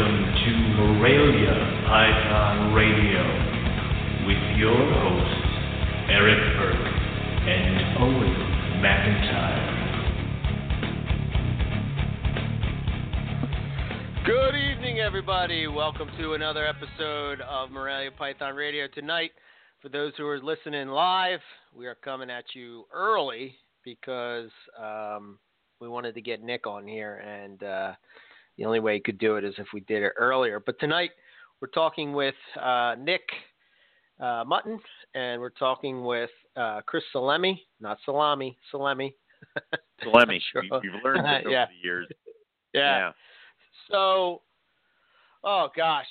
Welcome to Morelia Python Radio with your hosts, Eric Burke and Owen McIntyre. Good evening, everybody. Welcome to another episode of Morelia Python Radio. Tonight, for those who are listening live, we are coming at you early because um, we wanted to get Nick on here, and uh, the only way he could do it is if we did it earlier. But tonight, we're talking with uh, Nick uh, Mutton, and we're talking with uh, Chris Salemi, not Salami, Salemi. Salemi. Sure. You, you've learned this over Yeah. the years. yeah. So, oh gosh,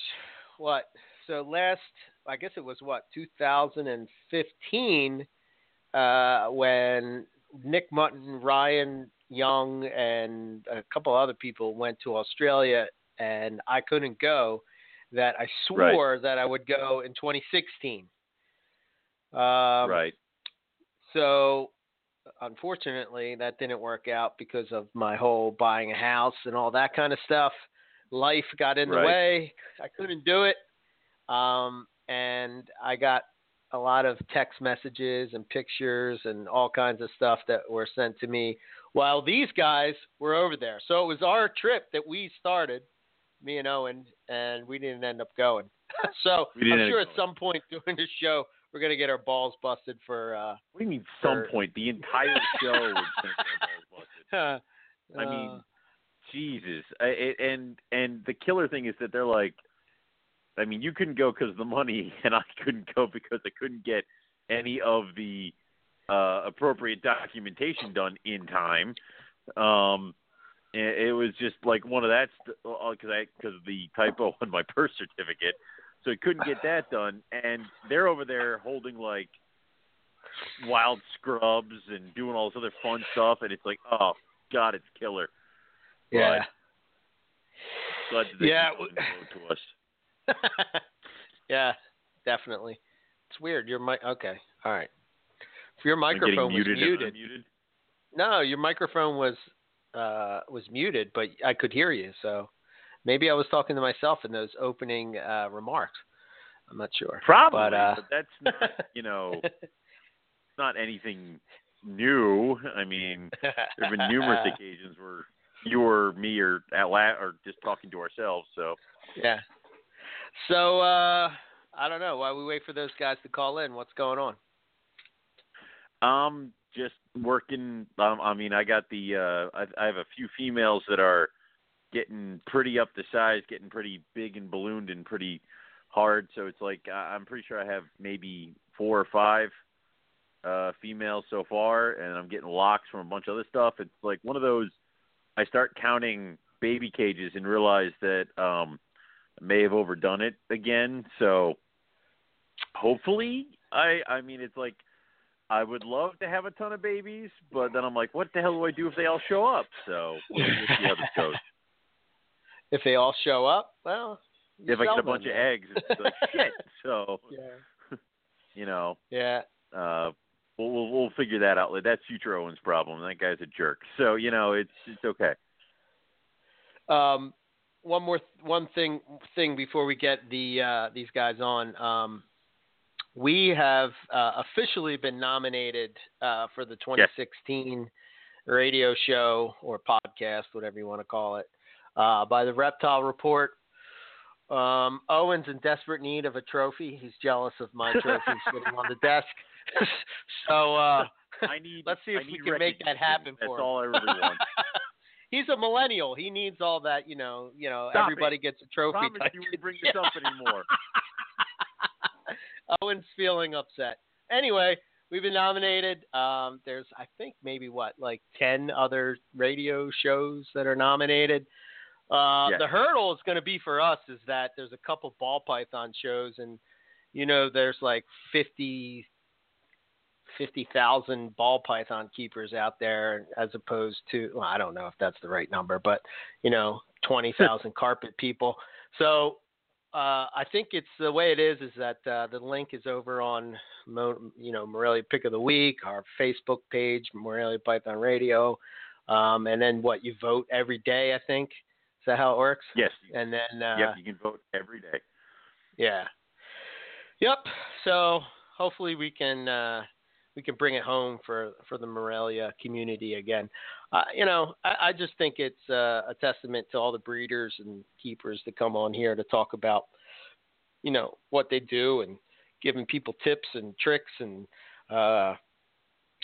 what? So last, I guess it was what 2015, uh, when Nick Mutton, Ryan Young, and a couple other people went to Australia, and I couldn't go. That I swore that I would go in 2016. Um, right. so, unfortunately, that didn't work out because of my whole buying a house and all that kind of stuff. Life got in the Right. way. I couldn't do it. Um, and I got a lot of text messages and pictures and all kinds of stuff that were sent to me while these guys were over there. So it was our trip that we started, me and Owen, and we didn't end up going. so I'm sure at some point during the show we're gonna get our balls busted for uh, What do you mean? Some point, the entire show would balls busted. I uh, mean, Jesus. I, it, and and the killer thing is that they're like, I mean, you couldn't go because of the money, and I couldn't go because I couldn't get any of the uh, appropriate documentation done in time. Um, it, it was just like one of that because I because of the typo on my birth certificate, so I couldn't get that done. And they're over there holding like wild scrubs and doing all this other fun stuff, and it's like, oh god, it's killer. yeah. They Yeah, to us. yeah, definitely. It's weird. You're my Okay, all right. Your microphone was muted. muted, no, your microphone was uh, was muted, but I could hear you. So maybe I was talking to myself in those opening uh, remarks. I'm not sure. Probably, But, uh, that's not, you know, not anything new. I mean, there have been numerous occasions where you or me or at la- or just talking to ourselves. So yeah. So uh, I don't know. why we wait for those guys to call in, what's going on? Um, just working. Um, I mean, I got the. Uh, I, I have a few females that are getting pretty up the size, getting pretty big and ballooned and pretty hard. So it's like I'm pretty sure I have maybe four or five uh females so far, and I'm getting locks from a bunch of other stuff. It's like one of those. I start counting baby cages and realize that um I may have overdone it again. So hopefully, I. I mean, it's like. I would love to have a ton of babies, but then I'm like, what the hell do I do if they all show up? So we'll see how this goes. If they all show up, well, you If I get a them bunch of eggs, it's like shit. So Yeah. you know, Yeah. uh, we'll, we'll we'll figure that out. That's future Owen's problem. That guy's a jerk. So you know, it's it's okay. Um, one more th- one thing thing before we get the uh, these guys on. Um, we have uh, officially been nominated uh, for the 2016 radio show or podcast, whatever you want to call it, uh, by the Reptile Report. Um, Owen's in desperate need of a trophy. He's jealous of my trophy sitting on the desk. so uh, I need. let's see I if we can make that recognition. happen That's for him. all I really want. He's a millennial. He needs all that, you know. You know, Stop everybody gets a trophy. Promise type you wouldn't bring this up anymore. Owen's feeling upset. Anyway, we've been nominated. Um, there's, I think, maybe what, like ten other radio shows that are nominated. Uh, Yes. The hurdle is going to be for us is that there's a couple ball python shows, and you know, there's like fifty 50,000 ball python keepers out there as opposed to, well, I don't know if that's the right number, but, you know, 20,000 carpet people. So uh, I think it's the way it is, is that uh, the link is over on, Mo, you know, Morelia Pick of the Week, our Facebook page, Morelia Python Radio. Um, and then what, you vote every day, I think. Is that how it works? Yes. And then uh, yep, you can vote every day. Yeah. Yep. So hopefully we can uh, we can bring it home for for the Morelia community again. Uh, you know, I, I just think it's uh, a testament to all the breeders and keepers that come on here to talk about, you know, what they do and giving people tips and tricks and, uh,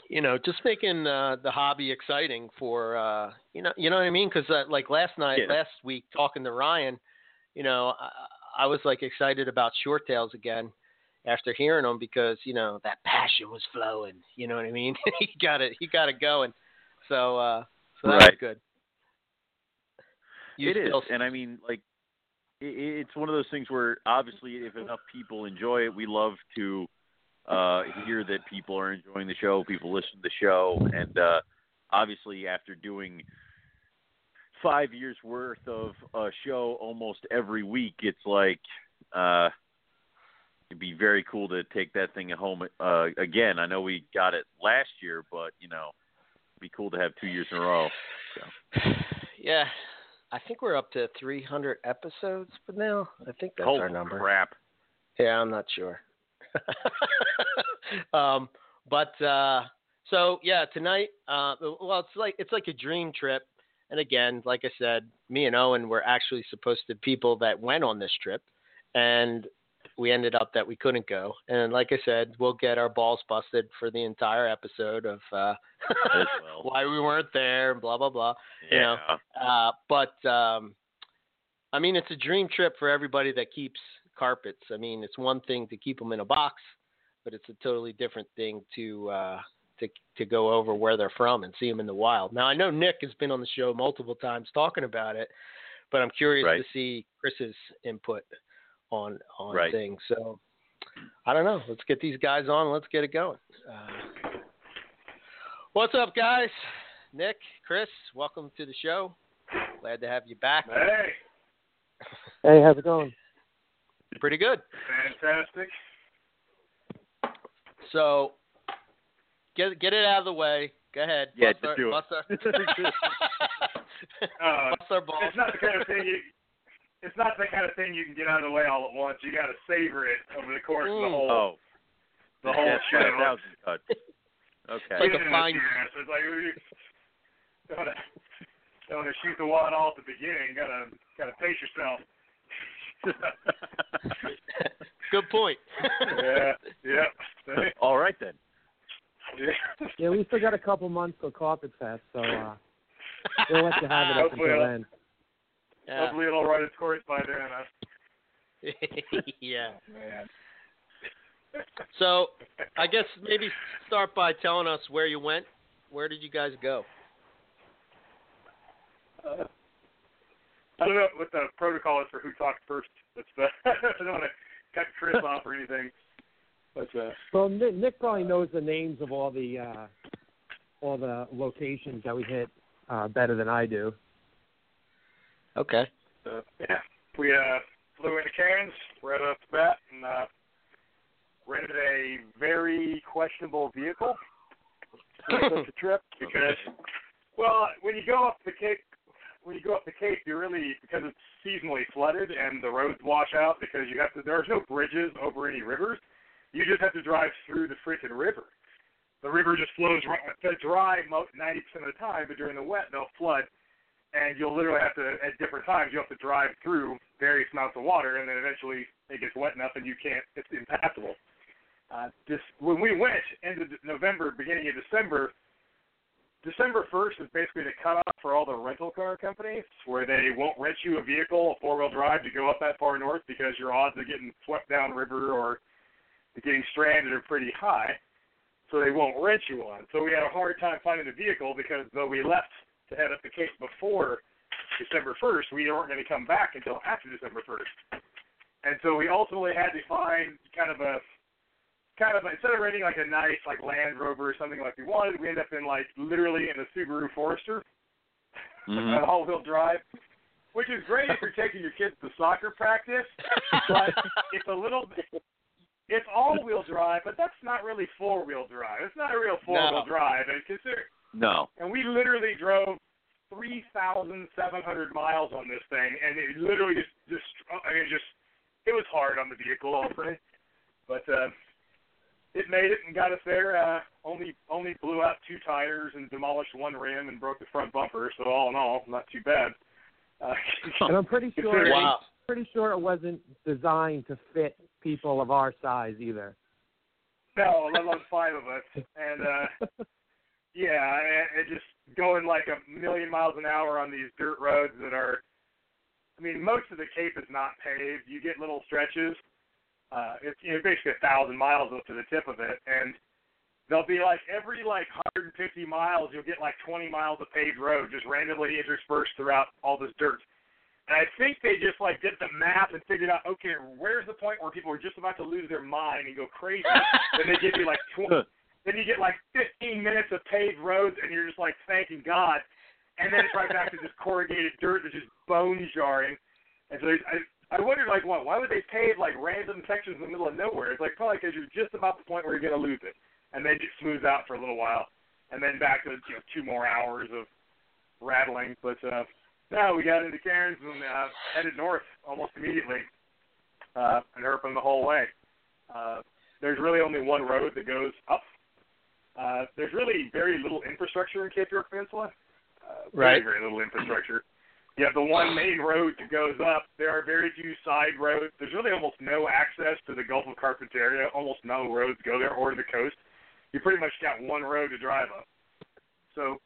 you know, just making uh, the hobby exciting for, uh, you know, you know what I mean? Because uh, like last night, Yeah. last week, talking to Ryan, you know, I, I was like excited about short tails again after hearing them because you know that passion was flowing. You know what I mean? he got it. He got it going. So, uh, so that was Right. good. You it is, and I mean, like, i it's one of those things where obviously, if enough people enjoy it, we love to uh, hear that people are enjoying the show, people listen to the show, and uh, obviously, after doing five years worth of a show almost every week, it's like uh, it'd be very cool to take that thing at home uh, again. I know we got it last year, but you know, it'd be cool to have two years in a row. yeah, I think we're up to 300 episodes, but now I think that's Holy our number. crap! Yeah, I'm not sure. um, but uh, so yeah, tonight. Uh, well, it's like it's like a dream trip. And again, like I said, me and Owen were actually supposed to people that went on this trip, and we ended up that we couldn't go. And like I said, we'll get our balls busted for the entire episode of uh, well. why we weren't there, and blah blah blah. You know, uh, but um, I mean, it's a dream trip for everybody that keeps carpets. I mean, it's one thing to keep them in a box, but it's a totally different thing to uh, to to go over where they're from and see them in the wild. Now, I know Nick has been on the show multiple times talking about it, but I'm curious Right. to see Chris's input on on Right. things. So. I don't know. Let's get these guys on. Let's get it going. Uh, what's up, guys? Nick, Chris, welcome to the show. Glad to have you back. Hey, Hey, how's it going? Pretty good. fantastic. So, get get it out of the way. Go ahead. Yeah, bust just our, do it. bust our, Uh, bust our balls. it's not the kind of thing you. It's not the kind of thing you can get out of the way all at once. You got to savor it over the course of the Mm. whole Oh, the whole that's show. by a thousand. Okay. like a Yeah, fine- It's like you don't wanna, don't wanna shoot the wad all at the beginning. Gotta gotta pace yourself. Good point. yeah. Yep. All right then. Yeah. Yeah, we still got a couple months till Carpet Fest, so uh, we'll let you have it up Hopefully until I'll- then. Yeah. Hopefully it'll run its course by then. Huh? yeah. Man. So, I guess maybe start by telling us where you went. Where did you guys go? Uh, I don't know what the protocol is for who talks first. It's the, I don't want to cut Chris off or anything. But uh, Well, Nick, Nick probably knows the names of all the uh, all the locations that we hit uh, better than I do. Okay. uh, yeah, we uh, flew into Cairns right off the bat and uh, rented a very questionable vehicle for such a trip because, well, when you go up the Cape, when you go up the Cape, you really because it's seasonally flooded and the roads wash out because you have to. There's no bridges over any rivers. You just have to drive through the freaking river. The river just flows right. It's dry most ninety percent of the time, but during the wet they'll flood, and you'll literally have to at different times you have to drive through various amounts of water, and then eventually it gets wet enough and you can't. It's impassable. Uh, this when we went end of November, beginning of December. December 1st is basically the cutoff for all the rental car companies, where they won't rent you a vehicle, a four wheel drive, to go up that far north because your odds of getting swept downriver or getting stranded are pretty high. So they won't rent you one. So we had a hard time finding a vehicle because though we left to head up the Cape before December 1st, we weren't going to come back until after December 1st. And so we ultimately had to find kind of a kind of instead of renting like a nice like Land Rover or something like we wanted, we ended up in like literally in a Subaru Forester, Mhm. an all-wheel drive, which is great if you're taking your kids to soccer practice, but it's a little bit. It's all-wheel drive, but that's not really four-wheel drive. It's not a real four-wheel No. drive, and consider No. and we literally drove 3,700 miles on this thing, and it literally just, just, I mean, just, it was hard on the vehicle, I'll say. But uh, it made it and got us there. Uh, only, only blew out two tires and demolished one rim and broke the front bumper. So all in all, not too bad. Uh, And I'm pretty sure Wow. pretty sure it wasn't designed to fit people of our size either. No, let alone five of us. And uh yeah, it just going like a million miles an hour on these dirt roads that are I mean, most of the Cape is not paved. You get little stretches. Uh it's you know basically a thousand miles up to the tip of it and there'll be like every like 150 miles you'll get like 20 miles of paved road just randomly interspersed throughout all this dirt. And I think they just like did the math and figured out, okay, where's the point where people are just about to lose their mind and go crazy? then they give you like 20, then you get like 15 minutes of paved roads, and you're just like thanking God. And then it's right back to this corrugated dirt that's just bone jarring. And so I, I wondered, like, what? Why would they pave like random sections in the middle of nowhere? It's like probably because you're just about the point where you're gonna lose it, and then it smooths out for a little while, and then back to you know two more hours of rattling. But uh, no, we got into Cairns and uh, headed north almost immediately, uh, and herping the whole way. Uh, there's really only one road that goes up. Uh, there's really very little infrastructure in Cape York Peninsula. Uh, Right. Very, very little infrastructure. You have the one main road that goes up. There are very few side roads. There's really almost no access to the Gulf of Carpentaria. Almost no roads go there or to the coast. You pretty much got one road to drive up. So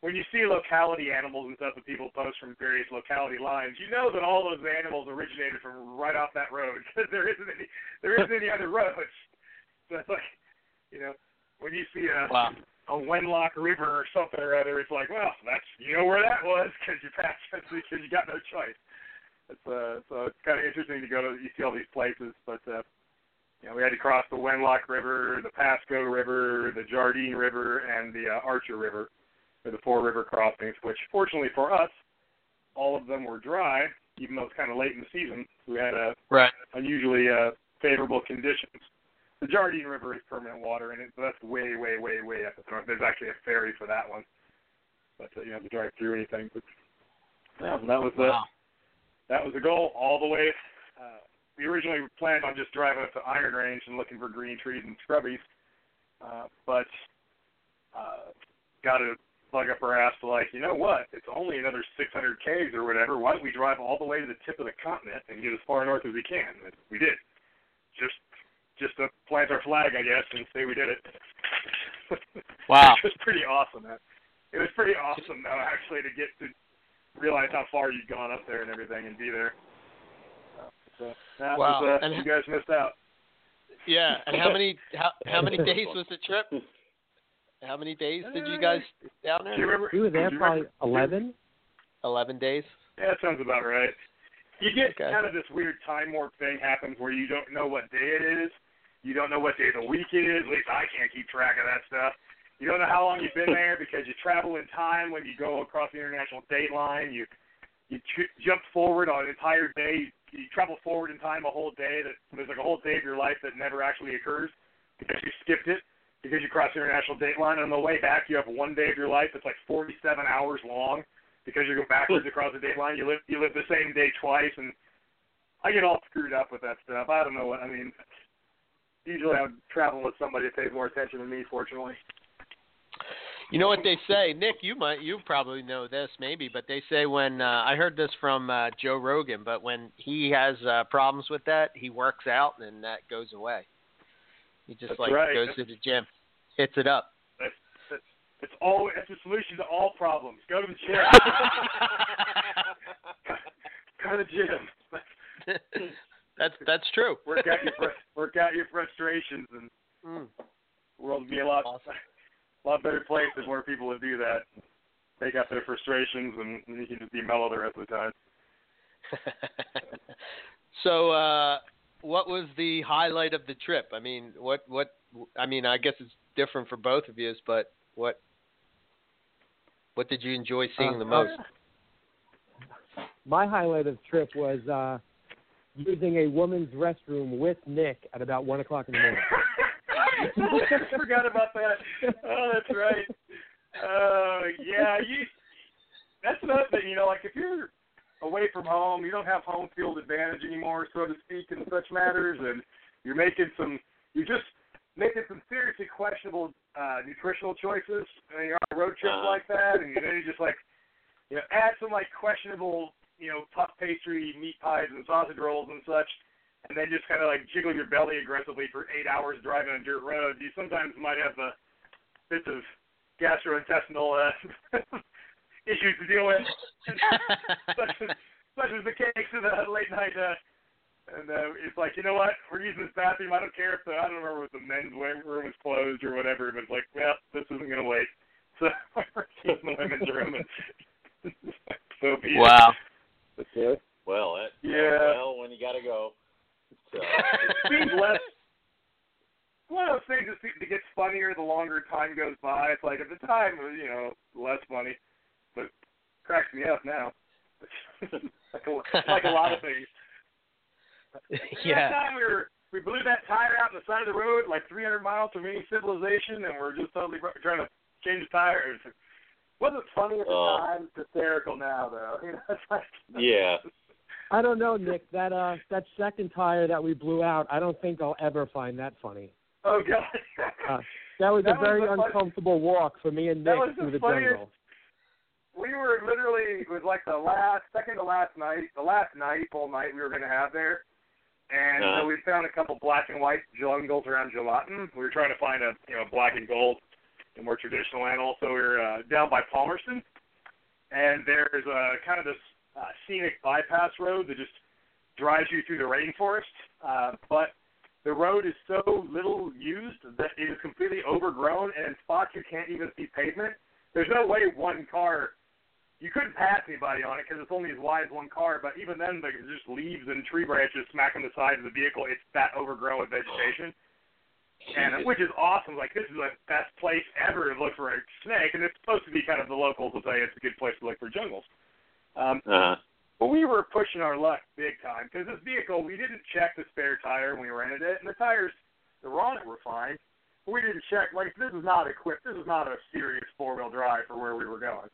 when you see locality animals and stuff that people post from various locality lines, you know that all those animals originated from right off that road because there isn't any there isn't any other roads. So it's like, you know, when you see a Wow. a Wenlock River or something or other, it's like, well, that's you know where that was because you passed it because you got no choice. It's uh, so it's kind of interesting to go to you see all these places, but uh, you know we had to cross the Wenlock River, the Pascoe River, the Jardine River, and the uh, Archer River, for the four river crossings. Which fortunately for us, all of them were dry, even though it's kind of late in the season. We had uh, Right. unusually uh, favorable conditions. The Jardine River is permanent water in it, so that's way, way, way, way up at the north. There's actually a ferry for that one, but uh, you don't have to drive through anything. But yeah, that was the Wow. that was the goal all the way. Uh, we originally planned on just driving up to Iron Range and looking for green trees and scrubbies, uh, but uh, got to plug up our ass to like, you know what? It's only another 600 k's or whatever. Why don't we drive all the way to the tip of the continent and get as far north as we can? And we did. Just just to plant our flag, I guess, and say we did it. Wow. it was pretty awesome, man. It was pretty awesome, though, actually, to get to realize how far you'd gone up there and everything and be there. Uh, so that Wow. was, uh, And- you guys missed out. Yeah. And how many how how many days was the trip? How many days did you guys down Do you there? remember? We were there probably eleven. Eleven days. Yeah, that sounds about right. You get Okay. kind of this weird time warp thing happens where you don't know what day it is. You don't know what day of the week it is. At least I can't keep track of that stuff. You don't know how long you've been there because you travel in time when you go across the international date line. You you ch- jump forward on an entire day. You travel forward in time a whole day. That there's like a whole day of your life that never actually occurs because you skipped it because you crossed the international date line. On the way back, you have one day of your life that's like 47 hours long because you go backwards across the date line. You live you live the same day twice, and I get all screwed up with that stuff. I don't know what I mean. Usually, I'm traveling with somebody that pays more attention than me. Fortunately, You know what they say, Nick? You might, you probably know this, maybe, but they say when uh, I heard this from uh, Joe Rogan, but when he has uh, problems with that, he works out and that goes away. He just That's like right. goes to the gym, hits it up. that's, that's it's all it's the solution to all problems. Go to the gym. Go to the gym. that's that's true. Work out your fr- work out your frustrations, and Mm. the world would be a lot Awesome. a lot better place if more people would do that. Take out their frustrations, and you can just be mellow the rest of the time. so, uh, what was the highlight of the trip? I mean, what what? I mean, I guess it's different for both of you, but what what did you enjoy seeing the Uh, most? My highlight of the trip was uh, using a woman's restroom with Nick at about one o'clock in the morning. I forgot about that. Oh, that's right. Uh, yeah, you that's another thing. You know, like if you're away from home, you don't have home field advantage anymore, so to speak, in such matters, and you're making some, you're just making some seriously questionable uh, nutritional choices. And you're on a road trip Uh-huh. like that, and then you just like, you know, add some like questionable, you know, puff pastry, meat pies, and sausage rolls and such. And then just kind of like jiggle your belly aggressively for eight hours driving on dirt roads. You sometimes might have uh, bits of gastrointestinal uh, issues to deal with, such as, such as the case of the late night. Uh, and uh, it's like, you know what? We're using this bathroom. I don't care if the I don't remember if the men's room was closed or whatever, but it's like, well, this isn't gonna wait. So we're using the women's room. And so be wow. But, uh, Well, that, Yeah. Well, when you got to go. So, it seems less. One of those things that seems- that gets funnier the longer time goes by. It's like at the time you know, less funny, but cracks me up now. like, a, like a lot of things. That yeah. time we were we blew that tire out on the side of the road, like 300 miles from any civilization, and we're just totally trying to change the tires. Wasn't funny at the Oh. time. It's hysterical now, though. You know, it's like yeah. I don't know, Nick. That uh, that second tire that we blew out, I don't think I'll ever find that funny. oh god. Uh, That was That a was very the fun- uncomfortable walk for me and That Nick was the through the funniest- jungle. we were literally it was like the last second to last night, the last night, full night we were gonna have there. And Uh-huh. so we found a couple black and white jungles around Julatten. We were trying to find a you know black and gold, a more traditional animal. So we were uh, down by Palmerston, and there's uh, kind of this uh, scenic bypass road that just drives you through the rainforest. Uh, but the road is so little used that it is completely overgrown, and in spots you can't even see pavement. There's no way one car you couldn't pass anybody on it because it's only as wide as one car. But even then, there's just leaves and tree branches smacking the side of the vehicle. It's that overgrown with vegetation, and which is awesome. Like this is the best place ever to look for a snake, and it's supposed to be kind of the locals will say it's a good place to look for jungles. Um, Uh-huh. but we were pushing our luck big time because this vehicle, we didn't check the spare tire when we rented it, and the tires that were on it were fine. But we didn't check. Like this is not equipped. This is not a serious four wheel drive for where we were going.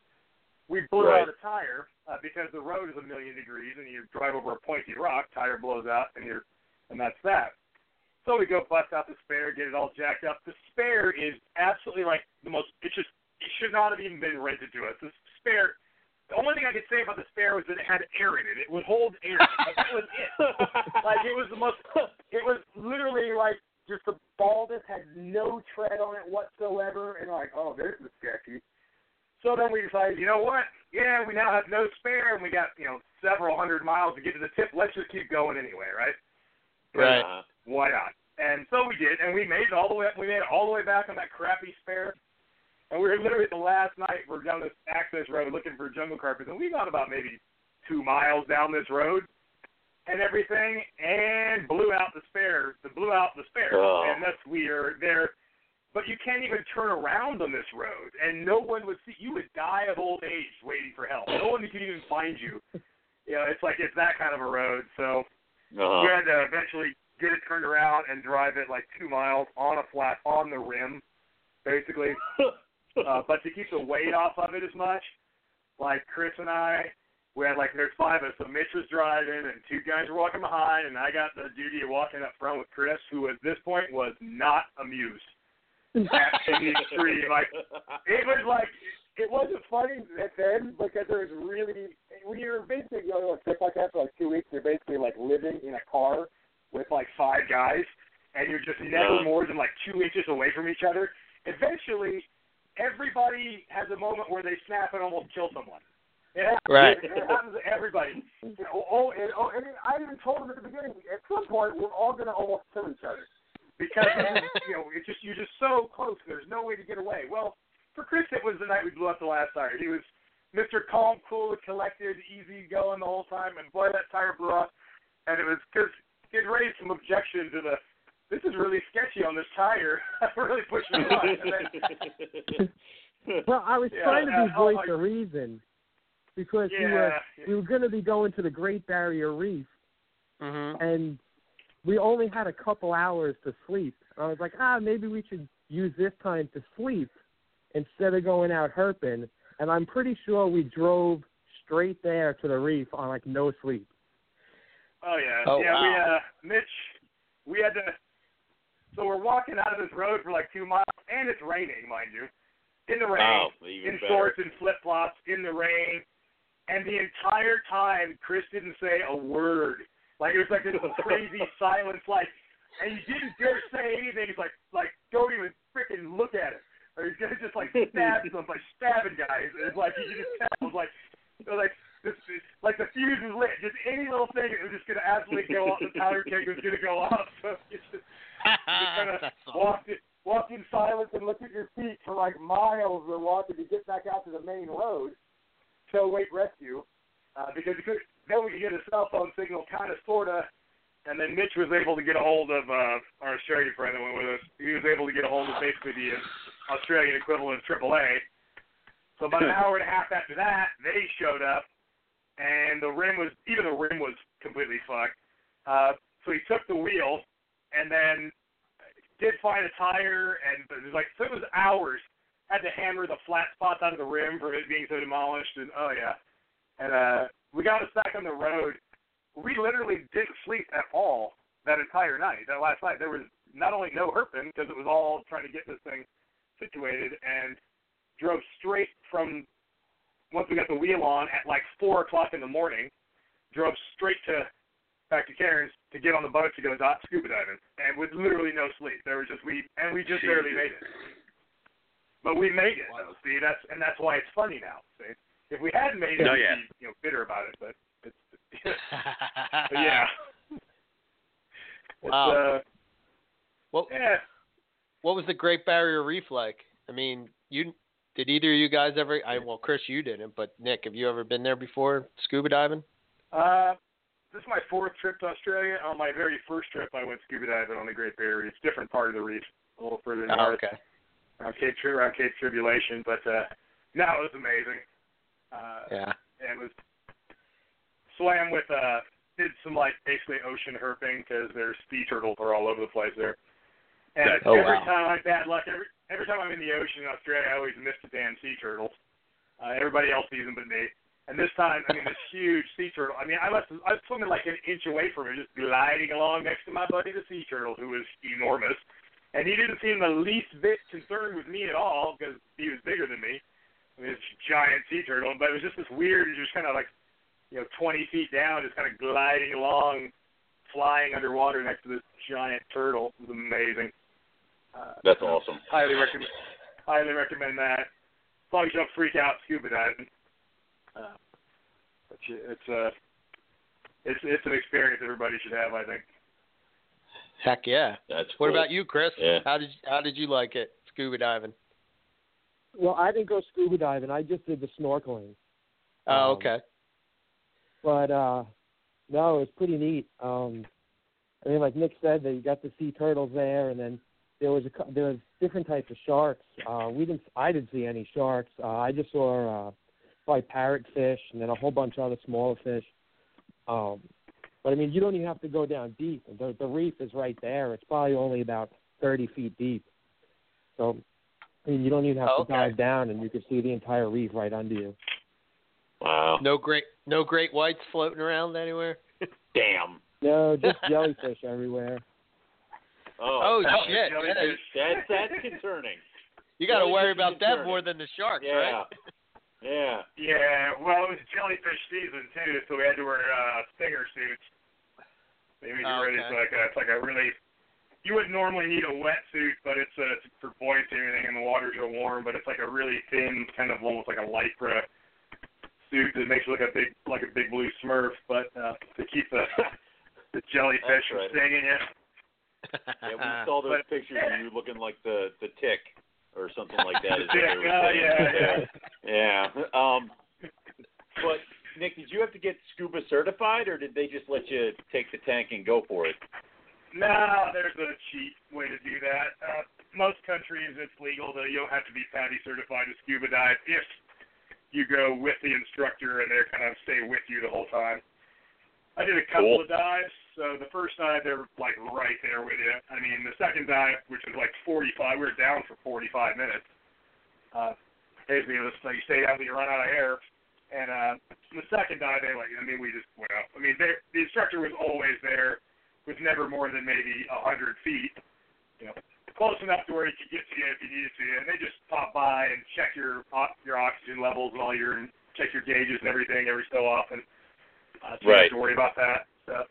We blew Right. out a tire uh, because the road is a million degrees, and you drive over a pointy rock, tire blows out, and you're, and that's that. So we go bust out the spare, get it all jacked up. The spare is absolutely like the most. It's just it should not have even been rented to us. The spare. The only thing I could say about the spare was that it had air in it. It would hold air. Like, that was it. Like it was the most. It was literally like just the baldness had no tread on it whatsoever, and like, oh, this is sketchy. So then we decided, you know what? Yeah, we now have no spare, and we got you know several hundred miles to get to the tip. Let's just keep going anyway, right? Right. Uh-huh. Why not? And so we did, and we made it all the way. up. We made it all the way back on that crappy spare. And we were literally the last night. We're down this access road looking for jungle carpets, and we got about maybe two miles down this road and everything, and blew out the spare. The blew out the spare, Oh. and that's we are there. But you can't even turn around on this road, and no one would see. You would die of old age waiting for help. No one could even find you. You know, it's like it's that kind of a road. So Uh-huh. we had to eventually get it turned around and drive it like two miles on a flat on the rim, basically. Uh, but to keep the weight off of it as much, like Chris and I, we had like there's five of us. So Mitch was driving and two guys were walking behind, and I got the duty of walking up front with Chris, who at this point was not amused at the extreme. Like it was like it wasn't funny at then because there was really when you're basically going on a trip like that for like two weeks, you're basically like living in a car with like five guys, and you're just never more than like two inches away from each other. Eventually, everybody has a moment where they snap and almost kill someone. It happens, Right. It happens to everybody. Oh, oh, and, oh, and I even told them at the beginning. At some point, we're all going to almost kill each other because you know it's just you're just so close. There's no way to get away. Well, for Chris, it was the night we blew up the last tire. He was Mr. Calm, cool, collected, easy going the whole time, and boy, that tire blew up. And it was because it raised some objection to the. This is really sketchy on this tire. I'm really pushing it on. Then, Well, I was Yeah, trying to uh, be oh voice my- of reason because we yeah, were we were going to be going to the Great Barrier Reef, Mhm. and we only had a couple hours to sleep. I was like, ah, maybe we should use this time to sleep instead of going out herping. and I'm pretty sure we drove straight there to the reef on like no sleep. Oh yeah, Oh, yeah. We uh, Mitch, we had to. So we're walking out of this road for like two miles, and it's raining, mind you, in the rain, even in better. shorts and flip flops, in the rain, and the entire time Chris didn't say a word. Like it was like this crazy silence, like, and he didn't dare say anything. He's like, like, don't even freaking look at it, or he's gonna just like stab some, like stabbing guys. It's like you just tell, it was like, it was like. This, like the fuse was lit. Just any little thing, it was just gonna absolutely go off. The powder keg was gonna go off. So just, just kind of walked in, walked in silence and looked at your feet for like miles. We're walking to get back out to the main road. So wait rescue uh, because we could, then we could get a cell phone signal, kind of, sorta. And then Mitch was able to get a hold of uh, our Australian friend that went with us. He was able to get a hold of basically the Australian equivalent of AAA. So about an hour and a half after that, they showed up, and the rim was even the rim was completely fucked. Uh, so he took the wheel, and then did find a tire, and it was like so it was hours. Had to hammer the flat spots out of the rim for it being so demolished, and oh yeah, and uh, we got us back on the road. We literally didn't sleep at all that entire night. That last night, there was not only no herping because it was all trying to get this thing situated, and drove straight from once we got the wheel on at like four o'clock in the morning. Drove straight to back to Cairns to get on the boat to go dot scuba diving, and with literally no sleep. There was just we and we just barely made it. But we made it though. See, that's and that's why it's funny now. See, if we hadn't made it, Oh, we'd yeah. be you know bitter about it. But it's but yeah. It's, Wow. uh, What yeah. What was the Great Barrier Reef like? I mean, you did either of you guys ever? I well, Chris, you didn't, but Nick, have you ever been there before scuba diving? Uh, this is my fourth trip to Australia. On my very first trip, I went scuba diving on the Great Barrier Reef, a different part of the reef, a little further Oh, north, okay. around Cape Tri- around Cape Tribulation. But uh, no, it was amazing. Uh, Yeah. and it was swam with uh, did some like basically ocean herping because there's sea turtles are all over the place there. And Oh, every wow. time I had bad luck, every every time I'm in the ocean in Australia, I always miss the damn sea turtles. Uh, everybody else sees them but me. And this time, I mean, this huge sea turtle. I mean, I must I was swimming like an inch away from it, just gliding along next to my buddy, the sea turtle, who was enormous. And he didn't seem the least bit concerned with me at all because he was bigger than me. I mean, this giant sea turtle. But it was just this weird, just kind of like, you know, 20 feet down, just kind of gliding along, flying underwater next to this giant turtle. It was amazing. Uh, That's so awesome. Highly recommend. Highly recommend that. As long as you don't freak out scuba diving. Uh, but you, it's uh, it's it's an experience everybody should have. I think. Heck yeah. That's What cool. about you, Chris? Yeah. How did how did you like it scuba diving? Well, I didn't go scuba diving. I just did the snorkeling. Oh, Um, okay. But uh no, it was pretty neat. Um I mean, like Nick said, that you got to see turtles there, and then there was a there was different types of sharks. Uh, we didn't, I didn't see any sharks. Uh, I just saw uh, like parrotfish, and then a whole bunch of other smaller fish. Um, but I mean, you don't even have to go down deep. The the reef is right there. It's probably only about thirty feet deep. So, I mean, you don't even have Oh, to okay. dive down, and you can see the entire reef right under you. Wow. No great no great whites floating around anywhere. Damn. No, just jellyfish everywhere. Oh, Oh, shit. jellyfish. That's that's concerning. You got to worry about that more than the sharks, Yeah. right? Yeah. Yeah, well, it was jellyfish season too, so we had to wear uh, stinger suits. Maybe you Oh, ready. okay. It's like a, it's like a really. You wouldn't normally need a wetsuit, but it's, uh, it's for buoyancy and everything, and the water's real warm. But it's like a really thin, kind of almost like a lycra suit that makes you look a big, like a big blue Smurf, but uh, to keep the the jellyfish That's from stinging you. Yeah, we saw those But- pictures of you looking like the the tick or something like that. is Tick, oh, yeah, yeah. Yeah. Um, but Nick, did you have to get scuba certified, or did they just let you take the tank and go for it? No, there's a cheap way to do that. Uh, most countries, it's legal. Though you don't have to be PADI certified to scuba dive if you go with the instructor and they're kind of stay with you the whole time. I did a couple Cool. of dives. So the first dive, they're like right there with you. I mean, the second dive, which was like 45, we were down for 45 minutes. Uh, basically it was like you stay down till you run out of air. And uh, the second dive, they like, I mean, we just went up. I mean, they, the instructor was always there, was never more than maybe a hundred feet, you know, close enough to where he could get to you if he needed to. And they just pop by and check your your oxygen levels and all your check your gauges and everything every so often. Uh, so you don't have to worry about that. So,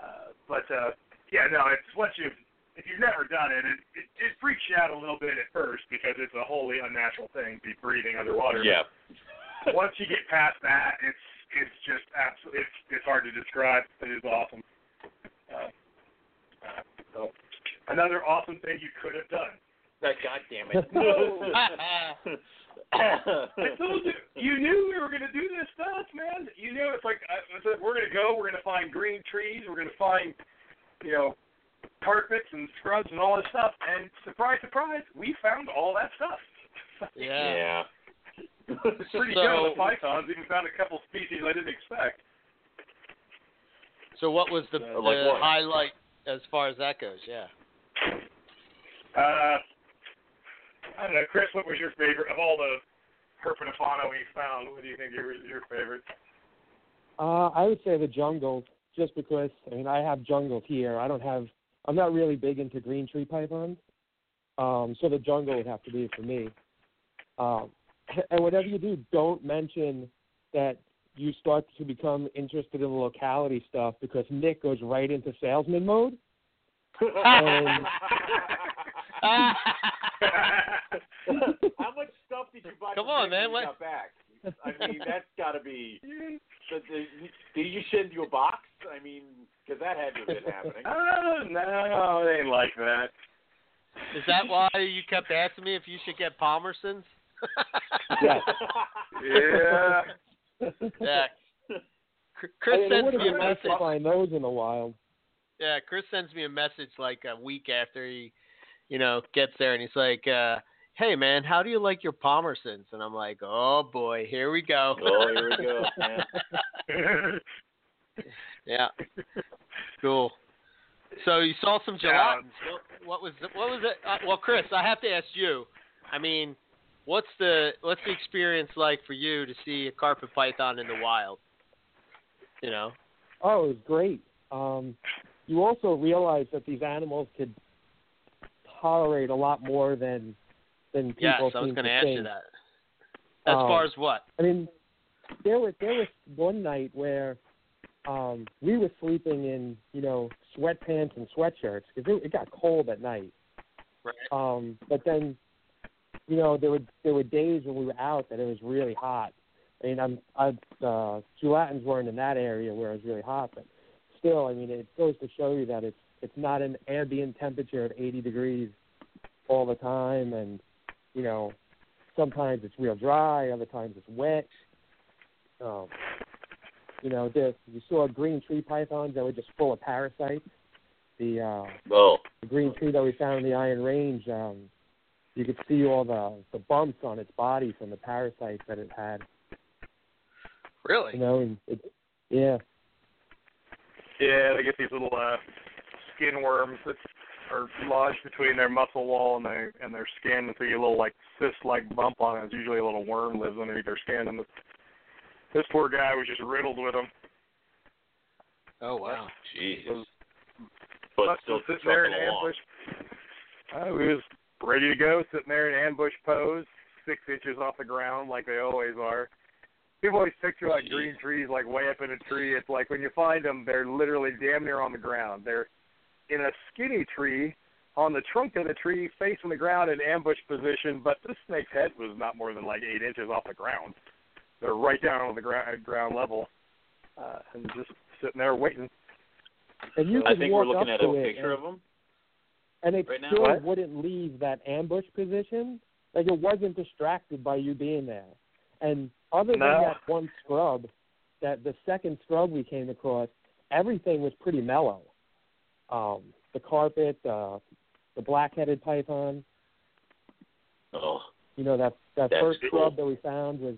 uh, but uh, yeah, no, it's once you've if you've never done it, it, it, it freaks you out a little bit at first because it's a wholly unnatural thing to be breathing underwater. Yeah. Once you get past that, it's it's just absolutely it's it's hard to describe. It is awesome. Uh, uh, so another awesome thing you could have done. God damn it. I told you, you knew we were going to do this stuff, man. You knew it's like I I said, we're going to go. We're going to find green trees. We're going to find, you know, carpets and scrubs and all this stuff. And surprise, surprise, we found all that stuff. Yeah. yeah. It's pretty So- good the pythons. Even found a couple species I didn't expect. So what was the, Uh, like the what? highlight as far as that goes? Yeah. Uh, I don't know, Chris. What was your favorite of all the herpetofauna we found? What do you think your your favorite? Uh, I would say the jungles, just because I mean I have jungles here. I don't have. I'm not really big into green tree pythons, um, so the jungle would have to be for me. Um, and whatever you do, don't mention that you start to become interested in the locality stuff because Nick goes right into salesman mode. And How much stuff did you buy? Come on, man, when you what- got back? I mean, that's got to be. Did did you send you a box? I mean, because that had to have been happening. Oh no, it ain't like that. Is that why you kept asking me if you should get Palmerstons? Yes. Yeah. yeah. Chr- I Chris mean, sends me a been nice to message. find those in the wild. Yeah, Chris sends me a message like a week after he, you know, gets there, and he's like, uh, "Hey man, how do you like your Palmerstons?" And I'm like, "Oh boy, here we go." Oh, here we go. man. yeah. Cool. So you saw some Yeah. Julattens. What, what was what was it? Uh, well, Chris, I have to ask you. I mean, what's the what's the experience like for you to see a carpet python in the wild? You know. Oh, it was great. Um, you also realize that these animals could tolerate a lot more than than people Yes, I was going to ask you that. As Um, far as what? I mean, there was there was one night where um, we were sleeping in you know sweatpants and sweatshirts because it, it got cold at night. Right. Um, but then, you know, there were there were days when we were out that it was really hot. I mean, I'm I uh, Julattens weren't in that area where it was really hot, but still, I mean, it goes to show you that it's it's not an ambient temperature of 80 degrees all the time, and you know, sometimes it's real dry, other times it's wet. Um, you know, the, you saw green tree pythons that were just full of parasites. The uh, Oh, the green tree that we found in the Iron Range, um, you could see all the the bumps on its body from the parasites that it had. Really? You know, and it, yeah, Yeah, they get these little uh, skin worms that are lodged between their muscle wall and their and their skin, and so a little like cyst-like bump on it. It's usually a little worm lives underneath their skin, and this, this poor guy was just riddled with them. Oh wow. jeez. But But still still sitting there in ambush. Uh, we was ready to go, sitting there in ambush pose, six inches off the ground, like they always are. People always picture like green trees, like way up in a tree. It's like when you find them, they're literally damn near on the ground. They're in a skinny tree on the trunk of the tree, facing the ground in ambush position. But this snake's head was not more than like eight inches off the ground. They're right down on the ground ground level, uh, and just sitting there waiting. and you I think we're looking at a picture and, of them. and it right still What? wouldn't leave that ambush position. Like it wasn't distracted by you being there. And other No. than that one scrub, that the second scrub we came across, everything was pretty mellow. Um, the carpet, uh, the black-headed python. Oh, You know that that That's first cool. scrub that we found was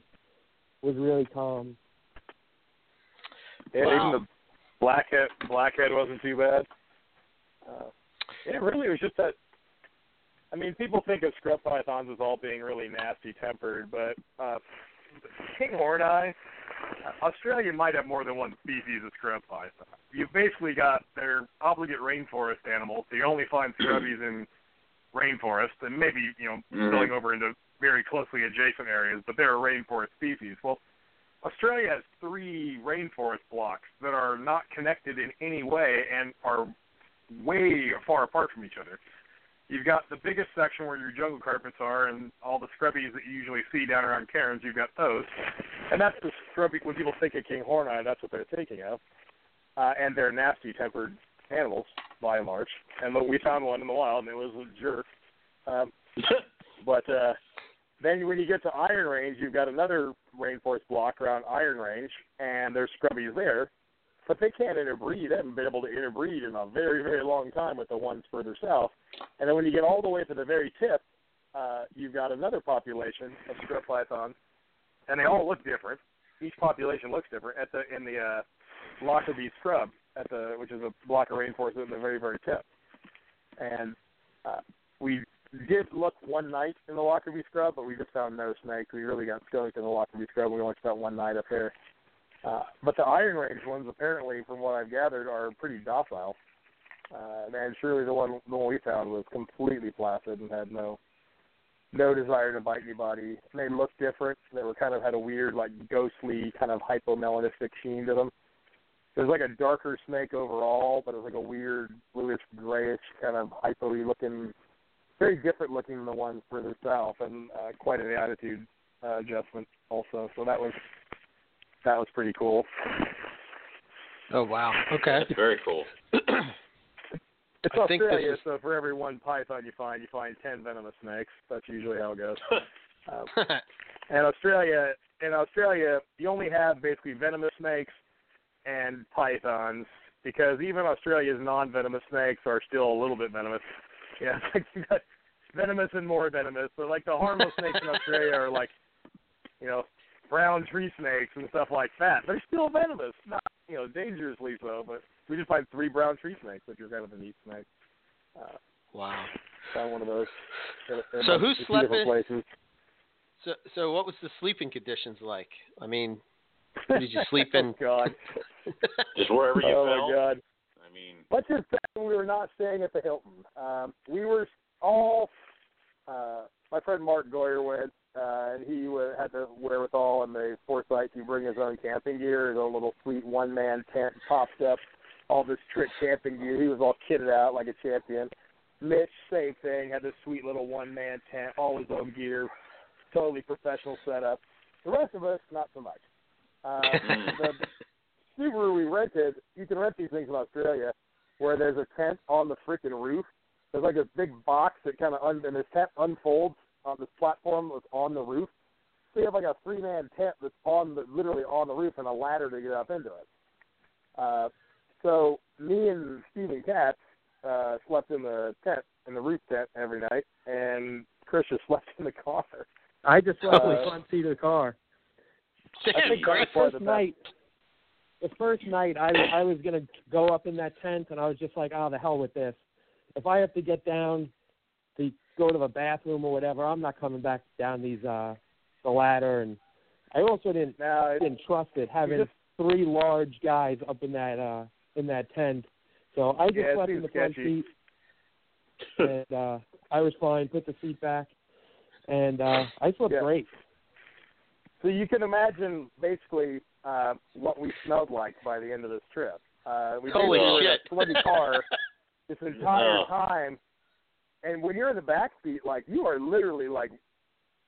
was really calm. Yeah, Wow. even the blackhead blackhead wasn't too bad. Uh, yeah, really, it was just that I mean, people think of scrub pythons as all being really nasty tempered, but uh, king horneye, Australia might have more than one species of scrub python. You've basically got their obligate rainforest animals. So you only find scrubbies in rainforest, and maybe you know mm-hmm. spilling over into very closely adjacent areas, but they're a rainforest species. Well, Australia has three rainforest blocks that are not connected in any way and are way far apart from each other. You've got the biggest section where your jungle carpets are and all the scrubbies that you usually see down around cairns, you've got those. And that's the scrubby, when people think of kinghorni, that's what they're thinking of. Uh, and they're nasty tempered animals, by and large. And we found one in the wild, and it was a jerk. Um, but uh, then when you get to Iron Range, you've got another rainforest block around Iron Range, and there's scrubbies there, but they can't interbreed. They haven't been able to interbreed in a very, very long time with the ones further south. And then when you get all the way to the very tip, uh, you've got another population of scrub pythons, and they all look different. Each population looks different at the in the uh, Lockerbie scrub at the which is a block of rainforest at the very, very tip. And uh, we did look one night in the Lockerbie scrub, but we just found no snakes. We really got skunked in the Lockerbie scrub. We only spent one night up there. Uh, but the Iron Range ones, apparently, from what I've gathered, are pretty docile. Uh, and surely the one the one we found was completely placid and had no no desire to bite anybody. They looked different. They were kind of had a weird, like ghostly, kind of hypomelanistic sheen to them. It was like a darker snake overall, but it was like a weird bluish grayish kind of hypo looking very different looking than the ones further south and uh, quite an attitude uh, adjustment also. So that was that was pretty cool. Oh wow. Okay. That's very cool. It's I Australia, is- so for every one python you find, you find ten venomous snakes. That's usually how it goes. Um, and Australia, in Australia, you only have basically venomous snakes and pythons because even Australia's non-venomous snakes are still a little bit venomous. Yeah, it's like you got venomous and more venomous. So like the harmless snakes in Australia are like, you know, brown tree snakes and stuff like that. They're still venomous, not you know dangerously so. But we just find three brown tree snakes, which are kind of a neat snake. Uh, wow. found one of those. in- in So a- who slept different in- places. So so what was the sleeping conditions like? I mean, did you sleep in? oh God. Just wherever you oh fell. my God. I mean, Let's just say we were not staying at the Hilton. Um, we were all. Uh, my friend Mark Goyer went, uh, and he wa had the wherewithal and the foresight to bring his own camping gear, his own little sweet one-man tent, popped up, all this trick camping gear. He was all kitted out like a champion. Mitch, same thing, had this sweet little one-man tent, all his own gear, totally professional setup. The rest of us, not so much. Uh, the Subaru we rented, you can rent these things in Australia, where there's a tent on the freaking roof. There's like a big box that kind of un- and this tent unfolds on this platform that's on the roof. So you have like a three man tent that's on the literally on the roof and a ladder to get up into it. Uh, so me and Stephen Katz uh, slept in the tent in the roof tent every night, and Chris just slept in the car. I just slept in the front seat of the car. Damn, I think great. that First the night, the first night, I I was gonna go up in that tent, and I was just like, oh, the hell with this. If I have to get down to go to the bathroom or whatever, I'm not coming back down these uh the ladder. And I also didn't Now, it, didn't trust it having just- three large guys up in that uh in that tent. So I just Yeah, slept in the front sketchy. seat, and uh I was fine. Put the seat back, and uh I slept Yeah. great. So you can imagine basically uh, what we smelled like by the end of this trip. Uh, we Holy basically in shit. a bloody car this entire Oh. time, and when you're in the back seat, like you are literally like,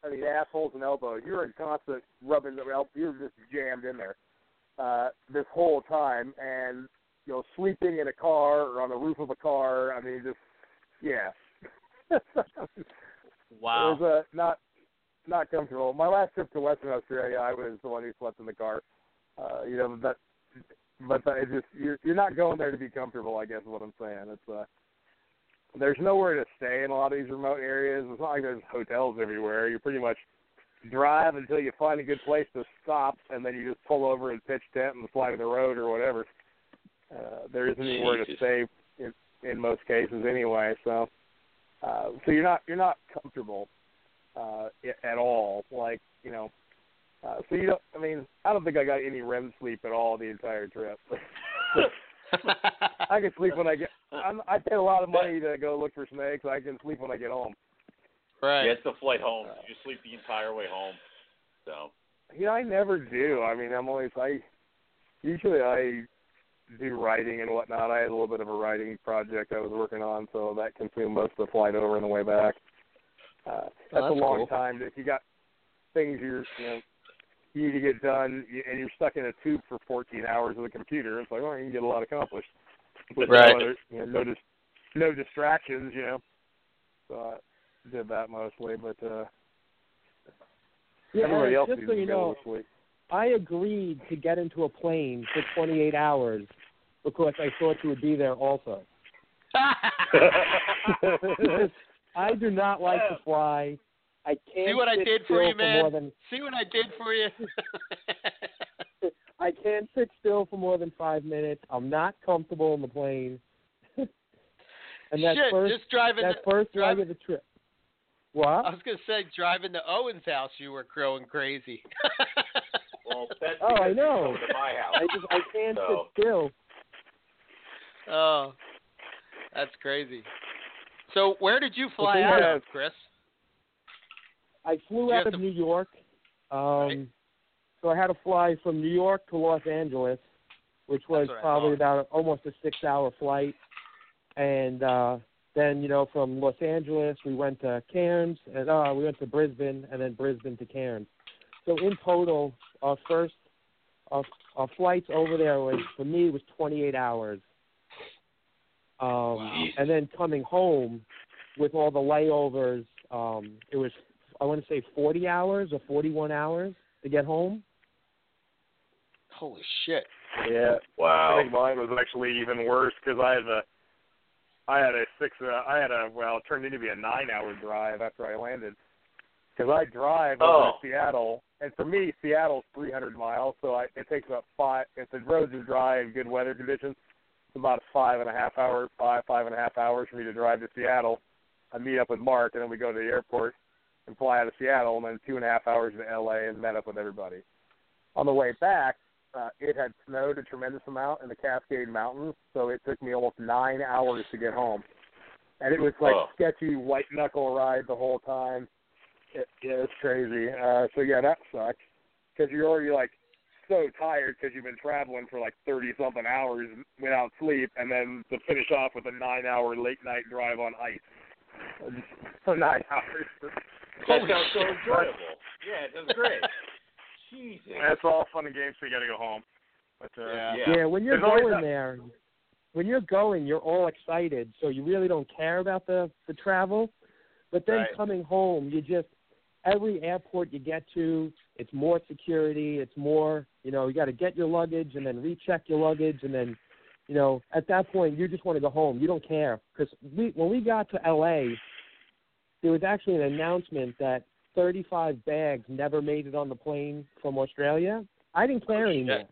I mean, assholes and elbows. You're in constant rubbing the elbow. You're just jammed in there uh, this whole time, and you know, sleeping in a car or on the roof of a car. I mean, just yeah. Wow. It was uh, not not comfortable. My last trip to Western Australia, I was the one who slept in the car. Uh, you know, but but it just you're you're not going there to be comfortable. I guess is what I'm saying. It's uh, there's nowhere to stay in a lot of these remote areas. It's not like there's hotels everywhere. You pretty much drive until you find a good place to stop, and then you just pull over and pitch tent and fly to the road or whatever. Uh, there isn't anywhere to stay in, in most cases anyway. So uh, so you're not you're not comfortable uh, at all. Like you know, uh, so you don't. I mean, I don't think I got any REM sleep at all the entire trip. I can sleep when I get. I'm, I pay a lot of money to go look for snakes. I can sleep when I get home. right. Yeah, it's the flight home. You sleep the entire way home. So You know, I never do. I mean, I'm always I. Usually, I do writing and whatnot. I had a little bit of a writing project I was working on, so that consumed most of the flight over and the way back. Uh, that's, a that's long cool. time. If you got things you're, you know, you need to get done, and you're stuck in a tube for 14 hours with a computer, it's like, well, you can get a lot accomplished. With Right. No, other, you know, no, dis- no distractions, you know. So I did that mostly, but uh, Yeah, everybody else just needs so to you know, little sleep. I agreed to get into a plane for 28 hours because I thought you would be there also. I do not like to fly. I can't See what I did for you, more man? than See what I did for you? I can't sit still for more than five minutes. I'm not comfortable in the plane. and that Shit, first just driving. that the, first drive- leg of the trip. What? I was gonna say driving to Owen's house, you were growing crazy. well, that's Oh, I know. come to my house. I just I can't So- sit still. oh, that's crazy. So where did you fly thing out of, Chris? I flew out of to- New York. Um Right. so I had to fly from New York to Los Angeles, which was That's what I probably thought. about almost a six hour flight. And uh then, you know, from Los Angeles we went to Cairns and uh we went to Brisbane and then Brisbane to Cairns. So in total our first our, our flights over there was for me was twenty eight hours. Um Wow. and then coming home with all the layovers, um it was I want to say 40 hours or 41 hours to get home. Holy shit! Yeah. Wow. I Wow. think mine was actually even worse because I had a, I had a six, uh, I had a well, it turned into be a nine-hour drive after I landed. Because I drive over Oh. to Seattle, and for me, Seattle's 300 miles, so I, it takes about five. If the roads are dry and good weather conditions, it's about five and a half hours, five five and a half hours for me to drive to Seattle. I meet up with Mark, and then we go to the airport and fly out of Seattle, and then two and a half hours to LA and met up with everybody. On the way back, uh, it had snowed a tremendous amount in the Cascade Mountains, so it took me almost nine hours to get home. And it was like Oh. sketchy white knuckle ride the whole time. It, yeah, it's crazy. Uh, so yeah, that sucks because you're already like so tired because you've been traveling for like thirty something hours without sleep, and then to finish off with a nine hour late night drive on ice. For nine hours. That sounds so enjoyable. Yeah, it sounds great. Jesus. That's all fun and games. So you got to go home. But uh, Yeah. Yeah. Yeah, when you're There's going there, when you're going, you're all excited, so you really don't care about the the travel. But then Right. coming home, you just every airport you get to, it's more security, it's more, you know, you got to get your luggage and then recheck your luggage and then, you know, at that point you just want to go home. You don't care because we when we got to L.A., there was actually an announcement that 35 bags never made it on the plane from Australia. I didn't care Oh, shit. anymore.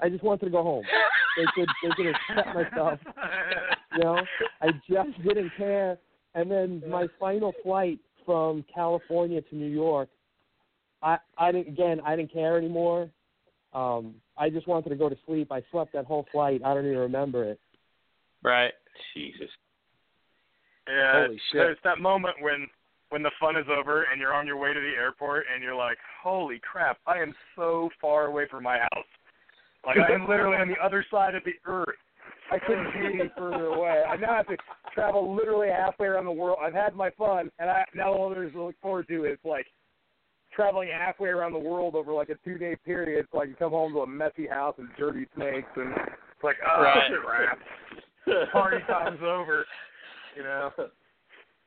I just wanted to go home. They could they could accept my stuff. You know, I just didn't care. And then my final flight from California to New York, I I didn't again I didn't care anymore. Um, I just wanted to go to sleep. I slept that whole flight. I don't even remember it. Right. Jesus. Yeah, Holy shit. there's that moment when when the fun is over and you're on your way to the airport and you're like, "Holy crap! I am so far away from my house. Like I am literally on the other side of the earth. I couldn't be any further away. I now have to travel literally halfway around the world. I've had my fun, and I now all there's to look forward to is like traveling halfway around the world over like a two day period, so I can come home to a messy house and dirty snakes, and it's like, oh Right. crap, party time's over. You know.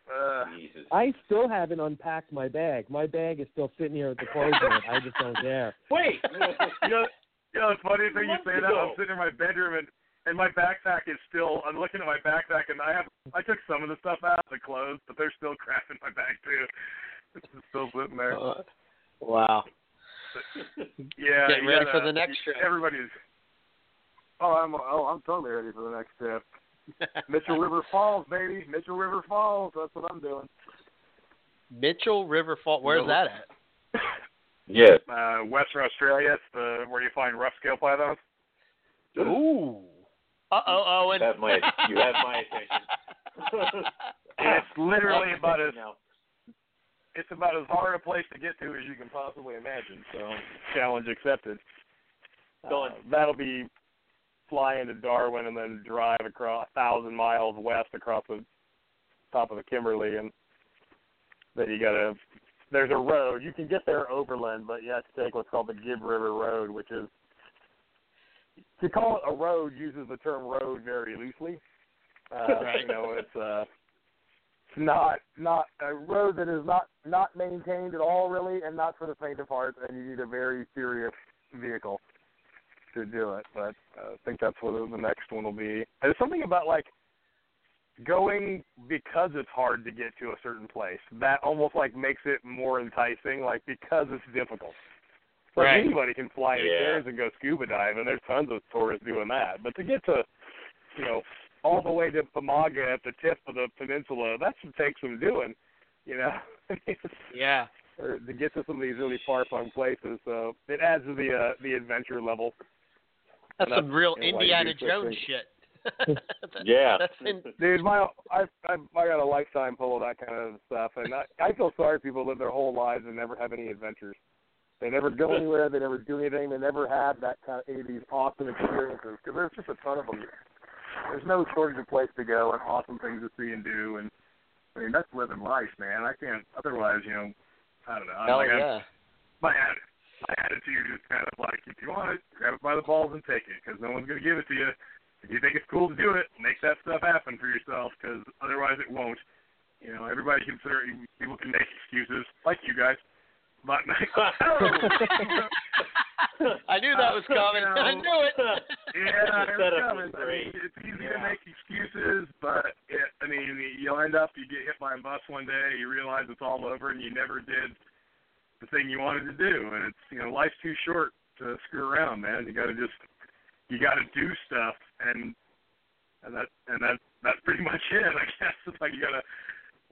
Uh, Jesus. I still haven't unpacked my bag. My bag is still sitting here at the closet. I just don't care. Wait. you know, you know, it's funny thing you say that. ago. I'm sitting in my bedroom and and my backpack is still. I'm looking at my backpack and I have. I took some of the stuff out, the clothes, but there's still crap in my bag too. It's just still sitting there. Uh, wow. Yeah. Getting ready gotta- for the next trip. Everybody's. Oh, I'm. Oh, I'm totally ready for the next trip. Mitchell River Falls, baby. Mitchell River Falls. That's what I'm doing. Mitchell River Falls. Where's No. that at? Yeah. Uh, Western Australia. It's the where you find rough scale pythons. Ooh. Uh oh, Owen. You have my you have my attention. It's literally about as now. it's about as hard a place to get to as you can possibly imagine. So challenge accepted. Done. Uh, that'll be fly into Darwin and then drive across a thousand miles west across the top of the Kimberley, and then you gotta. There's a road you can get there overland, but you have to take what's called the Gibb River Road, which is to call it a road uses the term road very loosely. Uh, You know, it's uh, it's not not a road that is not not maintained at all, really, and not for the faint of heart. And you need a very serious vehicle to do it. But uh, I think that's what the next one will be. There's something about like going because it's hard to get to a certain place. That almost like makes it more enticing, like because it's difficult. Like Right. anybody can fly Yeah. Cairns and go scuba dive, and there's tons of tourists doing that. But to get to, you know, all the way to Bamaga at the tip of the peninsula, that should take some doing. You know, yeah. or to get to some of these really far flung places. So it adds to the uh, the adventure level. That's some real you know, Indiana Jones things. shit. Yeah. That's in, Dude, my I I I got a lifetime full of that kind of stuff, and I I feel sorry people live their whole lives and never have any adventures. They never go anywhere. They never do anything. They never have that kind of any of these awesome experiences because there's just a ton of them. There's no shortage of place to go and awesome things to see and do, and I mean that's living life, man. I can't otherwise, you know. I don't know. I'm hell like, I'm- yeah. my atti- my attitude is kind of like if you want it, grab it by the balls and take it because no one's going to give it to you. If you think it's cool to do it, make that stuff happen for yourself because otherwise it won't. You know, everybody can people can make excuses like you guys, but I knew that was coming. You know, I knew it. Yeah, The it's setup coming. I mean, it's easy to make excuses, but it, I mean, you'll end up you get hit by a bus one day, you realize it's all over, and you never did the thing you wanted to do. And it's you know, life's too short to screw around, man. You got to just you got to do stuff, and and that and that that's pretty much it. I guess it's like you got to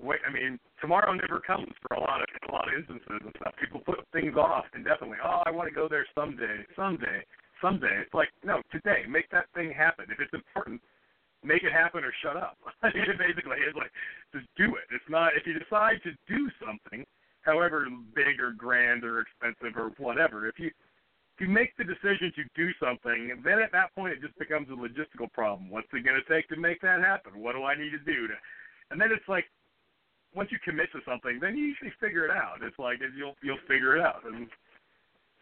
wait. I mean, tomorrow never comes for a lot of a lot of instances and stuff. People put things off indefinitely. Oh, I want to go there someday, someday, someday. It's like no, today. Make that thing happen. If it's important, make it happen or shut up. Basically, it's like just do it. It's not if you decide to do something, however big or grand or expensive or whatever. If you if you make the decision to do something, then at that point it just becomes a logistical problem. What's it going to take to make that happen? What do I need to do to? And then it's like once you commit to something, then you usually figure it out. It's like you'll you'll figure it out, and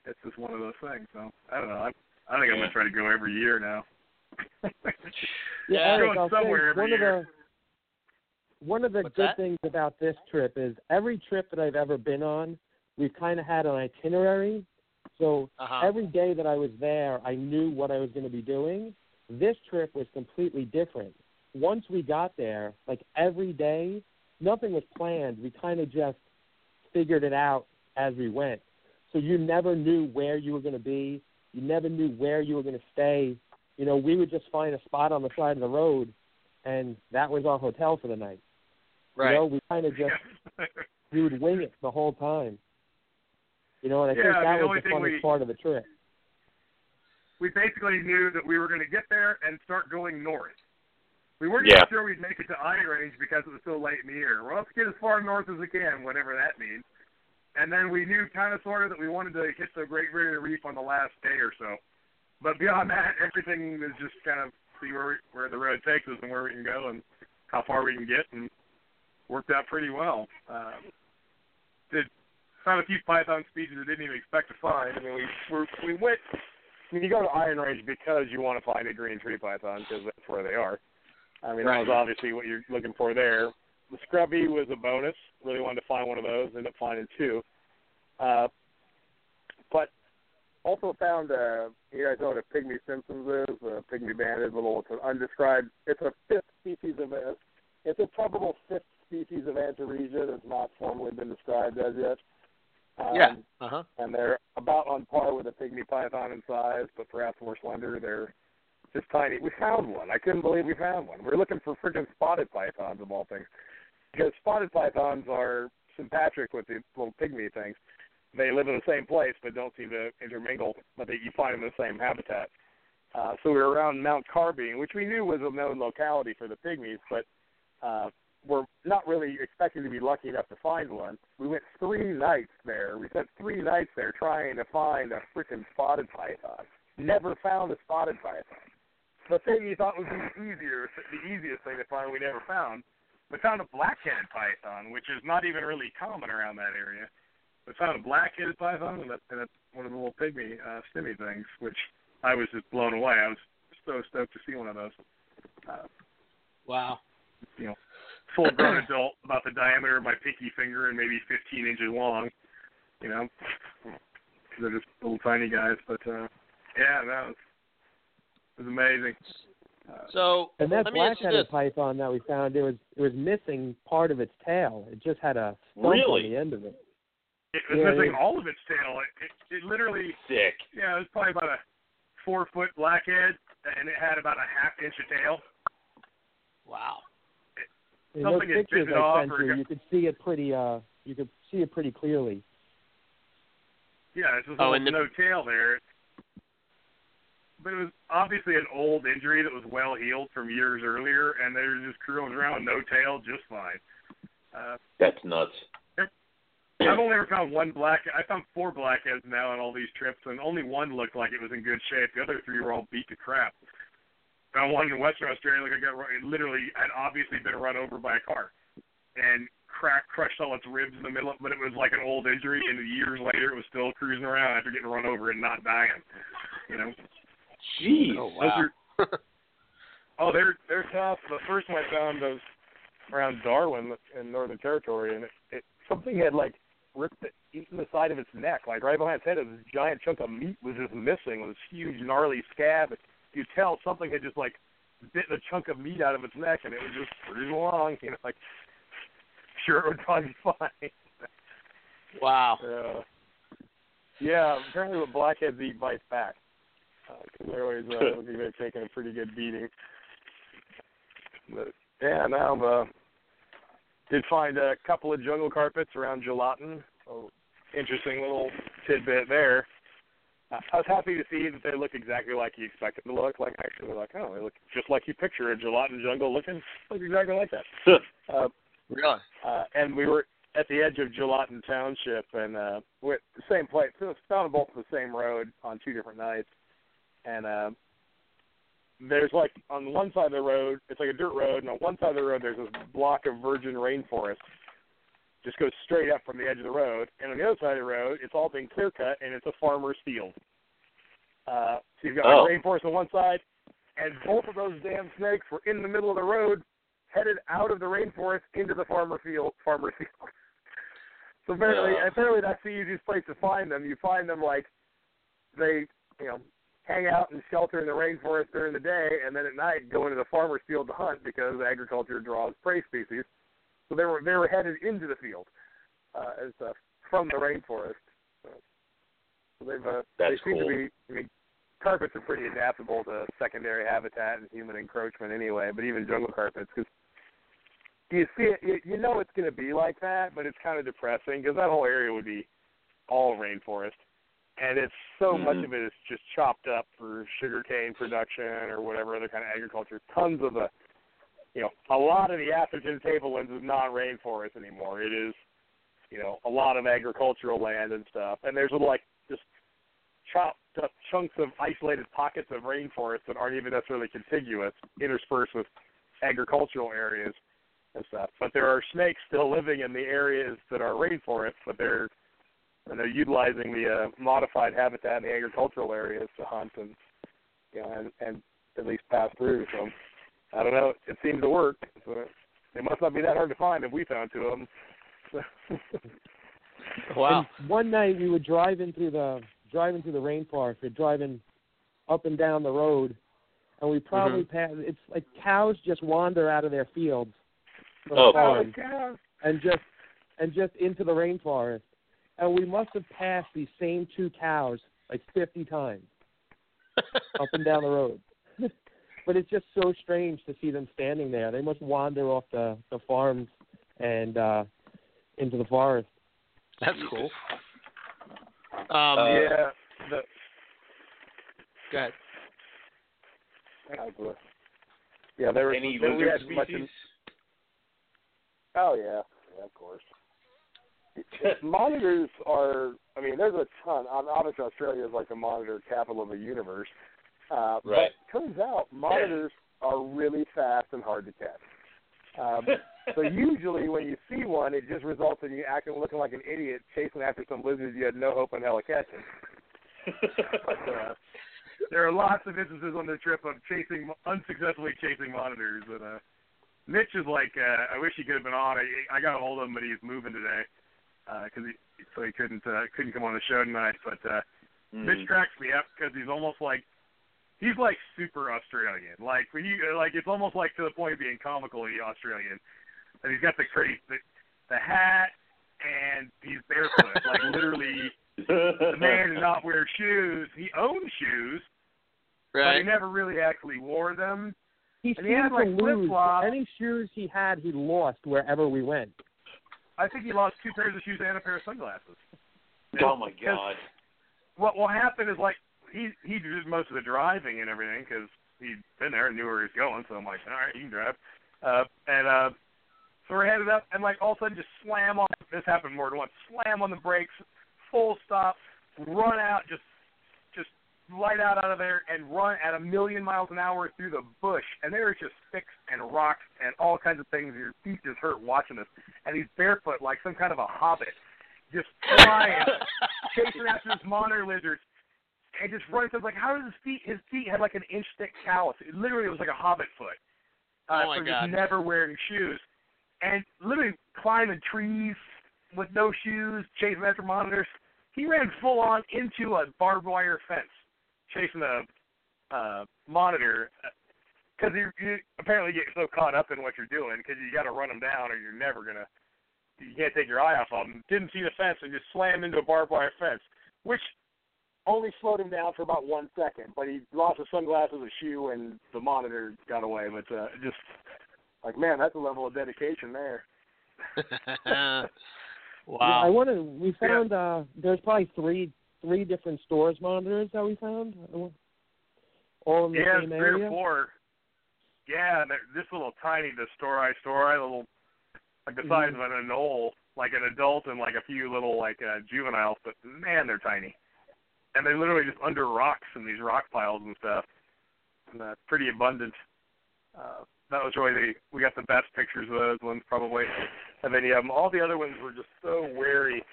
it's just one of those things. So I don't know. I I think I'm gonna try to go every year now. Yeah. Going I'll say somewhere every year. the one of the What's good that? things about this trip is every trip that I've ever been on, we've kind of had an itinerary. So Uh-huh. every day that I was there, I knew what I was going to be doing. This trip was completely different. Once we got there, like every day, nothing was planned. We kind of just figured it out as we went. So you never knew where you were going to be. You never knew where you were going to stay. You know, we would just find a spot on the side of the road, and that was our hotel for the night. Right. You know, we kind of just we would wing it the whole time. You know, and I Yeah, think that only was the thing funnest we- part of the trip. we basically knew that we were going to get there and start going north. We weren't Yeah. even sure we'd make it to Iron Range because it was so late in the year. Well, let's get as far north as we can, whatever that means. And then we knew kind of sort of that we wanted to hit the Great Barrier Reef on the last day or so. But beyond that, everything is just kind of see where we, where the road takes us and where we can go and how far we can get, and worked out pretty well. Uh, did found a few python species I didn't even expect to find. I mean, we we're, we went. I mean, you go to Iron Range because you want to find a green tree python because that's where they are. I mean, that was obviously what you're looking for there. The scrubby was a bonus. Really wanted to find one of those. Ended up finding two. Uh, but also found uh, you guys know what a pygmy stimsons is. A pygmy banded little. It's an undescribed. It's a fifth species of a. It's a probable fifth species of Antaresia that's not formally been described as yet. Um, yeah. Uh huh. and they're about on par with a pygmy python in size, but perhaps more slender. They're just tiny. We found one. I couldn't believe we found one. We are looking for freaking spotted pythons of all things, because spotted pythons are sympatric with the little pygmy things. They live in the same place but don't seem to intermingle, but they, you find them in the same habitat. Uh, so we were around Mount Carbine, which we knew was a known locality for the pygmies, but uh, we're not really expecting to be lucky enough to find one. We went three nights there. We spent three nights there trying to find a freaking spotted python. Never found a spotted python. The thing you thought was the easier, the easiest thing to find, we never found. We found a black-headed python, which is not even really common around that area. We found a black-headed python, and, and it's one of the little pygmy uh, stimmy things, which I was just blown away. I was so stoked to see one of those. Uh, wow. You know, full grown adult, about the diameter of my pinky finger and maybe 15 inches long. You know, they're just little tiny guys. But uh, yeah, that was, it was amazing. Uh, so and that black-headed python that we found, it was it was missing part of its tail. It just had a stump really? on the end of it. It was yeah, missing it, all of its tail. It, it, it literally sick. Yeah, it was probably about a four foot blackhead, and it had about a half inch of tail. Wow. In those pictures I sent you, you could see it pretty. uh You could see it pretty clearly. Yeah, it's just oh, and the... no tail there. But it was obviously an old injury that was well healed from years earlier, and they were just cruising around with no tail just fine. Uh, That's nuts. I've only ever found one black. I found four blackheads now on all these trips, and only one looked like it was in good shape. The other three were all beat to crap. Found one in Western Australia, like I got it literally had obviously been run over by a car, and cracked, crushed all its ribs in the middle. But it was like an old injury, and years later, it was still cruising around after getting run over and not dying. You know. Jeez. Oh wow. Are, oh, they're they're tough. The first one I found was around Darwin in Northern Territory, and it, it something had like ripped it, eaten the side of its neck, like right behind its head. This giant chunk of meat was just missing with this huge gnarly scab. You tell something had just like bitten a chunk of meat out of its neck, and it was just pretty long. You know, like sure it would probably be fine. wow. Uh, yeah, apparently what blackheads eat bites back. Uh, they're always uh, they're taking a pretty good beating. But yeah, now uh, did find a couple of jungle carpets around Julatten. Oh, interesting little tidbit there. I was happy to see that they look exactly like you expect them to look. Like actually, like oh, they look just like you picture a Julatten jungle looking. Look exactly like that. uh, really? Uh, and we were at the edge of Julatten Township, and uh, we're the same place. So it's found both the same road on two different nights, and uh, there's like on one side of the road, it's like a dirt road, and on one side of the road there's this block of virgin rainforest. Just goes straight up from the edge of the road, and on the other side of the road, it's all been clear cut, and it's a farmer's field. Uh, so you've got oh. rainforest on one side, and both of those damn snakes were in the middle of the road, headed out of the rainforest into the farmer field. Farmer field. so apparently, yeah. apparently that's the easiest place to find them. You find them like they, you know, hang out and shelter in the rainforest during the day, and then at night go into the farmer's field to hunt because agriculture draws prey species. So they were they were headed into the field uh, as uh, from the rainforest. So, so they've uh, That's they seem cool. to be. I mean, carpets are pretty adaptable to secondary habitat and human encroachment anyway. But even jungle carpets, because you see it, you, you know it's going to be like that, but it's kind of depressing because that whole area would be all rainforest and it's so mm-hmm. much of it is just chopped up for sugarcane production or whatever other kind of agriculture. Tons of the, you know, a lot of the Atherton tablelands is not rainforest anymore. It is, you know, a lot of agricultural land and stuff. And there's like just chopped up chunks of isolated pockets of rainforest that aren't even necessarily contiguous, interspersed with agricultural areas and stuff. But there are snakes still living in the areas that are rainforest, but they're and they're utilizing the uh, modified habitat in the agricultural areas to hunt and you know and, and at least pass through. So I don't know. It seems to work. So it must not be that hard to find if we found two of them. wow. And one night we were driving through the driving through the rainforest. We're driving up and down the road, and we probably mm-hmm. passed. It's like cows just wander out of their fields from oh, the farm cows. and just and just into the rainforest and we must have passed these same two cows like 50 times up and down the road. But it's just so strange to see them standing there. They must wander off the the farms and uh into the forest. That's cool. Um, Uh, yeah. The, go ahead. yeah, there were Any there, we lizard had much species? Oh yeah, yeah, of course. Monitors are. I mean, there's a ton. Obviously, Australia is like the monitor capital of the universe. Uh, Right. But turns out monitors are really fast and hard to catch. Um, so usually, when you see one, it just results in you acting looking like an idiot chasing after some lizards you had no hope in hell of catching. But uh, there are lots of instances on the trip of chasing unsuccessfully chasing monitors. And uh, Mitch is like, uh, I wish he could have been on. I, I got a hold of him, but he's moving today because he so he couldn't uh, couldn't come on the show tonight. But uh, Hmm. Mitch cracks me up because he's almost like he's like super Australian. Like when you like it's almost like to the point of being comically Australian. And he's got the crazy the, the hat and he's barefoot. like literally the man did not wear shoes. He owned shoes, but he never really actually wore them. He And he had, seemed like, to lose flip-flops. any shoes he had. He lost wherever we went. I think he lost two pairs of shoes and a pair of sunglasses. oh my god. What will happen is like he he did most of the driving and everything because he'd been there and knew where he was going. So I'm like, all right, you can drive. Uh, and uh, so we're headed up, and like all of a sudden, just slam on. This happened more than once. Slam on the brakes, full stop, run out, just just light out out of there, and run at a million miles an hour through the bush. And there is just sticks and rocks and all kinds of things. Your feet just hurt watching this. And he's barefoot like some kind of a hobbit, just flying chasing after this monitor lizard and just running. I was like, how does his feet? His feet had like an inch thick callus. It literally was like a hobbit foot. Uh, Oh, my for God. Just never wearing shoes, and literally climbing trees with no shoes, chasing after monitors. He ran full on into a barbed wire fence, chasing a uh, monitor. Because you, you apparently get so caught up in what you're doing, because you got to run them down, or you're never gonna. You can't take your eye off of them. Didn't see the fence and just slammed into a barbed wire fence, which only slowed him down for about one second. But he lost his sunglasses, a shoe, and the monitor got away. But uh, just like, man, that's a level of dedication there. Wow! I wow. wanted. We found uh there's probably three three different Storr's monitors that we found. All in the yeah, same three area. or four. Yeah, this little tiny, the store I store I little like the size Mhm. of an anole, like an adult and like a few little like uh, juveniles, but man, they're tiny. And they're literally just under rocks in these rock piles and stuff. And uh, pretty abundant. Uh, that was really the we got the best pictures of those ones probably of any of them. All the other ones were just so wary.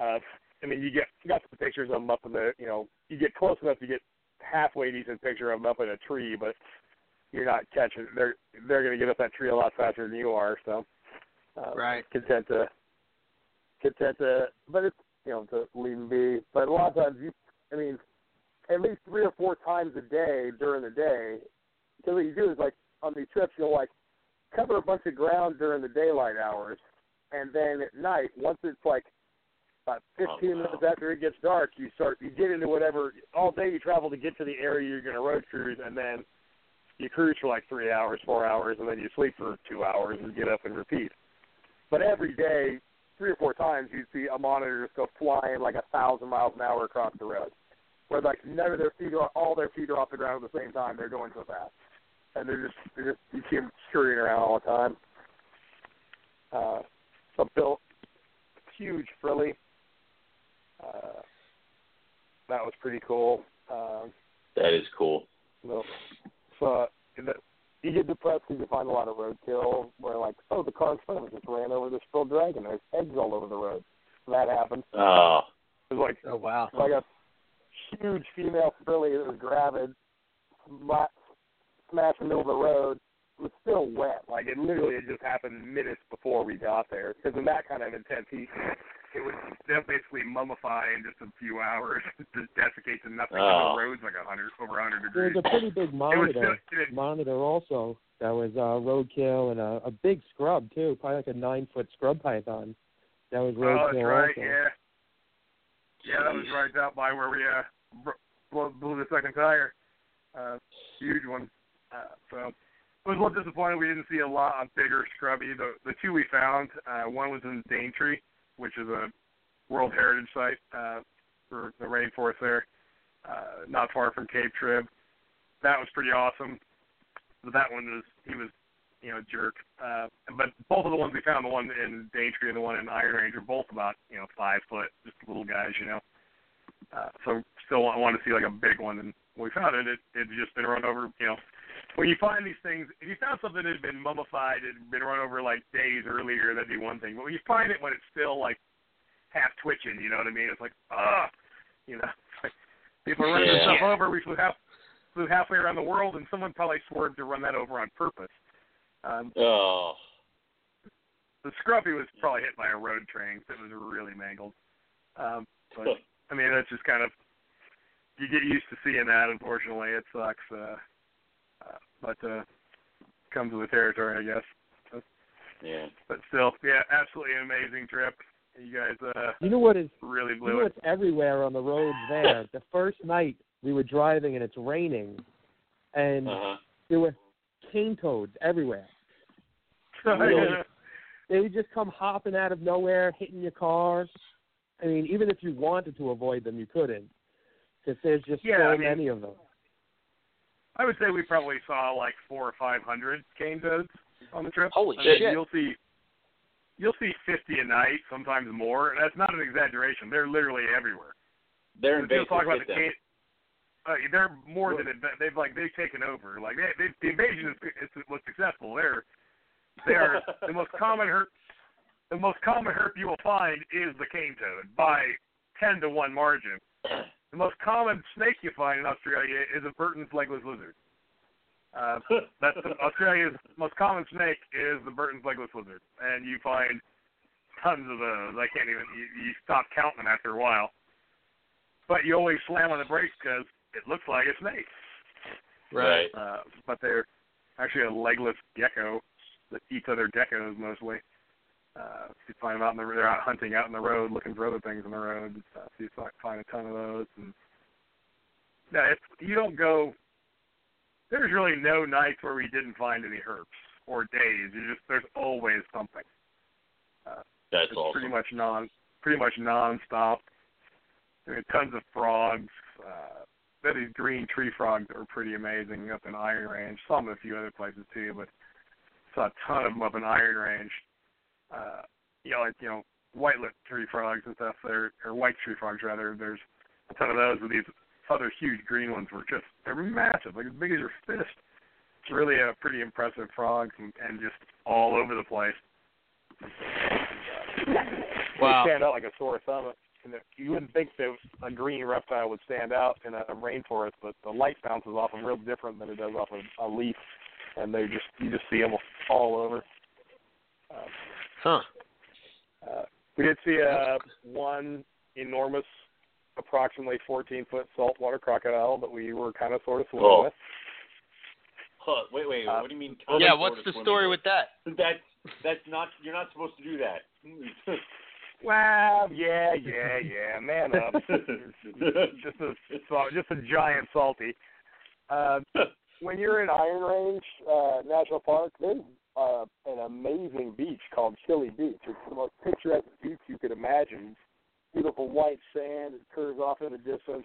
Uh, I mean, you get you got some pictures of them up in the you know you get close enough to get halfway decent picture of them up in a tree, but you're not catching. They're they're going to get up that tree a lot faster than you are. So uh, Right. content to content to, but it's you know to leave them be. But a lot of times you, I mean, at least three or four times a day during the day. Because what you do is like on these trips, you'll like cover a bunch of ground during the daylight hours, and then at night, once it's like about 15 Oh, wow. minutes after it gets dark, you start you get into whatever all day you travel to get to the area you're going to road cruise, and then you cruise for like three hours, four hours, and then you sleep for two hours and get up and repeat. But every day, three or four times, you'd see a monitor just go flying like a thousand miles an hour across the road, where like none of their feet are all their feet are off the ground at the same time. They're going so fast, and they're just they're just you see them scurrying around all the time. Uh, so Bill, huge frilly. Uh, that was pretty cool. Um, That is cool. no. So the, you get depressed because you find a lot of roadkill where like, oh, the car in front of us just ran over this frilled dragon. There's eggs all over the road. That happened. Oh. It was like Oh wow. like a huge female frilly that was gravid, sma- smashed in the middle of the road. It was still wet. Like it literally had just happened minutes before we got there. Because in that kind of intense heat, it would they'll basically mummify in just a few hours, just desiccate to nothing. Oh. The road's like a hundred over a hundred degrees. was a pretty big It was monitor still, it, monitor also that was uh roadkill and a, a big scrub too, probably like a nine foot scrub python. That was Oh, roadkill that's right. also. Yeah. Yeah, that was right out by where we uh blew, blew the second tire. uh, huge one. Uh, so it was a little disappointing we didn't see a lot on bigger scrubby. The the two we found, uh, one was in the Daintree, which is a World Heritage Site uh, for the rainforest there, uh, not far from Cape Trib. That was pretty awesome. But that one was he was you know jerk. Uh, but both of the ones we found, the one in Daintree and the one in Iron Range, are both about you know five foot, just little guys, you know. Uh, so still want, want to see like a big one, and we found it, it it had just been run over, you know when you find these things, if you found something that had been mummified and been run over like days earlier, that'd be one thing. But when you find it when it's still like half twitching, you know what I mean? It's like, ah, you know, it's like people running Yeah. stuff over. We flew half flew halfway around the world, and someone probably swerved to run that over on purpose. Um, Oh. the scrubby was probably hit by a road train. So it was really mangled. Um, but I mean, that's just kind of you get used to seeing that. Unfortunately, it sucks. Uh, uh, but uh, comes with the territory, I guess. Yeah. But still, yeah, absolutely amazing trip. You guys uh, You know what is really you know it. what's everywhere on the roads there. the first night we were driving and it's raining, and Uh huh. there were cane toads everywhere. Really? They would just come hopping out of nowhere, hitting your car. I mean, even if you wanted to avoid them, you couldn't, because there's just Yeah, so I mean- many of them. I would say we probably saw like four or five hundred cane toads on the trip. Holy I mean, shit. You'll see, you'll see fifty a night, sometimes more. And that's not an exaggeration. They're literally everywhere. They're People invasive. talk about the cane. Uh, they're more than they've like they've taken over. Like they, they, the invasion is, is was successful. They're they are the most common herp. The most common herp you will find is the cane toad by ten to one margin. The most common snake you find in Australia is a Burton's legless lizard. Uh, that's Australia's most common snake is the Burton's legless lizard, and you find tons of those. I can't even you, you stop counting them after a while. But you always slam on the brakes because it looks like a snake. Right. Uh, but they're actually a legless gecko that eats other geckos mostly. Uh, you find them out in the they're out hunting out in the road looking for other things on the road. So you find a ton of those. And yeah, it's you don't go. There's really no nights where we didn't find any herps or days. You just there's always something. Uh, That's it's awesome. pretty much non pretty much nonstop. I mean, tons of frogs. Uh, these green tree frogs are pretty amazing up in Iron Range. Some in a few other places too, but saw a ton of them up in Iron Range. Uh, you know, like you know, white lip tree frogs and stuff. There or white tree frogs rather. There's a ton of those. But these other huge green ones were just they're massive, like as big as your fist. It's really a pretty impressive frogs and, and just all over the place. Wow. They stand out like a sore thumb. And you wouldn't think that a green reptile would stand out in a rainforest, but the light bounces off them real different than it does off a, a leaf, and they just you just see them all over. Uh, Huh. uh, we did see uh, one enormous, approximately 14 foot saltwater crocodile that we were kind of sort of swimming Oh. with. Huh, wait, wait. Uh, what do you mean? Yeah, common what's sort the story swimming? with that? That that's not. You're not supposed to do that. Well, yeah, yeah, yeah. Man up. just a just a giant salty. Uh, when you're in Iron Range uh, National Park, there's uh, an amazing beach called Chili Beach. It's the most picturesque beach you could imagine. Beautiful white sand. It curves off in the distance.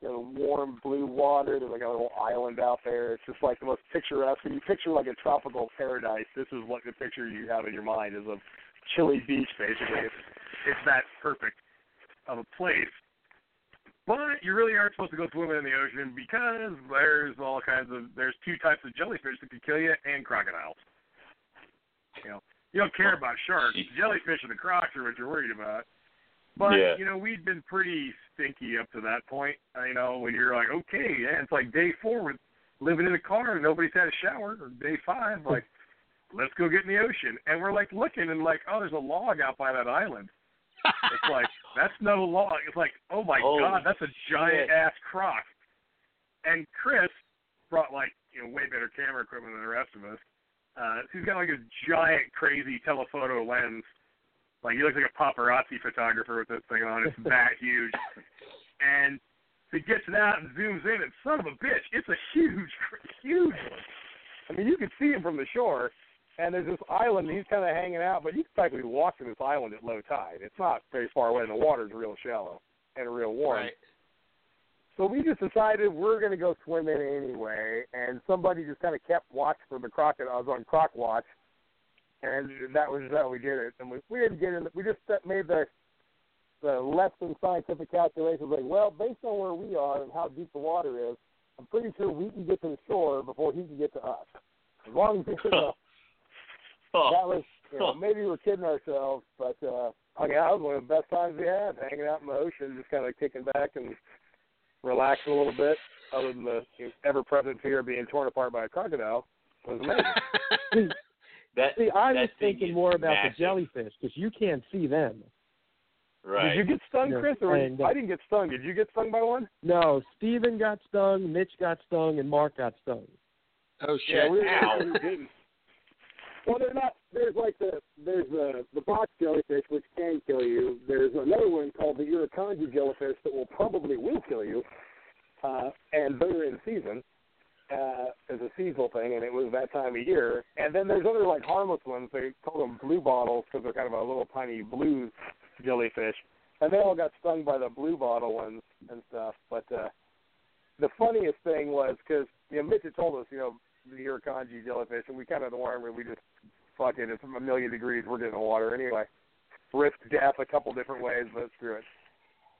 You know, warm blue water. There's like a little island out there. It's just like the most picturesque. When you picture like a tropical paradise, this is what the picture you have in your mind is of Chili Beach, basically. It's, it's that perfect of a place. But you really aren't supposed to go swimming in the ocean because there's all kinds of there's two types of jellyfish that could kill you and crocodiles. You know, you don't care about sharks. Jellyfish and the crocs are what you're worried about. But Yeah. you know, we'd been pretty stinky up to that point. You know, when you're like, okay, yeah, it's like day four with living in a car and nobody's had a shower, or day five, hmm. like, let's go get in the ocean. And we're like looking and like, oh, there's a log out by that island. It's like that's no log. It's like, oh my Holy god, that's a giant shit. ass croc. And Chris brought like you know way better camera equipment than the rest of us. Uh, he's got like a giant, crazy telephoto lens. Like he looks like a paparazzi photographer with this thing on. It's that huge. And he gets it out and zooms in, and son of a bitch, it's a huge, huge one. I mean, you can see him from the shore, and there's this island, and he's kind of hanging out, but you can practically walk to this island at low tide. It's not very far away, and the water's real shallow and real warm. Right. So we just decided we're going to go swimming anyway, and somebody just kind of kept watch for the crocodiles on Croc Watch, and that was how we did it. And we we didn't get in. We just made the the less than scientific calculations. Like, well, based on where we are and how deep the water is, I'm pretty sure we can get to the shore before he can get to us. As long as we can. Uh, Oh, that was, you know, maybe we're kidding ourselves, but uh, I mean, that was one of the best times we had, hanging out in the ocean, just kind of kicking back and relaxing a little bit. Other than the ever-present fear of being torn apart by a crocodile, it was amazing. that See, I that was thinking more about massive. the jellyfish because you can't see them. Right. Did you get stung, Yeah, Chris? Or and, I didn't get stung. Did you get stung by one? No, Steven got stung, Mitch got stung, and Mark got stung. Oh shit! Yeah, we, Ow. Well, they're not. There's like the there's the the box jellyfish which can kill you. There's another one called the irukandji jellyfish that will probably will kill you, uh, and they're in season uh, as a seasonal thing, and it was that time of year. And then there's other like harmless ones. They call them blue bottles because they're kind of a little tiny blue jellyfish, and they all got stung by the blue bottle ones and stuff. But uh, the funniest thing was because you know Mitch had told us you know the irukandji jellyfish, and we kind of warned him. We just fuck it. It's a million degrees. We're getting the water anyway. Risk death a couple different ways, but screw it.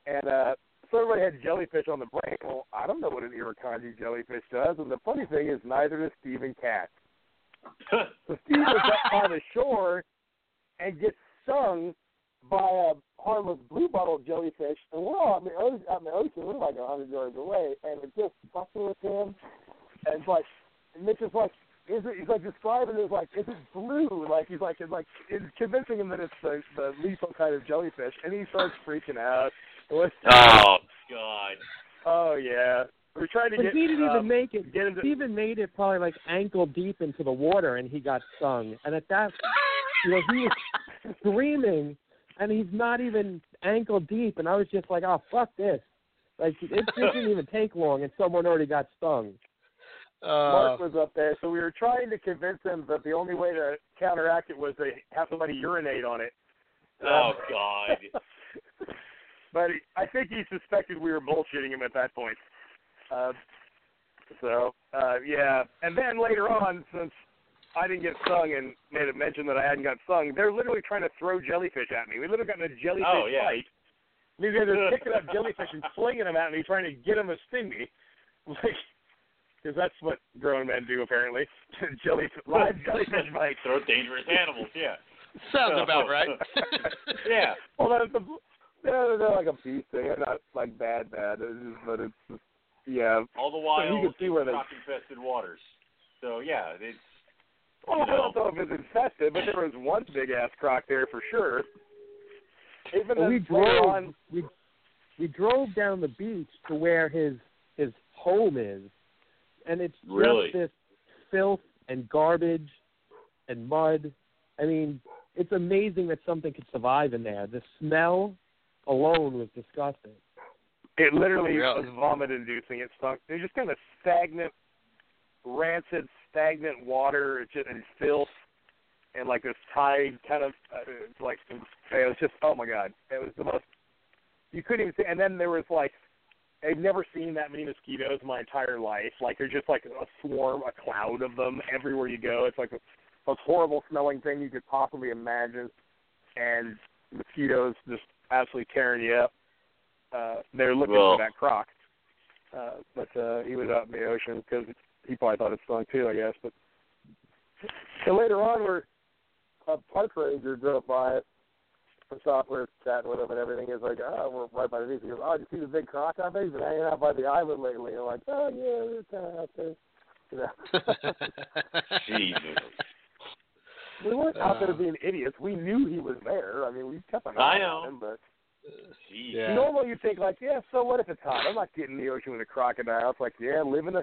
And uh, so everybody had jellyfish on the brain. Well, I don't know what an irukandji jellyfish does. And the funny thing is, neither does Stephen Katz. So Steve was up by the shore and gets stung by a harmless blue bottle jellyfish, and we're all out in the ocean. Out in the ocean. We're like a hundred yards away, and it's just fucking with him. And it's like, and Mitch is like, is it? He's like describing it as like, is it blue? Like he's like, it's like, it's convincing him that it's the the lethal kind of jellyfish, and he starts freaking out. Was- oh God. oh yeah, we're trying to But get. he didn't um, even make it. get into- Steven made it probably like ankle deep into the water, and he got stung. And at that, you know, he was screaming, and he's not even ankle deep. And I was just like, oh fuck this! Like it didn't even take long, and someone already got stung. Mark Uh, was up there, so we were trying to convince him that the only way to counteract it was to have somebody urinate on it. Oh Um, God. but I think he suspected we were bullshitting him at that point. Uh, so uh, yeah, and then later on, since I didn't get stung and made a mention that I hadn't got stung, they're literally trying to throw jellyfish at me. We literally got in a jellyfish Oh, yeah. fight. These guys are picking up jellyfish and flinging them at me, trying to get them to sting me. Like, because that's what grown men do apparently. jellyfish, live jellyfish fights. Throw dangerous animals. Yeah. sounds about right. Yeah. Well, that's a, they're, they're like a peace thing. They're not like bad, bad. It's just, but it's just, yeah. All the while you can see where they- croc infested waters. So yeah, it's Well, You I don't know if it's infested, but there was one big ass croc there for sure. Even Well, we drove. on, We we drove down the beach to where his his home is, and it's Really? just this filth and garbage and mud. I mean, it's amazing that something could survive in there. The smell alone was disgusting. it literally Really? was vomit inducing. It stunk. It was just kind of stagnant, rancid, stagnant water. It's just and filth and like this tide kind of uh, it's like it was just oh my god, it was the most. You couldn't even see. And then there was like I've never seen that many mosquitoes in my entire life. Like there's just like a swarm, a cloud of them everywhere you go. It's like the most horrible smelling thing you could possibly imagine, and mosquitoes just absolutely tearing you up. Uh, they're looking Well- for that croc, uh, but uh, he was out in the ocean because he probably thought it stung too, I guess. But so later on, we're a park ranger drove by it from software chatting with him and everything. He's like, oh, we're right by the beach. He goes, oh, did you see the big croc out there? He's been hanging out by the island lately. And I'm like, oh, yeah, we're kind of out there. You know. Jesus. we weren't out there Uh. being idiots. We knew he was there. I mean, we kept an eye on him, but Jeez. Yeah. normally you think like, yeah, so what if it's hot? I'm not getting in the ocean with a crocodile. It's like, yeah, live in a,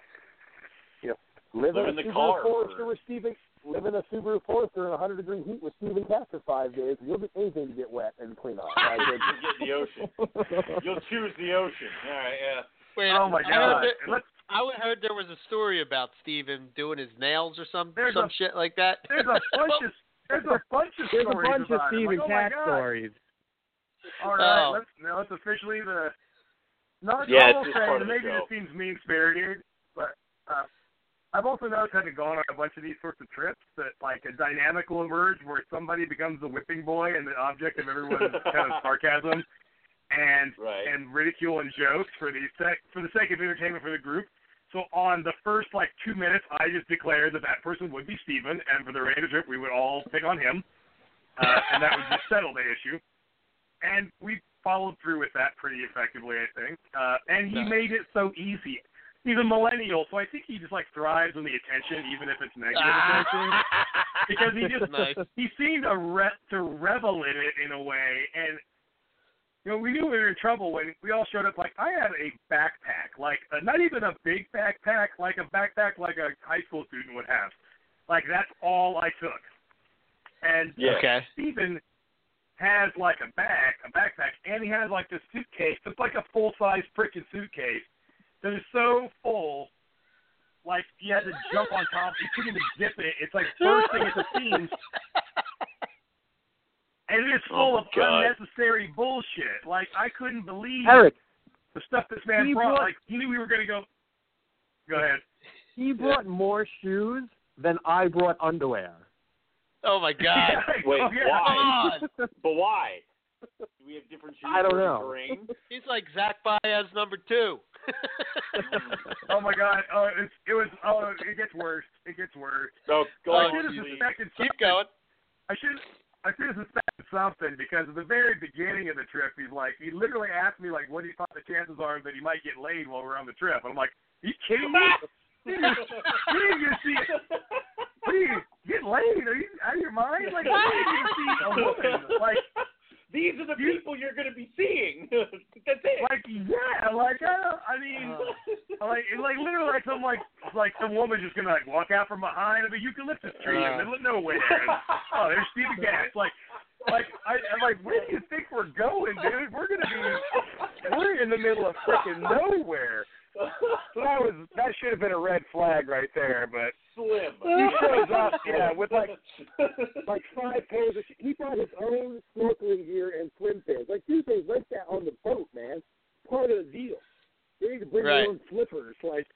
you know, live, Live in in the Subaru car Forester for- with Stephen. Live in a Subaru Forester in 100 degree heat with Stephen Katz for five days. and You'll do anything to get wet and clean up. Like, You'll get in the ocean. You'll choose the ocean. All right. Yeah. Wait, Oh my I god! there, And I heard there was a story about Steven doing his nails or some There's some a- shit like that. there's a bunch of there's a bunch of There's a stories bunch of about it. Stephen like, oh Cat God. stories. All right, Oh. let's now let's officially the. Not Yeah, I it's will just say, part of the maybe show. this seems mean spirited, but uh, I've also noticed having gone on a bunch of these sorts of trips that like a dynamic will emerge where somebody becomes the whipping boy and the object of everyone's kind of sarcasm and Right. and ridicule and jokes for the sec- for the sake of entertainment for the group. So on the first like two minutes, I just declared that that person would be Steven, and for the remainder of the trip, we would all pick on him, uh, and that would just settle the issue. And we followed through with that pretty effectively, I think. Uh, and he Nice. made it so easy. He's a millennial, so I think he just like thrives on the attention, even if it's negative attention. Because he just nice. he seemed to re- to revel in it in a way, and you know we knew we were in trouble when we all showed up. Like I had a backpack, like uh, not even a big backpack, like a backpack like a high school student would have. Like that's all I took. And Yeah. Okay. Stephen has like a bag, a backpack, and he has like this suitcase. It's like a full size freaking suitcase that is so full, like you had to jump on top. You couldn't even zip it. It's like bursting at the seams, and it is Oh, full my of God. unnecessary bullshit. Like I couldn't believe Eric, the stuff this man he brought. brought- Like he knew we were gonna go. Go ahead. he brought more shoes than I brought underwear. Oh my god. Wait, Oh, yeah. why? But why? Do we have different shoes I don't know. terrain? He's like Zach Baez number two. Oh my god! Oh, it's, it was. Oh, it gets worse. It gets worse. No, go I on, should have suspected Keep something. going. I should I should have suspected something because at the very beginning of the trip, he's like, he literally asked me like, what do you thought the chances are that he might get laid while we're on the trip? And I'm like, are you kidding me? you didn't even see What are you get laid? Are you out of your mind? Like, you didn't see a woman. Like, These are the people you're going to be seeing. That's it. like yeah, like I, I mean. Uh. Like, like literally, like some like like some woman just gonna like walk out from behind of a eucalyptus tree in the middle of nowhere. And, oh, there's Stephen Katz. Like, like I, I'm like, where do you think we're going, dude? We're gonna be, we're in the middle of freaking nowhere. So that was that should have been a red flag right there. But Slim. he shows up, yeah, with like like five pairs of. He brought his own snorkeling gear and swim fins. Like do things like that on the boat, man. Part of the deal. You need to bring Right. your own flippers. Like,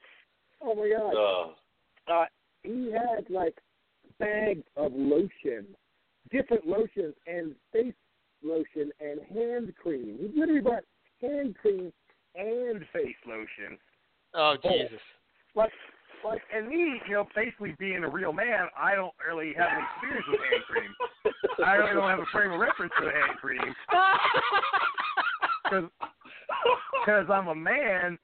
oh my god. Uh, Uh, he had like bags of lotion, different lotions and face lotion and hand cream. He literally bought hand cream and face lotion. Oh Jesus. Like, like, and me, you know, basically being a real man, I don't really have any experience with hand cream. I really don't have a frame of reference for the hand cream because I'm a man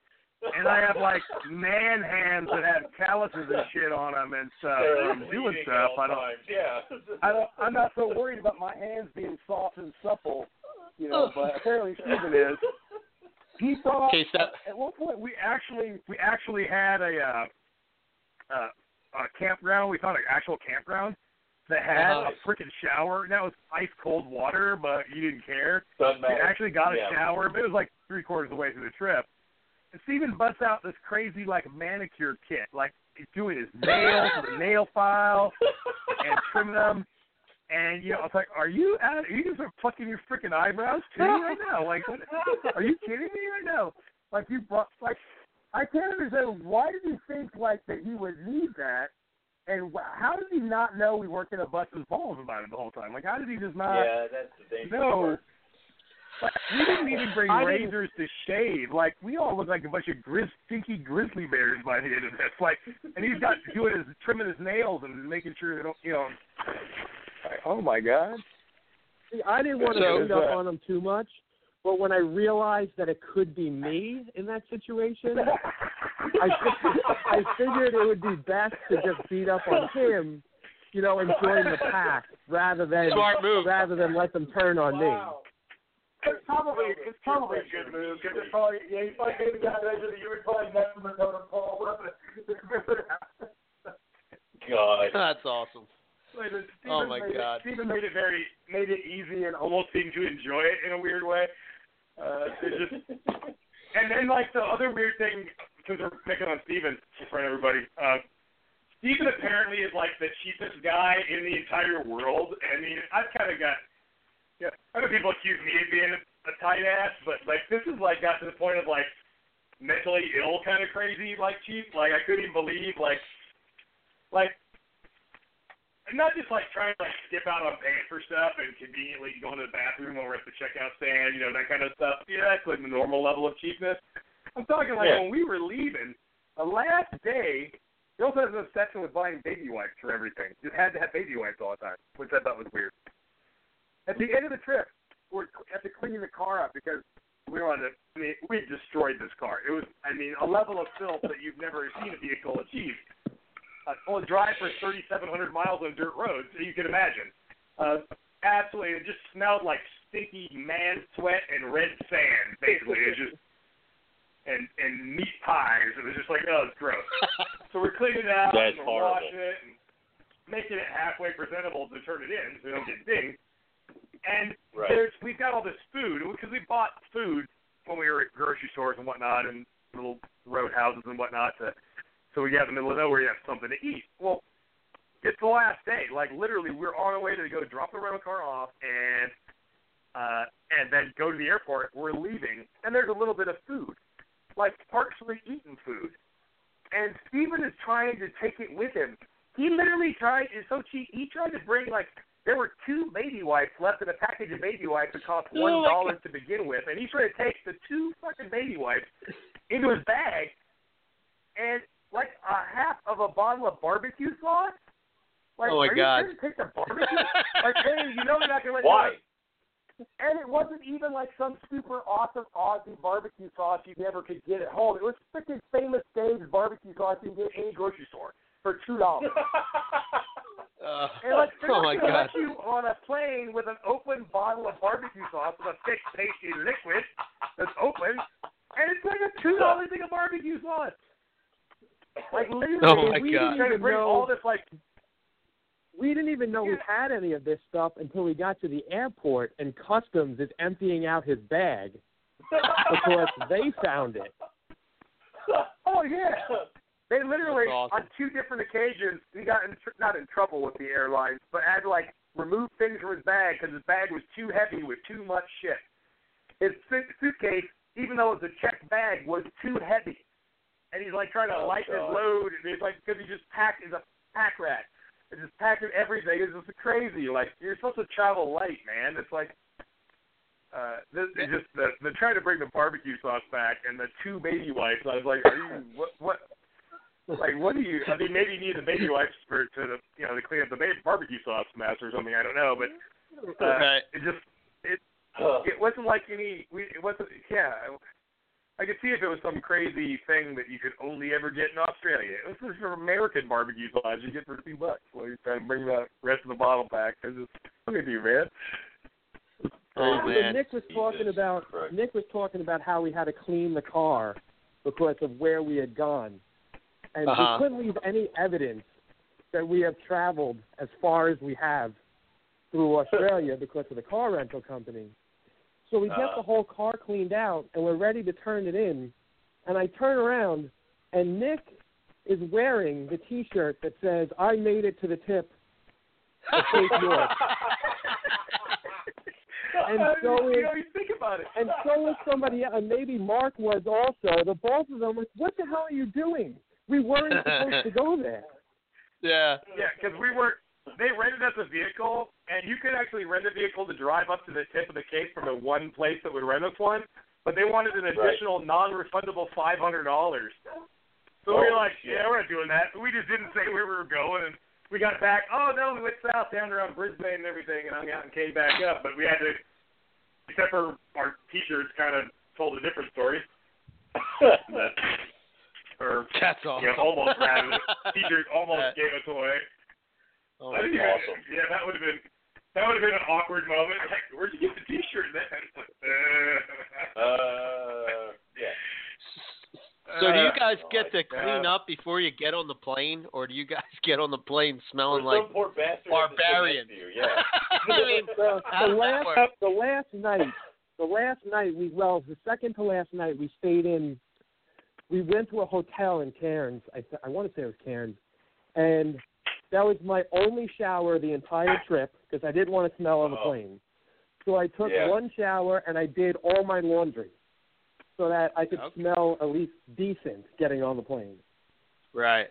and I have like man hands that have calluses and shit on them and stuff. they're I'm doing stuff. I don't. times, Yeah. I don't. I'm not so worried about my hands being soft and supple, you know. But apparently Stephen is. He brought. Okay, so At one point, we actually we actually had a uh, uh, a campground. We found an actual campground that had Uh-huh. a freaking shower. That was ice cold water, but you didn't care. Doesn't We matter. actually got a Yeah. shower, but it was like three quarters of the way through the trip. And Steven busts out this crazy like manicure kit, like he's doing his nails with a nail file and trimming them. And you know, I was like, "Are you out? Are you just plucking your freaking eyebrows too right now? Like, what, are you kidding me right now? Like you brought like I can't understand why did he think like that he would need that, and wh- how did he not know we weren't going to bust his balls about it the whole time? Like, how did he just not? yeah, that's the thing. No. Like, we didn't even bring I didn't- razors to shave. Like we all look like a bunch of grizz, stinky grizzly bears by the end of this. Like, and he's got doing his trimming his nails and making sure they don't, you know. Like, oh my god. See, I didn't want to So- beat up on him too much, but when I realized that it could be me in that situation, I I figured it would be best to just beat up on him, you know, and join the pack rather than Smart move. rather than let them turn on me. It's probably it's probably a good move because it's probably yeah you probably maybe got measure that you would probably never go to Paul. God. that's awesome. Like, Stephen Oh, my made God. It, Stephen made it very made it easy and almost seemed to enjoy it in a weird way. Uh, just and then like the other weird thing, because we're picking on Steven in front of everybody. Uh, Steven apparently is like the cheapest guy in the entire world. I mean, I've kind of got, yeah, other people accuse me of being a tight ass, but like this is like got to the point of like mentally ill kind of crazy, like cheap. Like I couldn't even believe like, like not just like trying to like skip out on paying for stuff and conveniently going to the bathroom when we're at the checkout stand, you know, that kind of stuff. Yeah, that's like the normal level of cheapness. I'm talking like Yeah. when we were leaving, the last day, he also has an obsession with buying baby wipes for everything. Just had to have baby wipes all the time, which I thought was weird. At the end of the trip, we're after cleaning the car up because we wanted to. I mean, we destroyed this car. It was, I mean, a level of filth that you've never seen a vehicle achieve. Uh, only drive for 3,700 miles on dirt roads, so you can imagine. Uh, absolutely, it just smelled like stinky man sweat and red sand. Basically, it just and and meat pies. It was just like, oh, it's gross. so we're cleaning it out That's and we're horrible. washing it and making it halfway presentable to turn it in so we don't get dinged. And Right. there's we've got all this food because we bought food when we were at grocery stores and whatnot and little roadhouses and whatnot to so we got in the middle of nowhere you have something to eat. Well, it's the last day. Like literally we're on our way to go drop the rental car off and uh and then go to the airport. We're leaving and there's a little bit of food. Like partially eaten food. And Steven is trying to take it with him. He literally tried it's so cheap he tried to bring like there were two baby wipes left in a package of baby wipes that cost one Oh my to begin with, and he's trying to take the two fucking baby wipes into his bag and like a half of a bottle of barbecue sauce. Like, Oh, my are God. you to take the barbecue? like, hey, you know you're not gonna let Why? and it wasn't even like some super awesome Aussie barbecue sauce you never could get at home. It was freaking famous Dave's barbecue sauce you can get at any grocery store for two dollars. Uh, And like they're oh my god. let you on a plane with an open bottle of barbecue sauce with a thick pasty liquid that's open, and it's like a two dollar thing of barbecue sauce. Like oh, literally, Oh we God. trying to bring No. all this like We didn't even know we had any of this stuff until we got to the airport and customs is emptying out his bag because they found it. Oh yeah. They literally awesome. on two different occasions he got in tr- not in trouble with the airlines, but had to like remove things from his bag because his bag was too heavy with too much shit. His suit- suitcase, even though it was a checked bag, was too heavy, and he's like trying to Oh, lighten his load, and it's like because he just packed is a pack rat, and just packing everything. It's just crazy. Like you're supposed to travel light, man. It's like. Uh, this is just the, the trying to bring the barbecue sauce back and the two baby wipes. I was like, are you what what like, what do you? I mean, maybe you need the baby wipes for to the you know to clean up the ba- barbecue sauce mess or something. I don't know, but uh, Right. it just it it wasn't like any. We it wasn't. Yeah, I could see if it was some crazy thing that you could only ever get in Australia. This is for American barbecue sauce you get for two bucks. Well, you're trying to bring the rest of the bottle back. I just look at you, man. Oh But man. Nick was talking Jesus about Christ. Nick was talking about how we had to clean the car because of where we had gone, and Uh-huh. we couldn't leave any evidence that we have traveled as far as we have through Australia because of the car rental company. So we get Uh. the whole car cleaned out and we're ready to turn it in, and I turn around and Nick is wearing the T-shirt that says "I made it to the tip." of Cape York. And so you is- know, you think about it. and so was somebody else, and maybe Mark was also. The both of them was, what the hell are you doing? We weren't supposed to go there. Yeah. Yeah, because we were. They rented us a vehicle, and you could actually rent a vehicle to drive up to the tip of the Cape from the one place that would rent us one, but they wanted an additional non-refundable five hundred dollars. So we were Oh, like, shit. yeah, we're not doing that. We just didn't say where we were going, and we got back. Oh no, we went south down around Brisbane and everything, and hung out and came back up. But we had to, except for our T-shirts, kind of told a different story. Or That's awesome. yeah, almost had it. T-shirt almost gave us away. Oh I my didn't God. even, awesome. Yeah, that would have been that would have been an awkward moment. Like, where'd you get the T-shirt then? uh, yeah. So do you Uh, guys get to clean God. up before you get on the plane, or do you guys get on the plane smelling like some poor bastard has to sit barbarian? you, Yeah. I mean, The, the last work? the last night, the last night we well the second to last night we stayed in. We went to a hotel in Cairns. I th- I want to say it was Cairns, and that was my only shower the entire trip because I didn't want to smell on the plane. So I took Yeah. one shower and I did all my laundry, so that I could Okay. smell at least decent getting on the plane. Right.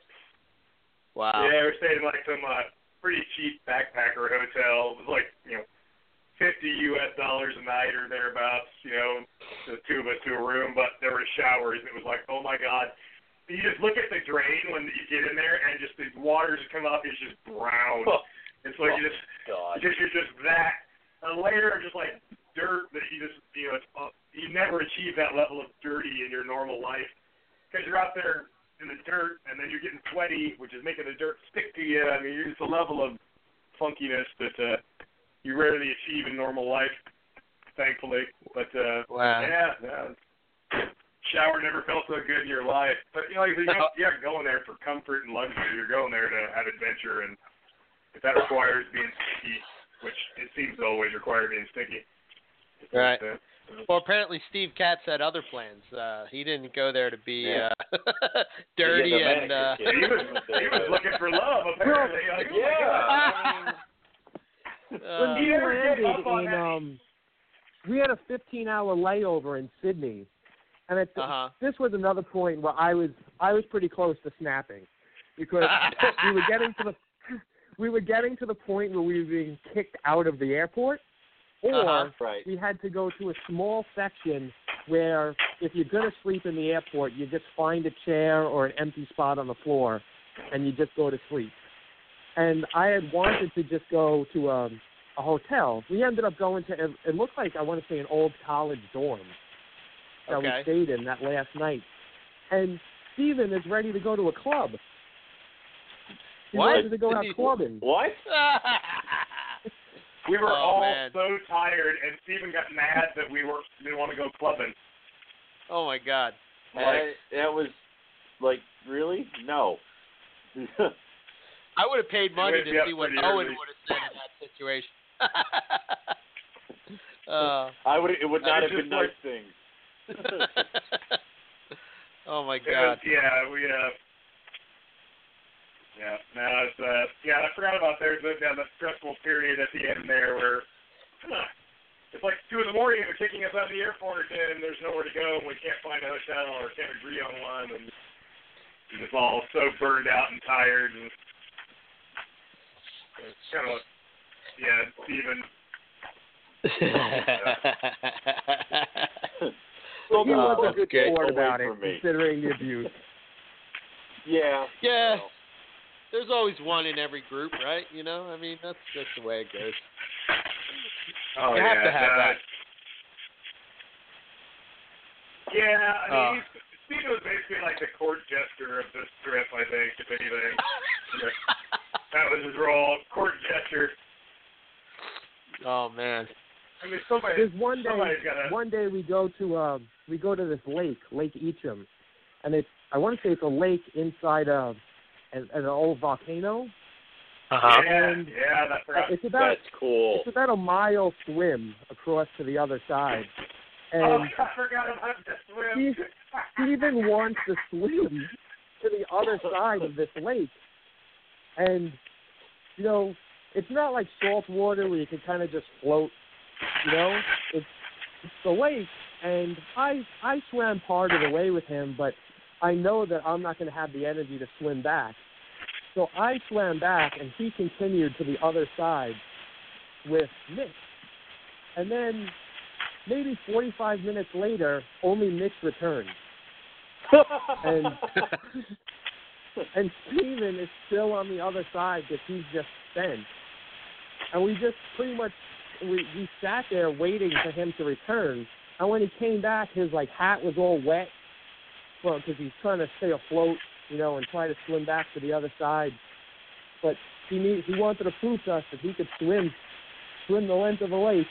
Wow. Yeah, we stayed in like some uh, pretty cheap backpacker hotel. It was like you know, fifty U.S. dollars a night or thereabouts. You know, the two of us to a room, but there were showers. and It was like, oh my god. You just look at the drain when you get in there, and just the water just come up. It's just brown. It's like you just God. just you're just that a layer of just like dirt that you just you know it's, uh, you never achieve that level of dirty in your normal life because you're out there in the dirt and then you're getting sweaty, which is making the dirt stick to you. I mean, you're just a level of funkiness that uh, you rarely achieve in normal life, thankfully. But uh, Wow. yeah, yeah. Shower never felt so good in your life. But you know, you know, you're not going there for comfort and luxury. You're going there to have adventure, and if that requires being sticky, which it seems to always require being sticky. Right. Well, apparently Steve Katz had other plans. Uh, he didn't go there to be Yeah. uh, dirty Yeah, and uh, manicure he was he was looking for love apparently. Like, oh my Yeah. uh, when we you landed in um we had a 15 hour layover in Sydney and the, uh-huh. this was another point where I was I was pretty close to snapping because we were getting to the we were getting to the point where we were being kicked out of the airport or Uh-huh. Right. we had to go to a small section where if you're going to sleep in the airport you just find a chair or an empty spot on the floor and you just go to sleep and I had wanted to just go to a, a hotel. We ended up going to it looked like I want to say an old college dorm that Okay. we stayed in that last night. And Steven is ready to go to a club. He's What? ready to go out clubbing. What? We were Oh, all man. so tired, and Steven got mad that we were didn't want to go clubbing. oh my God. I, that was like really no. I would have paid money to see what pretty Owen early. would have said in that situation. uh, I would. It would not have been just like- nice things. oh my God. was, yeah, we uh. Yeah, no, it's uh, yeah. I forgot about there's a, yeah, that stressful period at the end there where huh, it's like two in the morning. They're kicking us out of the airport, and there's nowhere to go, and we can't find a hotel or can't agree on one, and we're just all so burned out and tired, and it's kind of yeah, Steven. Well, he was a good get sport about it, me. considering the abuse. Yeah. Yeah. well, There's always one in every group, right? You know, I mean, that's that's the way it goes. Oh You yeah, have to have no, that. Yeah, I mean, Uh. he's, Steven was basically like the court jester of this trip, I think, if anything. that was his role, court jester. oh man. I mean, somebody, There's one day somebody's got to. one day we go to uh we go to this lake, Lake Eacham, and it's I want to say it's a lake inside a an, an old volcano. Uh-huh. Yeah, And- yeah, that's right. It's about that's cool. it's about a mile swim across to the other side, Oh, and I forgot about the swim. Steven wants to swim to the other side of this lake, and you know it's not like salt water where you can kind of just float. You know, it's it's the lake, and I I swam part of the way with him, but I know that I'm not going to have the energy to swim back. So I swam back, and he continued to the other side with Mitch. And then maybe 45 minutes later, only Mitch returned. And and Steven is still on the other side because he's just spent. And we just pretty much we we sat there waiting for him to return. And when he came back, his like hat was all wet, well, because he's trying to stay afloat, you know, and try to swim back to the other side. But he need, he wanted to prove to us that he could swim swim the length of the lake.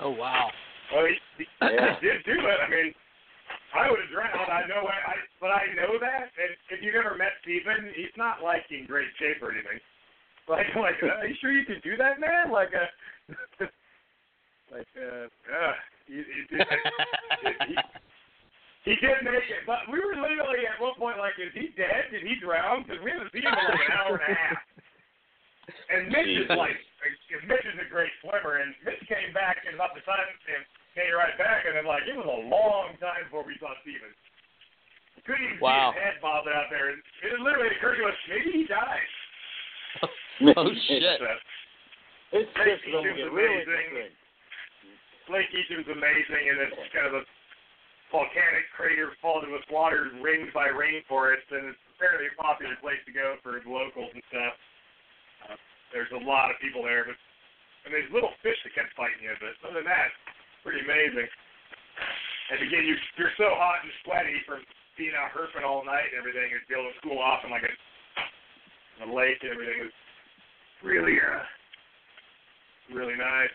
Oh wow. Well, he, he, Yeah. he did do it. I mean, I would have drowned. I know, I, I but I know that. And if you've ever met Steven, he's not like in great shape or anything. Like, like, are you sure you could do that, man? Like, uh, Like, uh, uh, he, he, did, he, he did make it, but we were literally at one point like, is he dead? Did he drown? Because we haven't seen him in like an hour and a half. And Mitch is like, because Mitch is a great swimmer, and Mitch came back in about the time and came right back, and then like it was a long time before we saw Steven. Couldn't even Wow. see his head bobbing out there. And it literally occurred to us, maybe he died. oh shit. So, It's Hey, just going to Eacham's really amazing. interesting. Lake Eacham's amazing, and it's kind of a volcanic crater filled with water ringed by rainforest, and it's a fairly popular place to go for locals and stuff. Uh, there's a lot of people there, but and there's little fish that kept fighting you, but other than that, pretty amazing. And again, you you're so hot and sweaty from being out herping all night and everything, and be able to cool off in like a, a lake and everything is really uh really nice.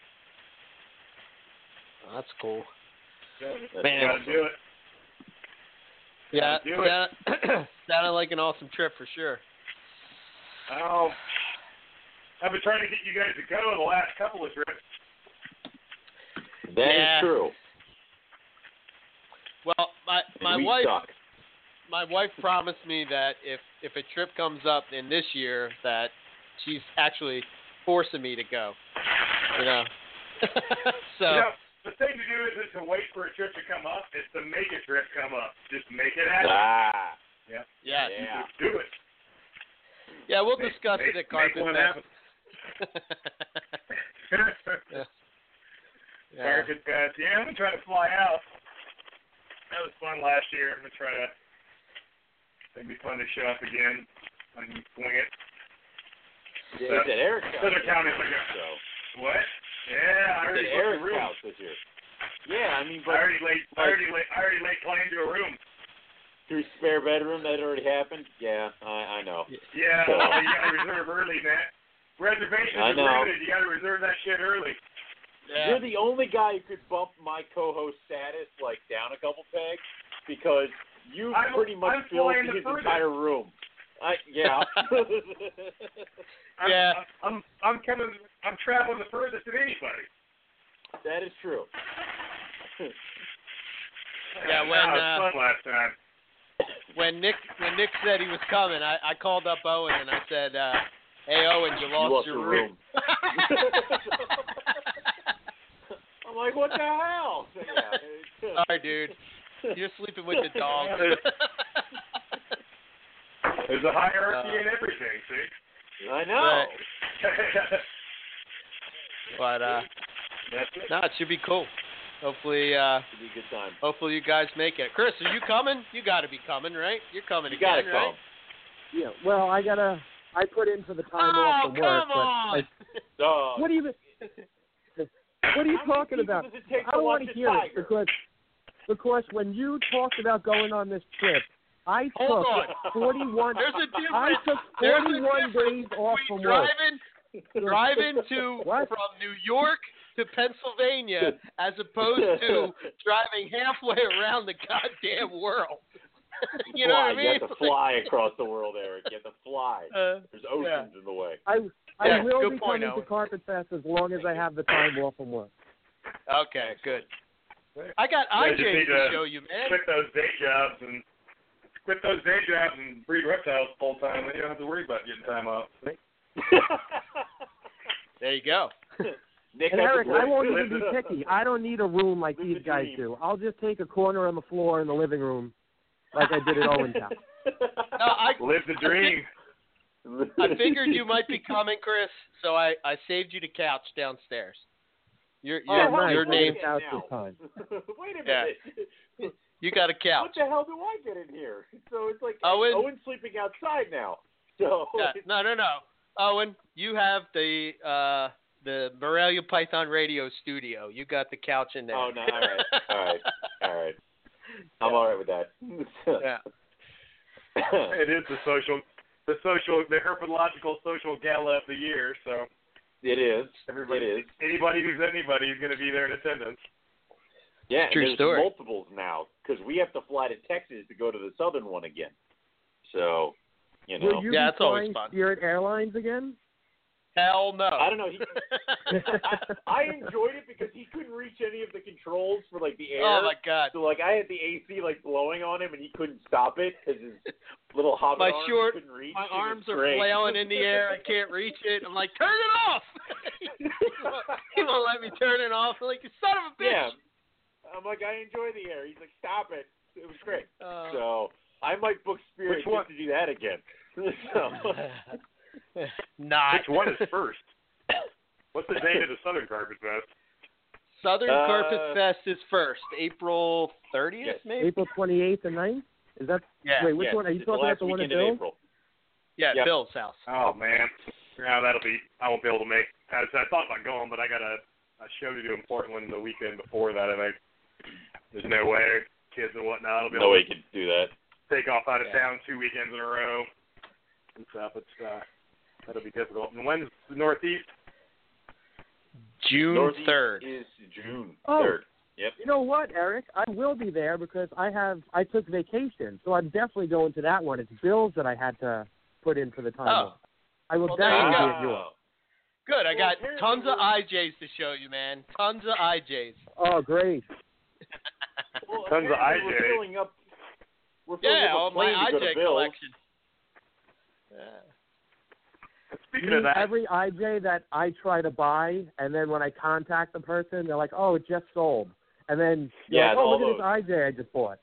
Oh, that's cool. That's Man. Gotta do it. Yeah, do it. sounded, sounded like an awesome trip for sure. Oh, I've been trying to get you guys to go the last couple of trips. That is Yeah. true. Well, my my we wife suck. My wife promised me that if if a trip comes up in this year that she's actually forcing me to go. You know. so You know, the thing to do isn't to wait for a trip to come up; it's to make a trip come up. Just make it happen. Ah, yeah, yeah. Just do it. yeah, we'll Make- discuss make, it at make Carpet one Fest. happen. yeah. Carpet Fest. Yeah, I'm gonna try to fly out. That was fun last year. I'm gonna try to. It'd be fun to show up again. I can swing it. Yeah, it's at Eric's house. Southern County is like a So, what? Yeah, I already at booked a Eric's room. house this year. Yeah, I mean, I already laid. I already laid. I already laid claim to a room. through spare bedroom that already happened. Yeah, I, I know. Yeah, So- well, you gotta reserve early, man. Reservations I are limited. You gotta reserve that shit early. Yeah. You're the only guy who could bump my co-host status like down a couple pegs because you I'm- pretty much I'm filled flying the his furthest. entire room. I yeah. I'm, Yeah. I'm, I'm coming. I'm traveling the furthest of anybody. that is true. Yeah, when, uh, fun last time. when Nick when Nick said he was coming, I, I called up Owen and I said, uh, "Hey Owen, you lost, you lost your your room." I'm like, what the hell? Yeah. Sorry, dude. You're sleeping with the dog. There's a hierarchy Uh, in everything. See. I know. Right. but uh, it. no, it should be cool. Hopefully, uh, It'll be a good time. hopefully you guys make it. Chris, are you coming? You got to be coming, right? You're coming You again, gotta right? come. Yeah. Well, I gotta. I put in for the time oh, off from work, come but on! I, Uh, what do you? What are you how many talking about? Does it take I don't want to a hear it because because when you talked about going on this trip, I Hold took on. 41. There's a difference. I took 41 days off from between work. driving driving to What? from New York to Pennsylvania as opposed to driving halfway around the goddamn world. you know fly. what I mean? You have to fly across the world, Eric. You have to fly. Uh, There's oceans in the way. I I Yeah, will good be point, coming Owen. to Carpet Fest as long as I have the time off from work. okay, good. I got IJ just to to show you, man. Quit those day jobs and quit those day jobs and breed reptiles full time. Then you don't have to worry about getting time off. There you go. Nick And Eric, I won't even be picky. I don't need a room like these guys do. I'll just take a corner on the floor in the living room, like I did at Owen's house. No, I Live the dream. I figured you might be coming, Chris, so I I saved you the couch downstairs. Your Oh, your nice. your Wait name. a this time. Wait a Yeah. minute. You got a couch. What the hell do I get in here? So it's like Owen? Owen's sleeping outside now. So Yeah, no, no, no. Owen, you have the uh the Morelia Python Radio Studio. You got the couch in there. Oh no! All right, all right, all right. I'm all right with that. Yeah. It is the social, the social, the herpetological social gala of the year. So it is. everybody, It is. anybody who's anybody is going to be there in attendance. Yeah, and True there's story. multiples now because we have to fly to Texas to go to the southern one again. So, you know, Will you Yeah, be it's always flying fun. Spirit Airlines again? Hell no. I don't know. He, I, I enjoyed it because he couldn't reach any of the controls for like the air. oh my god. So like I had the AC like blowing on him and he couldn't stop it because his little hobbit My arms short- couldn't reach. My It was arms are great. flailing in the air. I can't reach it. I'm like, turn it off. he won't let me turn it off. I'm like, you son of a bitch. Yeah. I'm like I enjoy the air. He's like stop it. It was great. Uh, So I might book Spirit Which one? just to do that again. so, not. Which one is first? What's the date of the Southern Carpet Fest? Southern Uh, Carpet Fest is first, April 30th, Yes. maybe. April 28th and 9th? Is that Yeah, wait? Which yes, one are you it's talking the about? The one in weekend Bill? April. yeah, Yep. Bill's house. Oh man, yeah, that'll be. I won't be able to make. I, I thought about going, but I got a, a show to do in Portland the weekend before that, and I there's no way kids and whatnot will be No able way to you could do that. take off out of Yeah. town two weekends in a row and stuff. It's uh, that'll be difficult. And when's the Northeast? June 3rd. is June oh. third. Oh. 3rd. Yep. You know what, Eric? I will be there because I have I took vacation, so I'm definitely going to that one. It's bills that I had to put in for the time. Oh. off. I will Well, definitely be at yours. Good. I got tons of IJs to show you, man. Tons of IJs. Oh, great! Well, Tons of IJs. We're filling up. We're filling Yeah, up all my plane to go to IJ collection. Yeah. Speaking You of that, every IJ that I try to buy, and then when I contact the person, they're like, "Oh, it just sold," and then you're Yeah, like, "Oh, all look at this IJ I just bought."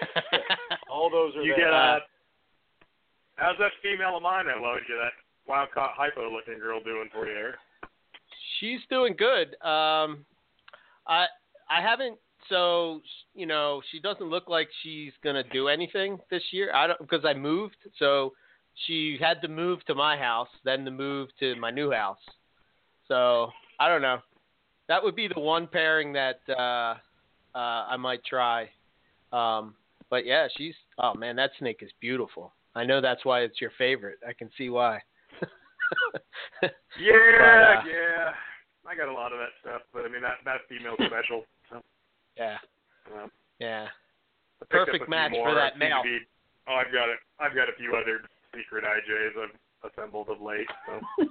All those are you there. get uh, how's that female of mine that loves you? That wild caught hypo looking girl doing for you there? She's doing good. Um, I I haven't. So you know, she doesn't look like she's gonna do anything this year. I don't because I moved. So she had to move to my house, then to move to my new house. So I don't know. That would be the one pairing that uh, uh, I might try. Um, but yeah, she's. Oh man, that snake is beautiful. I know that's why it's your favorite. I can see why. Yeah, But, uh, yeah. I got a lot of that stuff, but I mean that that female's special. So, yeah, um, yeah. Perfect match more. for that I seem to male. be- oh, I've got it. I've got a few other secret IJs I've assembled of late. So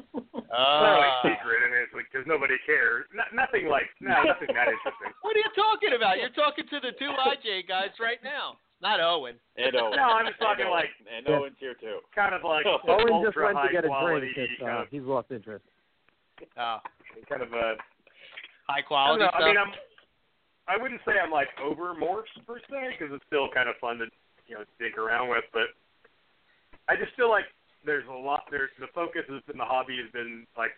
it's not like Ah. secret, and it's like because nobody cares. No, nothing like no, nothing that interesting. What are you talking about? You're talking to the two IJ guys right now. Not Owen. and Owen. No, I'm just talking Owen. like And Owen's here too. kind of like Owen just went to get a quality, drink. It's, kind uh, of he's lost interest. Oh, kind of a high I don't quality know. stuff. I mean, I'm. I wouldn't say I'm like over morphs per se because it's still kind of fun to you know dig around with, but I just feel like there's a lot. There's the focus has been the hobby has been like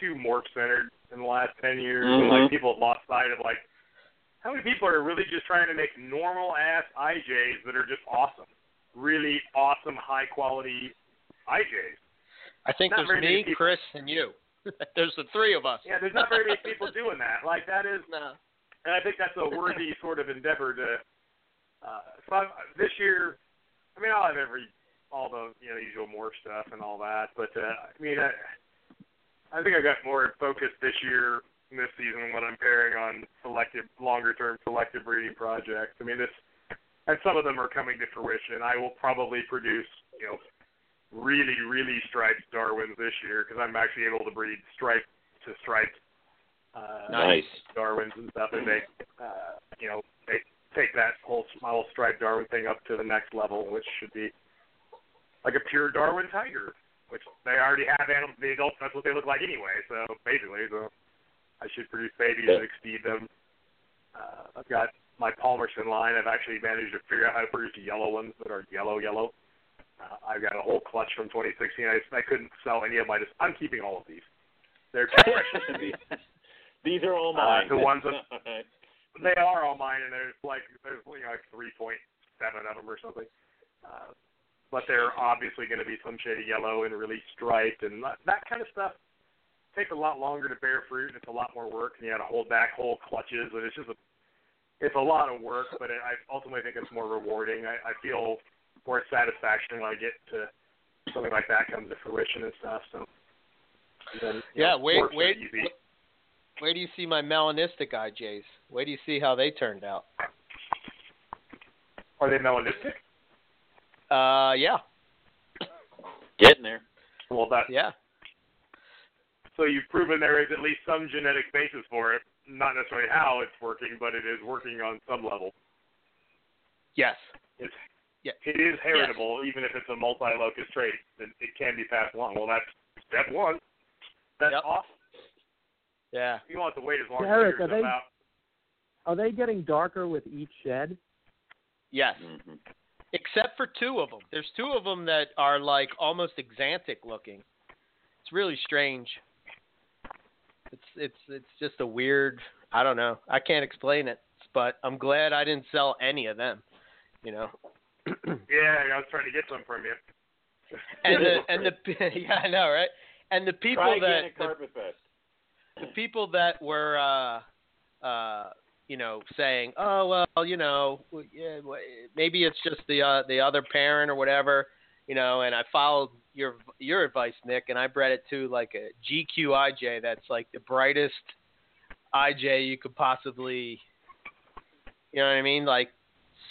too morph centered in the last ten years, and like Mhm. people have lost sight of like how many people are really just trying to make normal ass IJs that are just awesome, really awesome, high quality IJs. I think not there's me. Chris, and you. there's the three of us. Yeah, there's not very many people doing that. Like that is No. and I think that's a worthy sort of endeavor to. Uh, so I'm, this year, I mean, I'll have every all the you know usual more stuff and all that, but uh, I mean, I, I think I got more focused this year in this season when I'm pairing on selective, longer term selective breeding projects. I mean, this and some of them are coming to fruition. I will probably produce you know really really striped Darwins this year because I'm actually able to breed striped to striped. Uh, Nice. Darwins and stuff, and they, uh, you know, they take that whole small striped Darwin thing up to the next level, which should be like a pure Darwin tiger, which they already have animals. The adults, that's what they look like anyway. So basically, so I should produce babies Yeah. that exceed them. Uh, I've got my Palmerston line. I've actually managed to figure out how to produce yellow ones that are yellow, yellow. Uh, I've got a whole clutch from 2016. I, I couldn't sell any of my. Just, I'm keeping all of these. They're too precious. These are all Uh, mine. the ones that- They are all mine, and there's like there's you know like three point seven of them or something. Uh, but they're obviously going to be some shade of yellow and really striped, and that, that kind of stuff takes a lot longer to bear fruit, and it's a lot more work, and you got to hold back whole clutches, and it's just a it's a lot of work, but it, I ultimately think it's more rewarding. I, I feel more satisfaction when I get to something like that comes to fruition and stuff. So. And then, Yeah, know, wait, wait. easy. Where do you see my melanistic IJs? Where do you see how they turned out? Are they melanistic? Uh, yeah, Getting there. Well, that yeah. So you've proven there is at least some genetic basis for it. Not necessarily how it's working, but it is working on some level. Yes. It's Yeah. it is heritable, even if it's a multi-locus trait. It, it can be passed along. Well, that's step one. That's Yep. awesome. Yeah. You want to wait as long as you are they- out. Are they getting darker with each shed? Yes. hmm Except for two of them. There's two of them that are like almost axanthic looking. It's really strange. It's it's it's just a weird. I don't know. I can't explain it, but I'm glad I didn't sell any of them. You know. Yeah, I was trying to get some from you. and the and the yeah I know right. And the people Try that at the, the people that were uh uh you know saying oh well you know w- yeah, w- maybe it's just the uh, the other parent or whatever you know and I followed your your advice Nick and I bred it to like a GQIJ. That's like the brightest IJ you could possibly you know what I mean like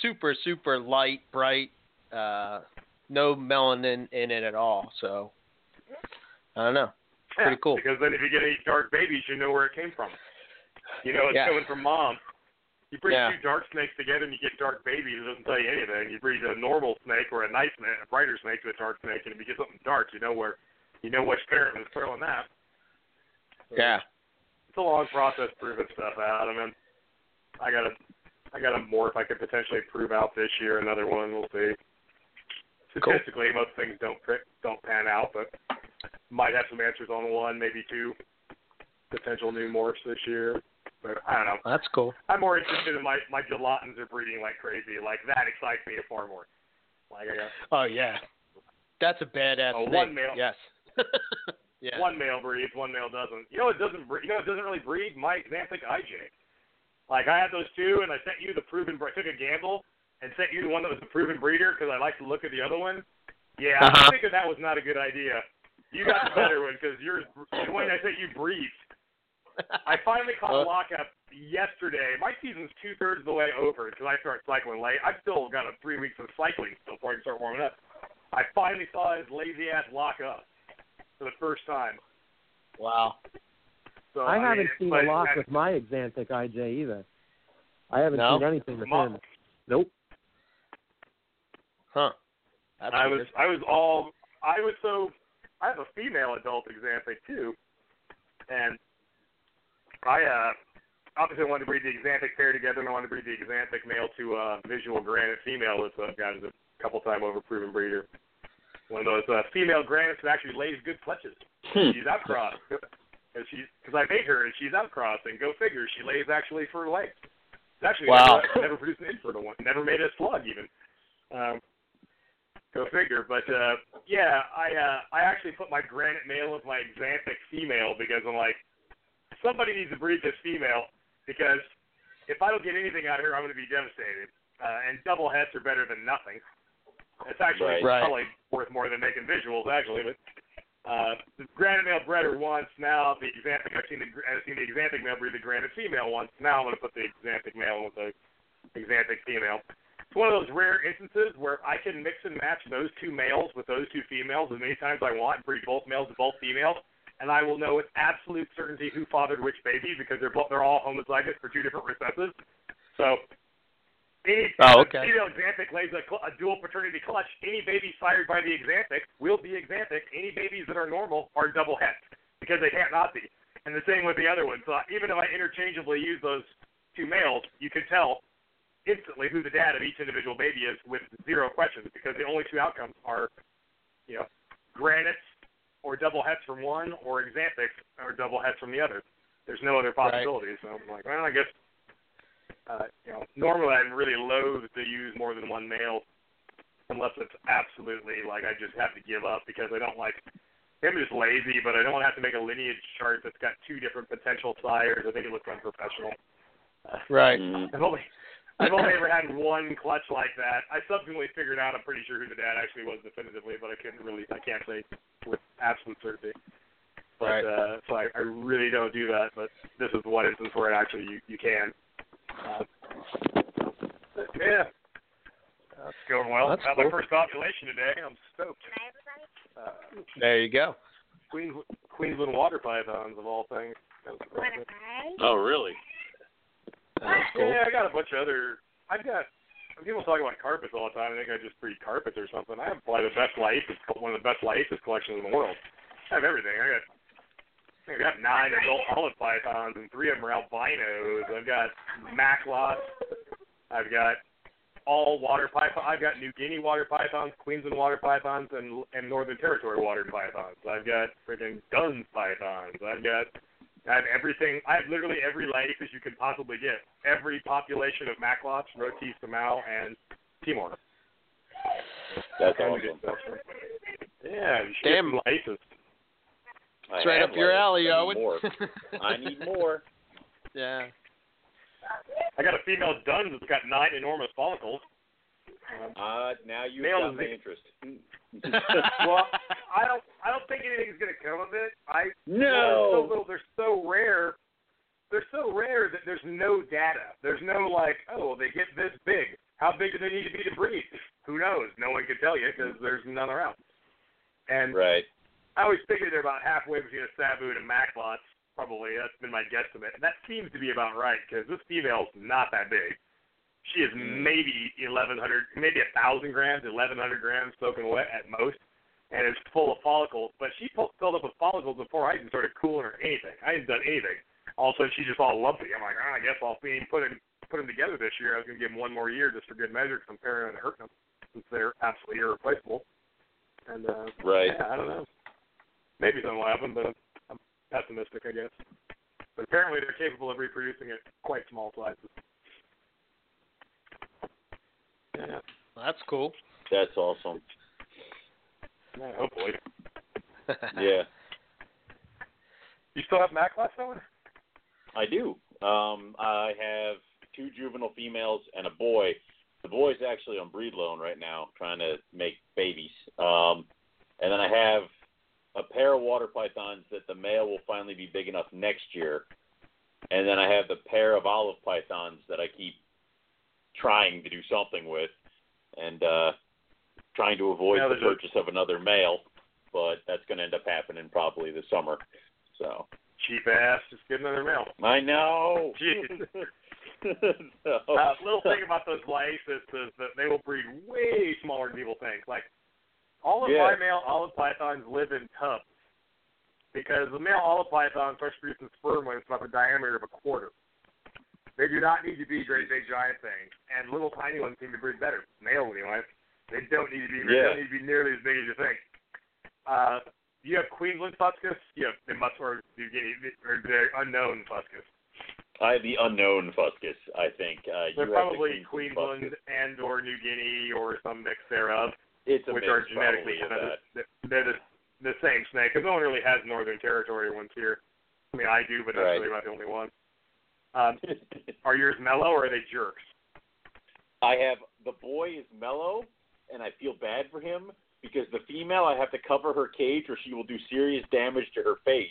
super super light bright uh no melanin in it at all so I don't know Pretty Yeah, cool. Because then if you get any dark babies, you know where it came from. You know it's Yeah. coming from mom. You breed Yeah. two dark snakes together and you get dark babies. It doesn't tell you anything. You breed a normal snake or a nice snake, a brighter snake to a dark snake, and if you get something dark, you know where, you know which parent was throwing that. So yeah It's a long process proving stuff out. I mean, I got a, I got a morph I could potentially prove out this year. Another one, we'll see. Cool. Statistically, most things don't don't pan out, but might have some answers on one, maybe two potential new morphs this year. But I don't know. that's cool I'm more interested in my my Julattens are breeding like crazy. Like that excites me far more. Like I got Oh yeah, that's a badass Oh, snake. one male. Yes. yeah. one male breeds, one male doesn't. You know it doesn't breed. You know it doesn't really breed. My Xanthic IJ. Like I had those two, and I sent you the proven. I took a gamble and sent you the one that was the proven breeder because I like to look at the other one. Yeah, Uh-huh. I figured that was not a good idea. You got the better one because yours. The one I sent you breeds. I finally caught a Uh, lockup yesterday. My season's two thirds of the way over because I start cycling late. I've still got a three weeks of cycling still before I can start warming up. I finally saw his lazy ass lock up for the first time. wow. So I mean, haven't seen a lock with my Axanthic IJ either. I haven't No? seen anything with him. Nope. Huh. That's I was. I was all I was so I have a female adult Xanthic too, and I uh obviously wanted to breed the Xanthic pair together, and I wanted to breed the Xanthic male to uh, visual granite female. That's uh, got a couple time over proven breeder. One of those uh, female granites that actually lays good clutches. She's outcrossed. And she's because I made her and she's outcrossed, and go figure, she lays actually for legs. It's actually Wow. never, never produced an infertile one. Never made a slug even. Um, go figure. But uh, yeah, I uh, I actually put my granite male with my Xanthic female because I'm like, somebody needs to breed this female because if I don't get anything out of her, I'm going to be devastated. Uh, and double heads are better than nothing. It's actually Right. Right. probably worth more than making visuals actually, but. Uh, the granite male bred her once. Now the Xanthic, I've seen the I've seen the Xanthic male breed the granite female once. Now I'm going to put the Xanthic male with the Xanthic female. It's one of those rare instances where I can mix and match those two males with those two females as many times as I want, breed both males to both females, and I will know with absolute certainty who fathered which baby because they're both they're all homozygous for two different recessives. So any Oh, okay. female Xanthic lays a, a dual paternity clutch. Any babies fired by the Xanthic will be Xanthic. Any babies that are normal are double het because they can't not be. And the same with the other one. So uh, even if I interchangeably use those two males, you can tell instantly who the dad of each individual baby is with zero questions because the only two outcomes are, you know, granites or double hets from one or Xanthics or double hets from the other. There's no other possibilities. So I'm like, well, I guess, uh, you know, normally I'm really loath to use more than one male unless it's absolutely like I just have to give up because I don't like. I'm just lazy, but I don't want to have to make a lineage chart that's got two different potential sires. I think it looks unprofessional. Uh, Right. Mhm. I've only I've only ever had one clutch like that. I subsequently figured out. I'm pretty sure who the dad actually was definitively, but I couldn't really. I can't say with absolute certainty. But Right. uh, so I, I really don't do that. But this is one instance where actually you you can. Uh, yeah, that's going well. That's Had cool. my first ovulation today. I'm stoked. Uh, There you go. Queen Queensland water pythons of all things. Oh, really? Cool. Yeah, I got a bunch of other. I've got. People talk about carpets all the time. I think I just breed carpets or something. I have probably the best Liasis, one of the best Liasis collections in the world. I have everything. I got. I got nine adult olive pythons and three of them are albinos. I've got Macklot's. I've got all water pythons. I've got New Guinea water pythons, Queensland water pythons, and and Northern Territory water pythons. I've got freaking Dunn's pythons. I've got I have everything. I have literally every Liasis you could possibly get. Every population of Macklot's, Roti, Semau, and Timor. That's And awesome. Yeah, you should Damn. get some It's right up your alley, I Owen. More. I need more. yeah. I got a female Dunn that's got nine enormous follicles. Uh, now you Male got my interest. well, I don't. I don't think anything's gonna come of it. I no. They're so little. They're so rare. They're so rare that there's no data. There's no like, oh, they get this big. How big do they need to be to breed? Who knows? No one can tell you because there's none around. And Right. I always figure they're about halfway between a Sabu and a Macklot's. Probably that's been my guesstimate. And that seems to be about right because this female's not that big. She is Mm. maybe 1,100, maybe a thousand grams, 1,100 grams soaking wet at most, and is full of follicles. But she pu- filled up with follicles before I even started cooling or anything. I hadn't done anything. All of a sudden, she's just all lumpy. I'm like, oh, I guess I'll feed, put him, put them together this year. I was gonna give them one more year just for good measure because I'm pairing and hurting them since they're absolutely irreplaceable. And uh, Right. yeah, I don't know. Maybe something will happen, but I'm pessimistic, I guess. But apparently, they're capable of reproducing at quite small sizes. Yeah, That's cool. That's awesome. yeah hopefully. Yeah, You still have Macklot's, Owen? I do. Um, I have two juvenile females and a boy. The boy's actually on breed loan right now, trying to make babies. Um, and then I have a pair of water pythons that the male will finally be big enough next year. And then I have the pair of olive pythons that I keep trying to do something with, and uh, trying to avoid Now the there's a- purchase of another male. But that's going to end up happening probably this summer. So Cheap ass, just get another male. I know. Jeez. so, Uh, little thing about those Liasis is that they will breed way smaller than people think. Like all of Yeah. my male olive pythons live in tubs because the male olive python starts producing sperm when it's about the diameter of a quarter. They do not need to be great big giant things, and little tiny ones seem to breed better. Male anyway. They don't need to be. Yeah. They don't need to be nearly as big as you think. Uh, you have Queensland fuscus. You have the must or New Guinea or the unknown fuscus. I have the unknown fuscus. I think uh, They're probably the Queensland fuscus. and or New Guinea or some mix thereof, It's a which mix are genetically kind of of that. the, they're the, the same snake. Because no one really has Northern Territory ones here. I mean, I do, but that's Right. really not the only one. Um, are yours mellow or are they jerks? I have the boy is mellow, and I feel bad for him because the female I have to cover her cage or she will do serious damage to her face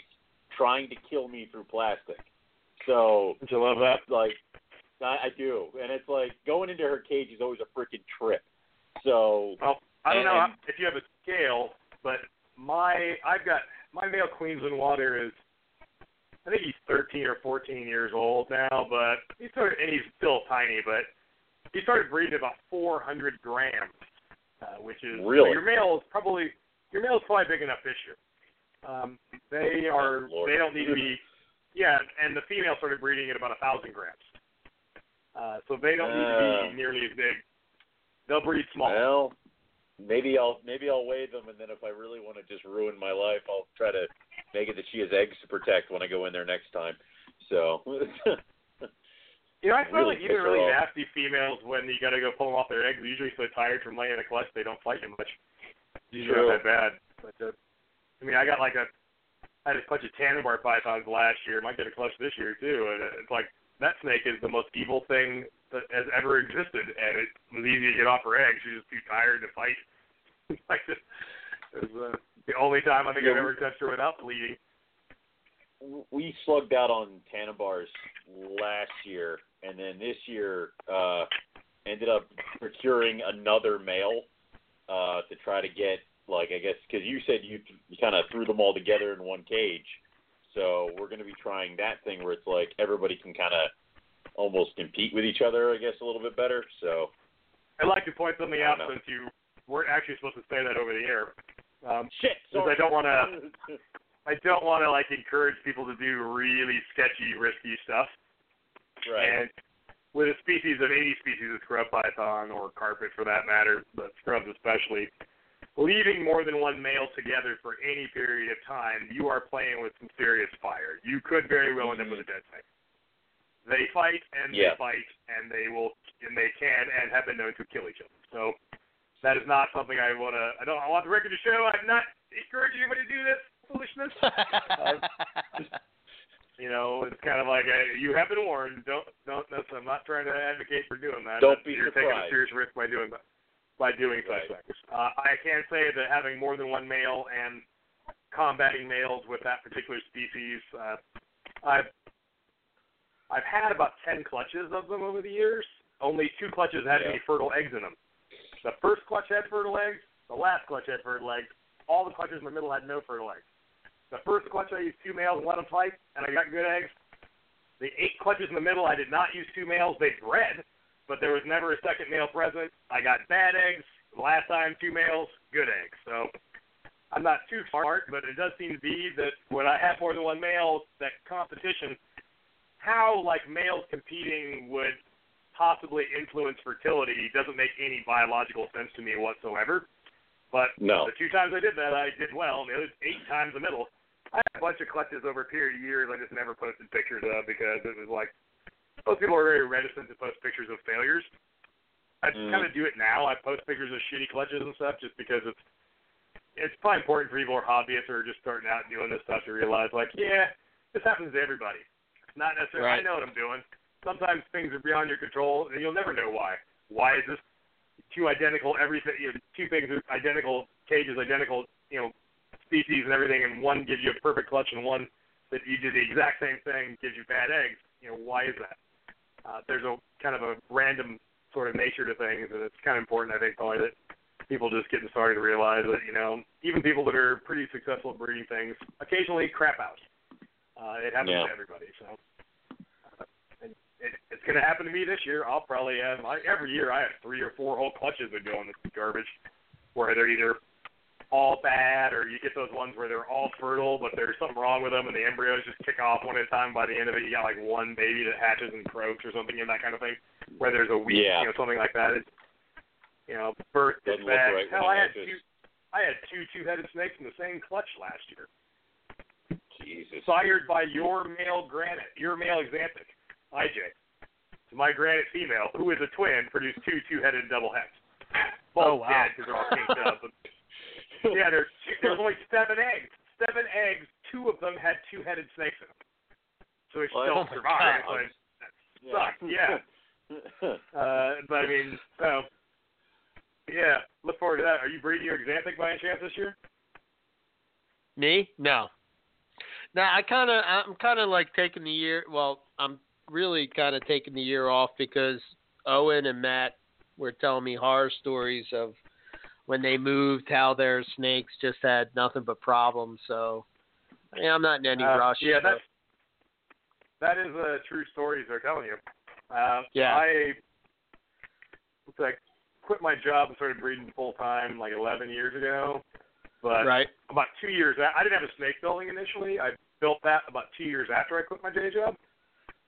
trying to kill me through plastic. So Don't you love that? like I, I do, and it's like going into her cage is always a freaking trip. So Well, I don't know if you have a scale, but my I've got my male queens Queensland water is I think he's 13 or 14 years old now, but he's sort of, and he's still tiny, but he started breeding about 400 grams, uh, which is so your male is probably your male is probably big enough this year. Um, they are Oh, Lord. they don't need to be yeah, and the female started breeding at about a thousand grams. Uh, so they don't need to Uh. be nearly as big. They'll breed small. well, maybe I'll maybe I'll weigh them, and then if I really want to just ruin my life, I'll try to make it that she has eggs to protect when I go in there next time. So You know, I find Really like even really off. nasty females when you got to go pull them off their eggs, usually so tired from laying a clutch they don't fight you much. Usually True. not that bad. But uh, I mean, I got like a I had a bunch of Tanimbar pythons last year. Might get a clutch this year too. And it's like that snake is the most evil thing that has ever existed, and it was easy to get off her eggs. She's just too tired to fight. like it was uh, the only time I think Yeah, I've ever touched her without bleeding. we slugged out on Tanimbars last year, and then this year uh, ended up procuring another male uh, to try to get like I guess because you said you you kind of threw them all together in one cage. So we're going to be trying that thing where it's like everybody can kind of almost compete with each other, I guess, a little bit better. So I'd like to point something out know. since you weren't actually supposed to say that over the air. Um, shit. Because I don't wanna- I don't want to like encourage people to do really sketchy, risky stuff. right. And with a species of any species of scrub python or carpet for that matter, but scrubs especially, leaving more than one male together for any period of time, you are playing with some serious fire. You could very well end up with a dead snake. They fight and Yeah. they fight and they will and they can and have been known to kill each other. So that is not something I want to. I don't. I want the record to show. I'm not encouraging anybody to do this foolishness. You know, it's kind of like a, you have been warned. Don't don't. That's, I'm not trying to advocate for doing that. Don't but be you're taking a serious risk by doing that. By doing such things. Uh, I can say that having more than one male and combating males with that particular species, uh, I've I've had about ten clutches of them over the years. Only two clutches had Yeah. any fertile eggs in them. The first clutch had fertile eggs. The last clutch had fertile eggs. All the clutches in the middle had no fertile eggs. The first clutch I used two males and let them fight, and I got good eggs. The eight clutches in the middle, I did not use two males. They bred, but there was never a second male present. I got bad eggs. Last time, two males, good eggs. So I'm not too smart, but it does seem to be that when I have more than one male, that competition, how like males competing would possibly influence fertility doesn't make any biological sense to me whatsoever. But No. the two times I did that, I did well. And the other eight times the middle, I had a bunch of clutches over a period of years. I just never posted pictures of because it was like most people are very reticent to post pictures of failures. I Mm. kind of do it now. I post pictures of shitty clutches and stuff just because it's it's probably important for people who are hobbyists or just starting out doing this stuff to realize like, yeah, this happens to everybody. Not necessarily I know what I'm doing. Sometimes things are beyond your control and you'll never know why. Why is this two identical everything you know, two things with identical cages, identical, you know, species and everything and one gives you a perfect clutch and one that you do the exact same thing gives you bad eggs. You know, why is that? Uh, there's a kind of a random sort of nature to things, and it's kind of important, I think, probably that people just getting started to realize that you know even people that are pretty successful at breeding things occasionally crap out. Uh, it happens Yeah. to everybody, so. uh, It, it's going to happen to me this year. I'll probably have I, every year. I have three or four whole clutches that go in the garbage, where they're either all bad, or you get those ones where they're all fertile, but there's something wrong with them, and the embryos just kick off one at a time. By the end of it, you got like one baby that hatches and croaks or something, and that kind of thing. Where there's a week, Yeah. you know, something like that. It's, you know, birth is bad. right Hell, I had two. I had two two-headed snakes in the same clutch last year, Jesus. sired by your male granite, your male axanthic, IJ. So my granite female, who is a twin, produced two two-headed double heads. Both Oh, wow. dead because they're all up. Yeah, there's there was only seven eggs. Seven eggs. Two of them had two-headed snakes in them. So they What? still Oh survived. But sucked, yeah. uh, but I mean, so yeah. Look forward to that. Are you breeding your axanthic by any chance this year? Me? No. No, I kind of, I'm kind of like taking the year. Well, I'm really kind of taking the year off because Owen and Matt were telling me horror stories of when they moved, how their snakes just had nothing but problems. So, yeah, I'm not in any Uh, rush. Yeah, that's that is a true stories they're telling you. Uh, Yeah. I it's like quit my job and started breeding full time like 11 years ago, but right. about two years. I didn't have a snake building initially. I built that about two years after I quit my day job.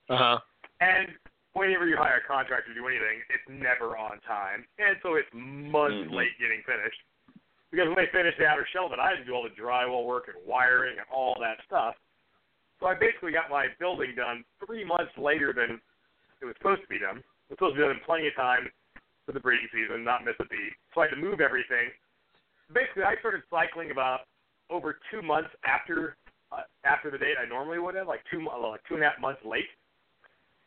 Uh huh. And whenever you hire a contractor to do anything, it's never on time, and so it's months Mhm. late getting finished. Because when they finished the outer shell of it, I had to do all the drywall work and wiring and all that stuff. So I basically got my building done three months later than it was supposed to be done. It was supposed to be done in plenty of time for the breeding season, not miss a beat. So I had to move everything. Basically, I started cycling about over two months after uh, after the date I normally would have, like two like two and a half months late.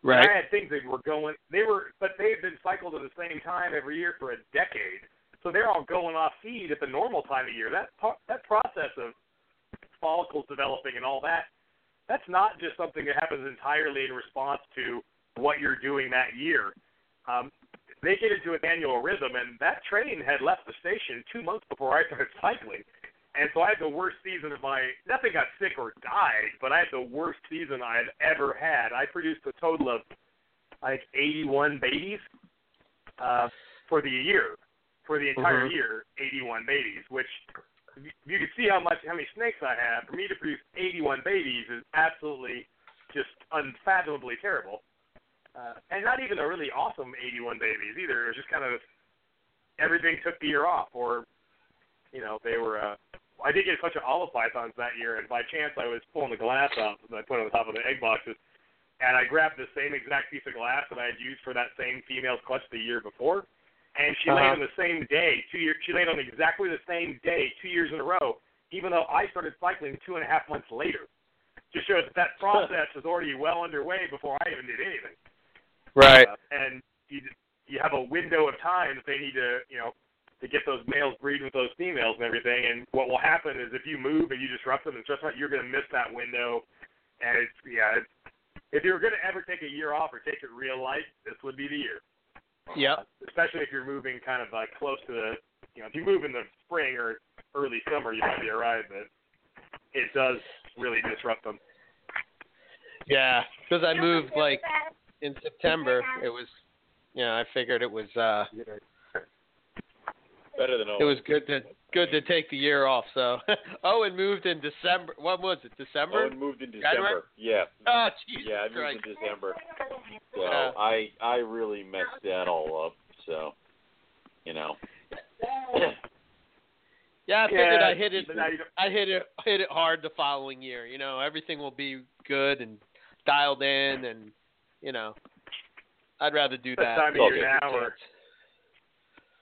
And Right. I had things that were going. They were, but they had been cycled at the same time every year for a decade. So they're all going off feed at the normal time of year. That that process of follicles developing and all that, that's not just something that happens entirely in response to what you're doing that year. Um, they get into an annual rhythm, and that train had left the station two months before I started cycling. And so I had the worst season of my. Nothing got sick or died, but I had the worst season I had ever had. I produced a total of like 81 babies uh, for the year, for the entire Mhm. year, 81 babies. Which you you can see how much how many snakes I have. For me to produce 81 babies is absolutely just unfathomably terrible. Uh, and not even a really awesome 81 babies either. It was just kind of everything took the year off, or you know they were. Uh, I did get a bunch of olive pythons that year, and by chance I was pulling the glass out and I put on the top of the egg boxes, and I grabbed the same exact piece of glass that I had used for that same female's clutch the year before, and she laid Uh-huh. on the same day two years. She laid on exactly the same day two years in a row, even though I started cycling two and a half months later. Just shows that that process was already well underway before I even did anything. Right. Uh, and you you have a window of time that they need to you know to get those males breed with those females and everything. And what will happen is if you move and you disrupt them and stress them you're going to miss that window. And it's yeah, it's, if you were going to ever take a year off or take it real life, this would be the year. Yep. Especially if you're moving kind of like close to the you know if you move in the spring or early summer, you might be alright, but it does really disrupt them. Yeah, because I moved like in September. It was, yeah, I figured it was uh Better than it was good to good to take the year off. So Owen moved in December. What was it? December? Owen moved in January? December. Yeah. Oh, Jesus Yeah, I moved Christ. in December. So Yeah. I I really messed that all up. So you know. Yeah, I figured Yeah, I hit it. but now you don't- I hit it hit it hard the following year. You know, everything will be good and dialed in, and you know, I'd rather do That that. time of year now, or- chance.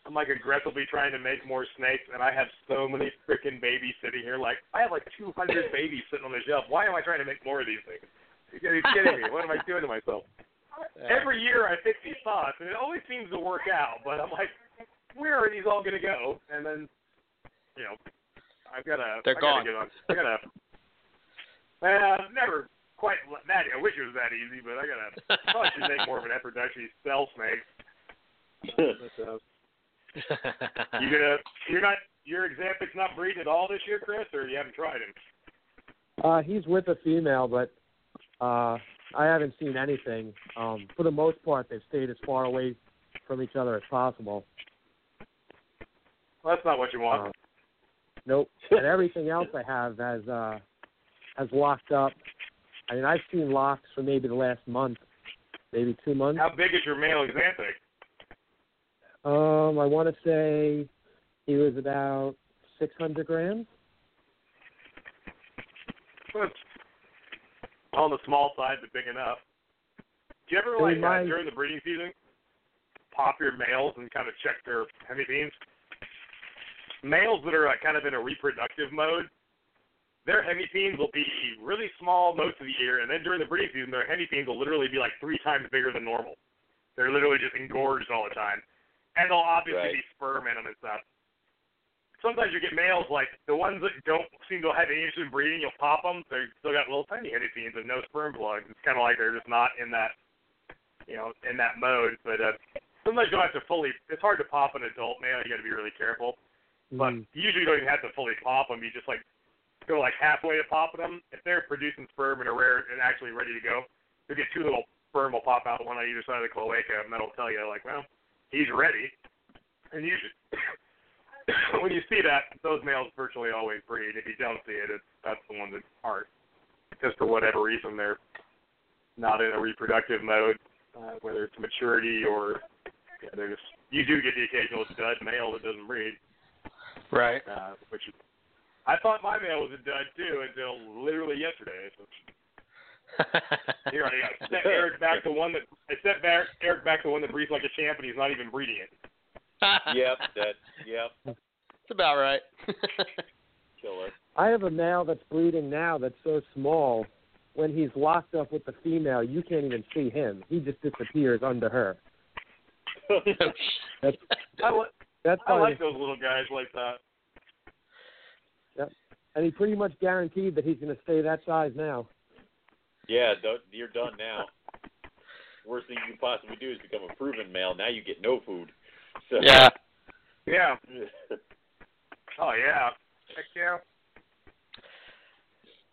I'm like aggressively trying to make more snakes, and I have so many freaking babies sitting here. Like I have like 200 babies sitting on the shelf. Why am I trying to make more of these things? You kidding me? What am I doing to myself? Every year I fix these thoughts, and it always seems to work out. But I'm like, where are these all going to go? And then, you know, I've got to. They're I gone. Gotta get on. I gotta. Well, never quite that. I wish it was that easy, but I gotta. Probably should make more of an effort to actually sell snakes. But, uh, you gonna? You're not. Your Axanthic's not breeding at all this year, Chris, or you haven't tried him? Uh, he's with a female, but uh, I haven't seen anything. Um, for the most part, they've stayed as far away from each other as possible. Well, that's not what you want. Uh, nope. and everything else I have has uh, has locked up. I mean, I've seen locks for maybe the last month, maybe two months. How big is your male Exampic? Um, I want to say he was about 600 grams. On the small side, but big enough. Do you ever like my- uh, during the breeding season pop your males and kind of check their hemipenes? Males that are uh, kind of in a reproductive mode, their hemipenes will be really small most of the year, and then during the breeding season, their hemipenes will literally be like three times bigger than normal. They're literally just engorged all the time, and they'll obviously Right. be sperm in them and stuff. Sometimes you get males like the ones that don't seem to have any interest in breeding. You'll pop them; they still got little tiny hemipenes and no sperm plugs. It's kind of like they're just not in that, you know, in that mode. But uh, sometimes you don't have to fully. It's hard to pop an adult male. You got to be really careful. But Mm. usually you don't even have to fully pop them. You just like go like halfway to popping them. If they're producing sperm and are rare and actually ready to go, you'll get two little sperm will pop out, one on either side of the cloaca, and that'll tell you like, well, he's ready. And usually, when you see that, those males virtually always breed. If you don't see it, it's that's the ones that aren't. Because for whatever reason, they're not in a reproductive mode, uh, whether it's maturity or yeah, they're just. You do get the occasional stud male that doesn't breed Right. uh, which I thought my male was a dud too until literally yesterday. So here I got set Eric back to one that I set back Eric back to one that breathes like a champ and he's not even breeding it. yep, that yep, It's about right. killer. I have a male that's breeding now that's so small. When he's locked up with the female, you can't even see him. He just disappears under her. That's I, li- that's I like those little guys like that. Yep. and he pretty much guaranteed that he's going to stay that size now. Yeah, do- you're done now. worst thing you can possibly do is become a proven male. Now you get no food. So, Yeah. Yeah. Oh yeah. Heck yeah.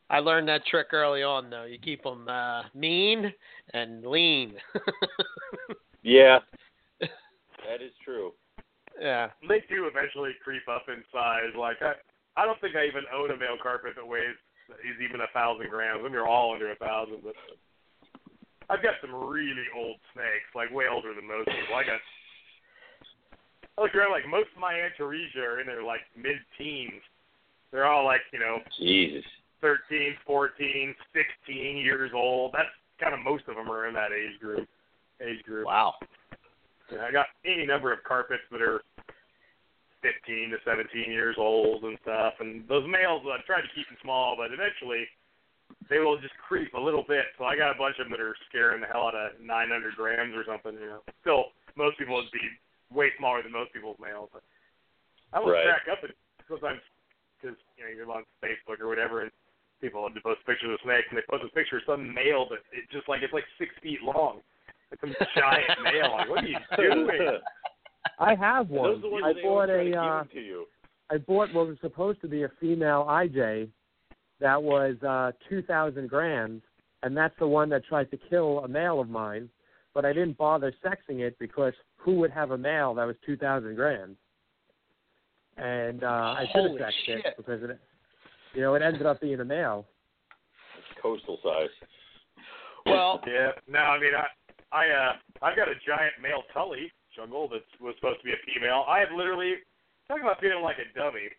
I learned that trick early on, though. You keep them uh, mean and lean. yeah, that is true. yeah. They do eventually creep up in size. Like I, I don't think I even own a male carpet that weighs is even a thousand grams. I mean, they're all under a thousand, but uh, I've got some really old snakes, like way older than most people. I got. I look around like most of my Antaresia are in their like mid teens. They're all like, you know, Jesus. 13, 14, 16 years old. That's kind of most of them are in that age group. Age group. Wow. Yeah, I got any number of carpets that are 15 to 17 years old and stuff. And those males, I try to keep them small, but eventually they will just creep a little bit. So I got a bunch of them that are scaring the hell out of 900 grams or something. You know, still most people would be way smaller than most people's males. But I will Right. crack up at sometimes because you know you're on Facebook or whatever, and people will post pictures of snakes, and they post a picture of some male that it just like it's like six feet long. It's some giant male. Like, what are you doing? I have Those one. are the ones I they bought always to a uh, to you. I bought what was supposed to be a female IJ that was uh 2,000 grams, and that's the one that tried to kill a male of mine. But I didn't bother sexing it because who would have a male that was 2,000 grams? And uh I should have Holy sexed it because it, you know, it ended up being a male. It's coastal size. Well, Yeah. No, I mean I I uh I've got a giant male tully jungle that was supposed to be a female. I have literally talking about feeling like a dummy.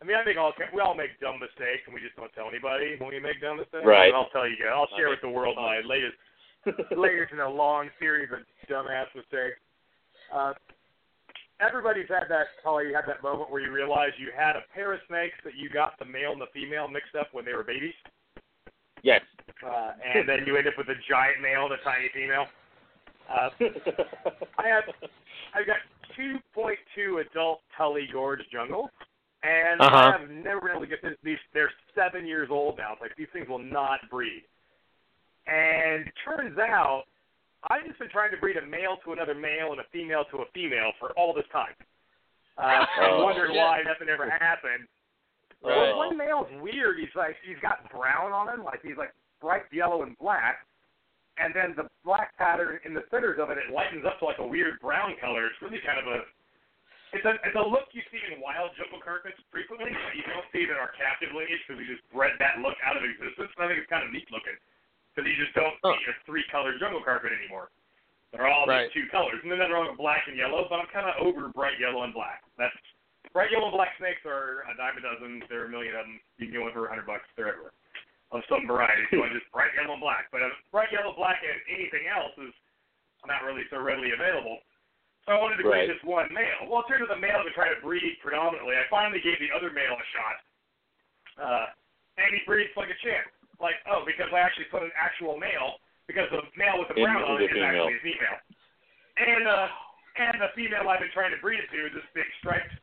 I mean, I think all we all make dumb mistakes, and we just don't tell anybody when we make dumb mistakes. Right. And I'll tell you. I'll share with the world my latest latest in a long series of dumbass mistakes. Uh, everybody's had that probably you had that moment where you realize you had a pair of snakes that you got the male and the female mixed up when they were babies, yes. uh, and then you end up with a giant male and a tiny female. Uh, I have I've got 2.2 adult Tully Gorge jungles, and Uh-huh. I have never been able to get this. These they're seven years old now. It's like these things will not breed. And turns out, I've just been trying to breed a male to another male and a female to a female for all this time. Uh, Oh, and wondered shit. why nothing ever happened. Right. Well, one male's weird. He's like he's got brown on him, like he's like bright yellow and black, and then the black pattern in the centers of it it lightens up to like a weird brown color. It's really kind of a it's a it's a look you see in wild jungle carpets frequently, but you don't see it in our captive lineage because we just bred that look out of existence. And I think it's kind of neat looking because you just don't Huh. see a three color jungle carpet anymore. They're all Right. these two colors, and then they're all black and yellow. But I'm kind of over bright yellow and black. That's Bright yellow and black snakes are a dime a dozen. There are a million of them. You can get one for a hundred bucks. They're everywhere. Of some variety. So I just bright yellow and black. But bright yellow, black, and anything else is not really so readily available. So I wanted to Right. this one male. Well, it turned out the male to try to breed predominantly. I finally gave the other male a shot. Uh, and he breeds like a champ. Like, oh, because I actually put an actual male, because the male with the brown on it is female. actually a female. And, uh, and the female I've been trying to breed it to is this big striped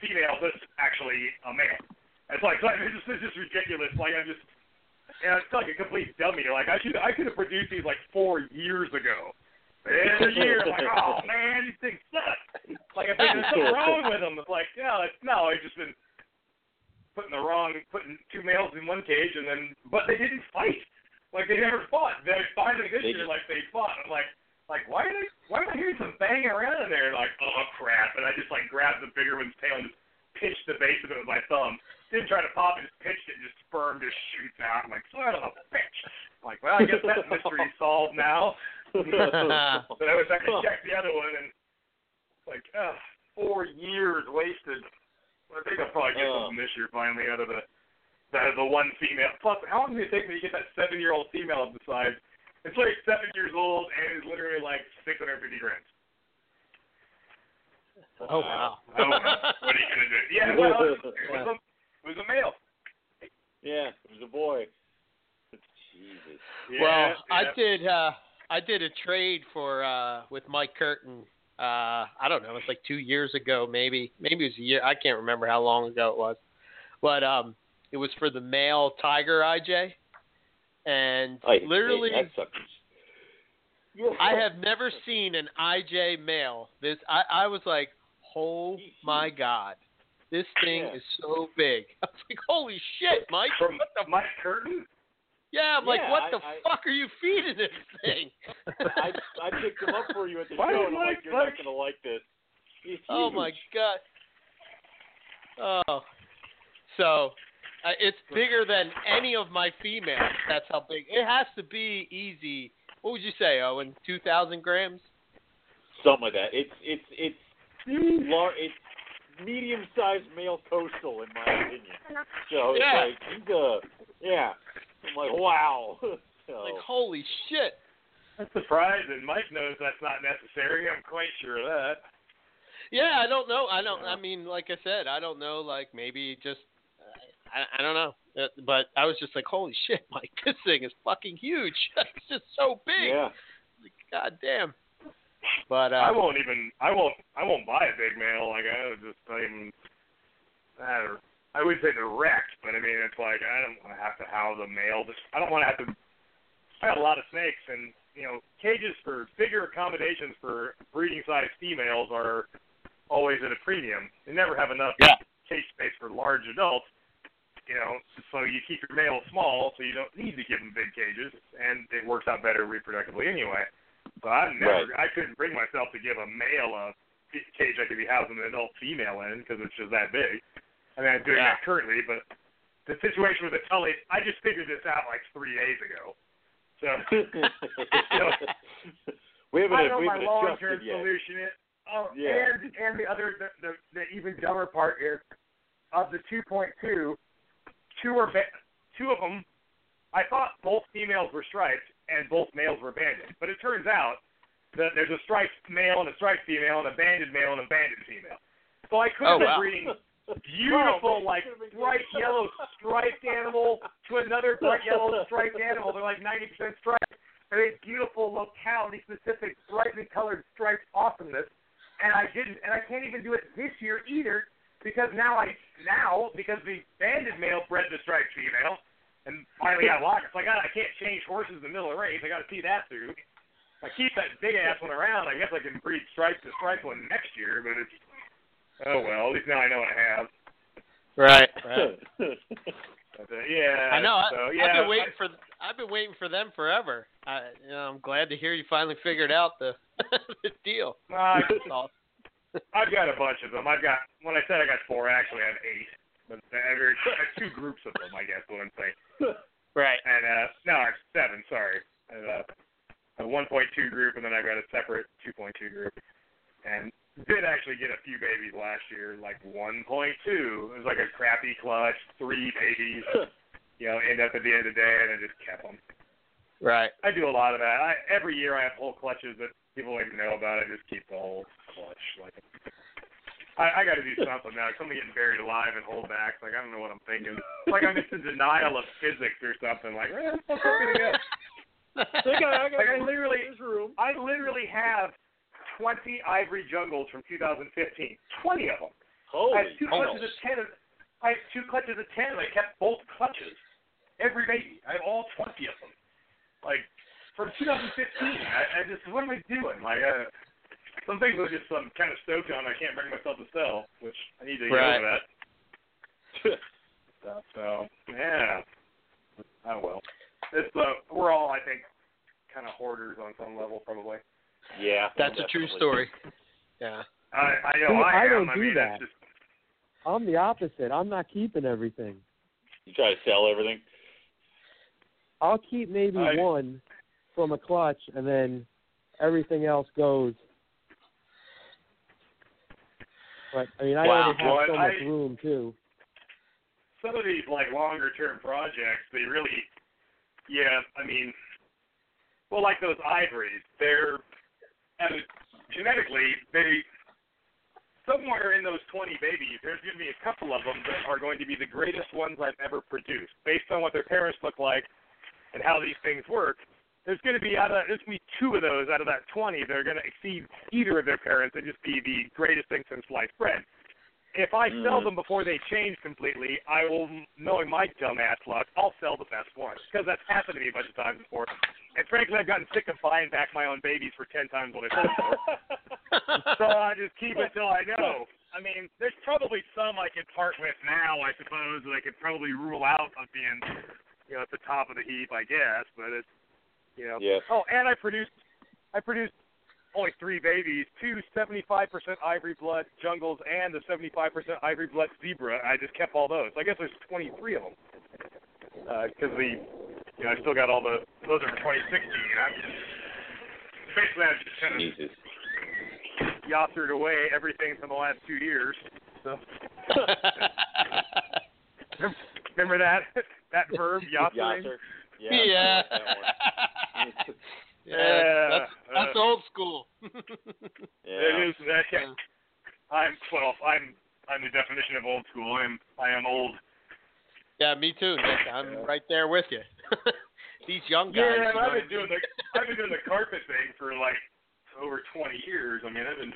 female that's actually a male. It's like, like just, it's just ridiculous. Like I'm just, and it's like a complete dummy. Like I should, I could have produced these like four years ago. A year, like, oh man, these things suck. Like I think there's something wrong with them. It's like, no, it's no, I've just been putting the wrong, putting two males in one cage, and then, but they didn't fight. Like they never fought. They finally this year, like they fought. I'm like, like why are they? Why am I hearing some banging around in there? Like, oh crap! And I just like grabbed the bigger one's tail and just pitched the base of it with my thumb. Didn't try to pop it, just pitched it, and just sperm just shoots out. I'm like, son of a bitch. I'm like, well, I guess that mystery's solved now. But I wish I could check the other one and like, uh, four years wasted. I think I'll probably get Oh. something this year finally out of the out of the one female. Plus, how long did it take me to get that seven year old female up the size? It's like seven years old and is literally like six hundred fifty grams. Oh wow. Oh, what are you gonna do? Yeah, well, it was, it was, a, it was a male. yeah, it was a boy. Jesus. Yeah, well, yeah. I did. uh I did a trade for uh with Mike Curtin. Uh I don't know. It's like two years ago, maybe. Maybe it was a year. I can't remember how long ago it was. But um, it was for the male tiger IJ, and I literally, hate that suckers. I have never seen an IJ male. This I, I was like, oh my god, this thing Yeah. is so big. I was like, holy shit, Mike. From What the? Mike Curtin. Yeah, I'm like, Yeah, what I- the I- fuck are you feeding this thing? I I picked him up for you at the Why show, and I'm like, you're not gonna like this. He's Oh huge. my god. Oh. So, uh, it's bigger than any of my females. That's how big. It has to be easy. What would you say, Owen? Two thousand grams? Something like that. It's it's it's lar- it's medium sized male coastal in my opinion. So it's Yeah. like he's a yeah. I'm like wow. so, Like, holy shit. That's surprising. Mike knows that's not necessary. I'm quite sure of that. Yeah, I don't know. I don't. I mean, like I said, I don't know. Like maybe just. I, I don't know. Uh, But I was just like, holy shit, Mike, this thing is fucking huge. it's just so big. yeah. Like, God damn. But uh, I won't even. I won't. I won't buy a big male. Like I would just not even. I don't. I would say direct, but I mean it's like I don't want to have to house a male. Just I don't want to have to. I got a lot of snakes, and you know cages for bigger accommodations for breeding size females are always at a premium. They never have enough Yeah. cage space for large adults. You know, so you keep your males small, so you don't need to give them big cages, and it works out better reproductively anyway. So I've never, I couldn't bring myself to give a male a cage I could be housing an adult female in because it's just that big. I mean, I'm doing Yeah. that currently, but the situation with the Tully, I just figured this out like three days ago. So we haven't I know we my haven't long adjusted term yet. solution is. Oh, Yeah. and and the other the, the the even dumber part is of the 2.2, two are ba- two of them. I thought both females were striped and both males were banded, but it turns out that there's a striped male and a striped female and a banded male and a banded female. So I could Oh, been wow. breeding beautiful, like that could've been bright yellow striped animal to another bright yellow striped animal. They're like 90% striped. And it's beautiful, locality specific, brightly colored striped awesomeness. And I didn't, and I can't even do it this year either because now I now because the banded male bred the striped female and finally got locked. It's like God, I can't change horses in the middle of the race. I got to see that through. If I keep that big ass one around. I guess I can breed striped to striped one next year, but it's oh well. At least now I know what I have. right, right. But, uh, yeah. I know. I, So, I've been waiting for. I've been waiting for them forever. I, you know, I'm glad to hear you finally figured out the the deal. Uh, I've got a bunch of them. I've got when I said I got four, actually I have eight. But I have two groups of them, I guess. I'm saying. Right. And uh, no, I have seven. Sorry. I have uh, a, a 1.2 group, and then I've got a separate 2.2 group. And did actually get a few babies last year, like 1.2. It was like a crappy clutch, three babies. You know, end up at the end of the day, and I just kept them. Right. I do a lot of that. I, every year I have whole clutches that people don't even know about. I just keep the whole clutch. Like, I, I got to do something now. Something getting buried alive and hold back. Like I don't know what I'm thinking. It's like I'm just in denial of physics or something. Like, eh, what's gonna go? I got, I got Like I literally, room. I literally have 20 ivory jungles from 2015. 20 of them. Holy I have two clutches of 10. of- I have two clutches of 10. and I kept both clutches. Every baby. I have all 20 of them. Like from 2015. I, I just what am I doing? Like uh, some things are just I'm kind of stoked on. I can't bring myself to sell, which I need to get Right. over that. so, so yeah. Oh well. It's uh, we're all I think kind of hoarders on some level probably. yeah, That's a true story. Yeah. I I know See, I, I don't I do mean that. just I'm the opposite. I'm not keeping everything. You try to sell everything. I'll keep maybe I- one from a clutch, and then everything else goes. But I mean, I Wow. already have Well, so I- much room too. some of these like longer term projects, they really, yeah, I mean, well, like those ivories, they're and genetically they somewhere in those 20 babies, there's going to be a couple of them that are going to be the greatest ones I've ever produced, based on what their parents look like and how these things work. There's going to be out of there's going to be two of those out of that 20 that are going to exceed either of their parents and just be the greatest thing since sliced bread. If I sell Mm. them before they change completely, I will, knowing my dumbass luck, I'll sell the best ones because that's happened to me a bunch of times before. and frankly, I've gotten sick of buying back my own babies for ten times what I sold them for. so I just keep it till I know. I mean, there's probably some I could part with now, I suppose, that I could probably rule out of being, you know, at the top of the heap, I guess. But it's, you know. Yeah. Oh, and I produced, I produced only three babies, two 75% ivory blood jungles and the 75% ivory blood zebra. I just kept all those. I guess there's 23 of them. Uh, because the, you know, I still got all the, those are for 2016. You know? Basically, I just kind of Jesus. away everything from the last two years. So remember that that verb yossering? Yasser. Yeah. yeah. Like that. Yeah, Yeah, that's, that's uh, old school. Yeah. It is. Uh, yeah. Yeah. I'm well. I'm I'm the definition of old school. I'm I am old. Yeah, me too, Nick. I'm right there with you. These young guys. yeah, and I've been doing the I've been doing the carpet thing for like over 20 years. I mean, I've been.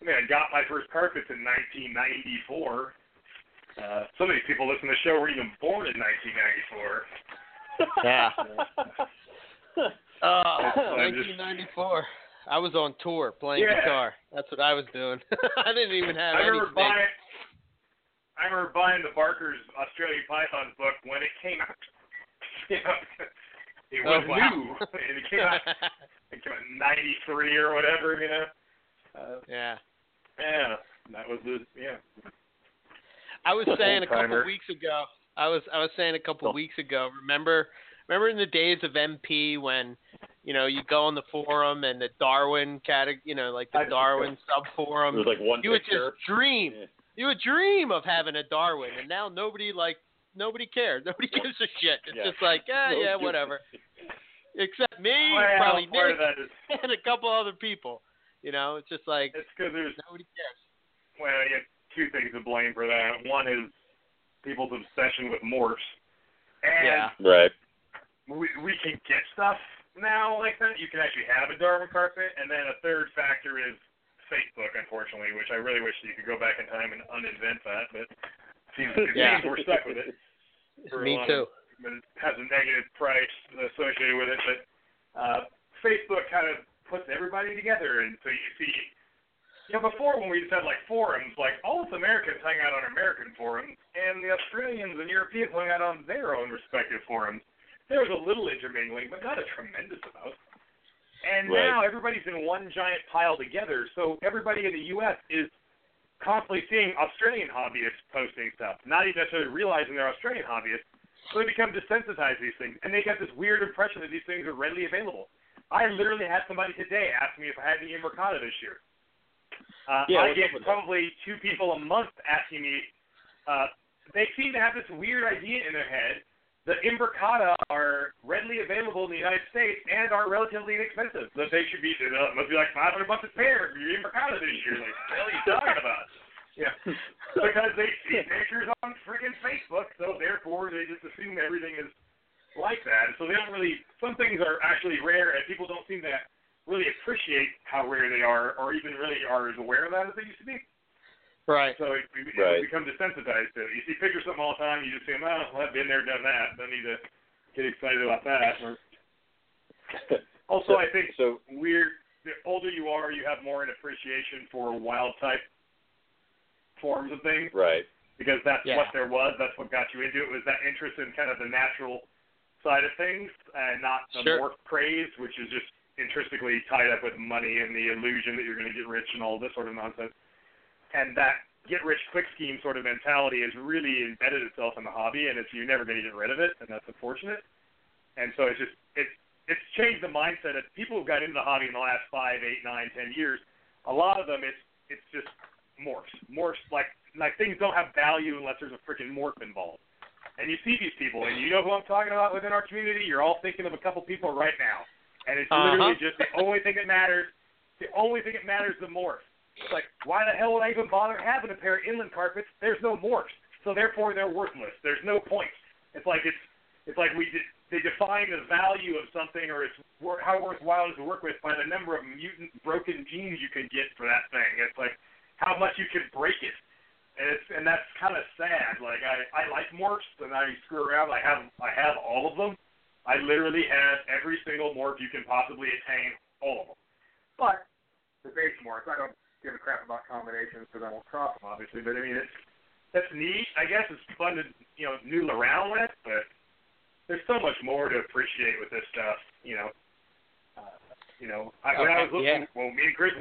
I mean, I got my first carpets in 1994. Uh, some of these people listening to the show were even born in 1994. Yeah. Oh, I'm 1994. I was on tour playing Yeah. guitar. That's what I was doing. I didn't even have I remember anything. buying. I remember buying the Barker's Australian Python book when it came out. You know, it Oh, was wow. new, and it came out. It came out in '93 or whatever. You know. Uh, yeah. yeah, that was the yeah. I was saying a couple Old-timer. weeks ago. I was I was saying a couple Oh. weeks ago. Remember remember in the days of MP when you know you go on the forum and the Darwin category, you know, like the I- Darwin sub forum. like one You would just dream. Yeah. You would dream of having a Darwin, and now nobody like nobody cares. Nobody gives a shit. It's Yeah. just like, yeah, No yeah, whatever. Except me, Well, probably Nick, and a couple other people. You know, it's just like it's because there's nobody cares. well, you have two things to blame for that. One is people's obsession with morphs, and Yeah. Right. we we can get stuff now like that. You can actually have a Darwin carpet, and then a third factor is Facebook, unfortunately, which I really wish you could go back in time and uninvent that, but it seems, it Yeah. we're stuck with it. for a Me too. Of, it has a negative price associated with it. But uh, Facebook kind of puts everybody together, and so you see. You know, before when we just had like forums, like all us Americans hang out on American forums, and the Australians and Europeans hung out on their own respective forums. There was a little intermingling, but not a tremendous amount. And Right. now everybody's in one giant pile together, so everybody in the U.S. is constantly seeing Australian hobbyists posting stuff, not even necessarily realizing they're Australian hobbyists. So they become desensitized to these things, and they get this weird impression that these things are readily available. I literally had somebody today ask me if I had any Imbricata this year. Uh, Yeah, I get with that? probably two people a month asking me. Uh, they seem to have this weird idea in their head that Imbricata are readily available in the United States and are relatively inexpensive. That they should be, uh, it must be like 500 bucks a pair for your Imbricata this year. Like, what the hell are you talking about? Yeah, because they see pictures on freaking Facebook, so therefore they just assume everything is like that. So they don't really. Some things are actually rare, and people don't seem to really appreciate how rare they are, or even really are as aware of that as they used to be. Right. So it, it Right. become desensitized to it. You see pictures of something all the time, you just say, "Well, I've been there, done that." Don't need to get excited about that. Or, also, I think so. weird. The older you are, you have more an appreciation for wild type forms of things Right. because that's Yeah. what there was. That's what got you into it was that interest in kind of the natural side of things and not the Sure. morph craze, which is just intrinsically tied up with money and the illusion that you're going to get rich and all this sort of nonsense. And that get rich quick scheme sort of mentality has really embedded itself in the hobby, and it's you're never going to get rid of it, and that's unfortunate. And so it's just it's it's changed the mindset of people who got into the hobby in the last five, eight, nine, ten years. A lot of them, it's it's just morphs, morphs like like things don't have value unless there's a freaking morph involved. And you see these people, and you know who I'm talking about within our community. You're all thinking of a couple people right now, and it's Uh-huh. literally just the only thing that matters. The only thing that matters is the morph. It's like, why the hell would I even bother having a pair of inland carpets? There's no morphs, so therefore they're worthless. There's no point. It's like it's it's like we de- they define the value of something or its wor- how worthwhile it is to work with by the number of mutant broken genes you can get for that thing. It's like how much you can break it, and it's and that's kind of sad. Like I I like morphs and I screw around. I have I have all of them, I literally had every single morph you can possibly attain, all of them. But the base morphs, I don't give a crap about combinations because I won't cross them, obviously. But I mean, it's that's neat. I guess it's fun to you know noodle around with, but there's so much more to appreciate with this stuff. You know, uh, you know, I, when I was looking, yeah. well, me and Chris,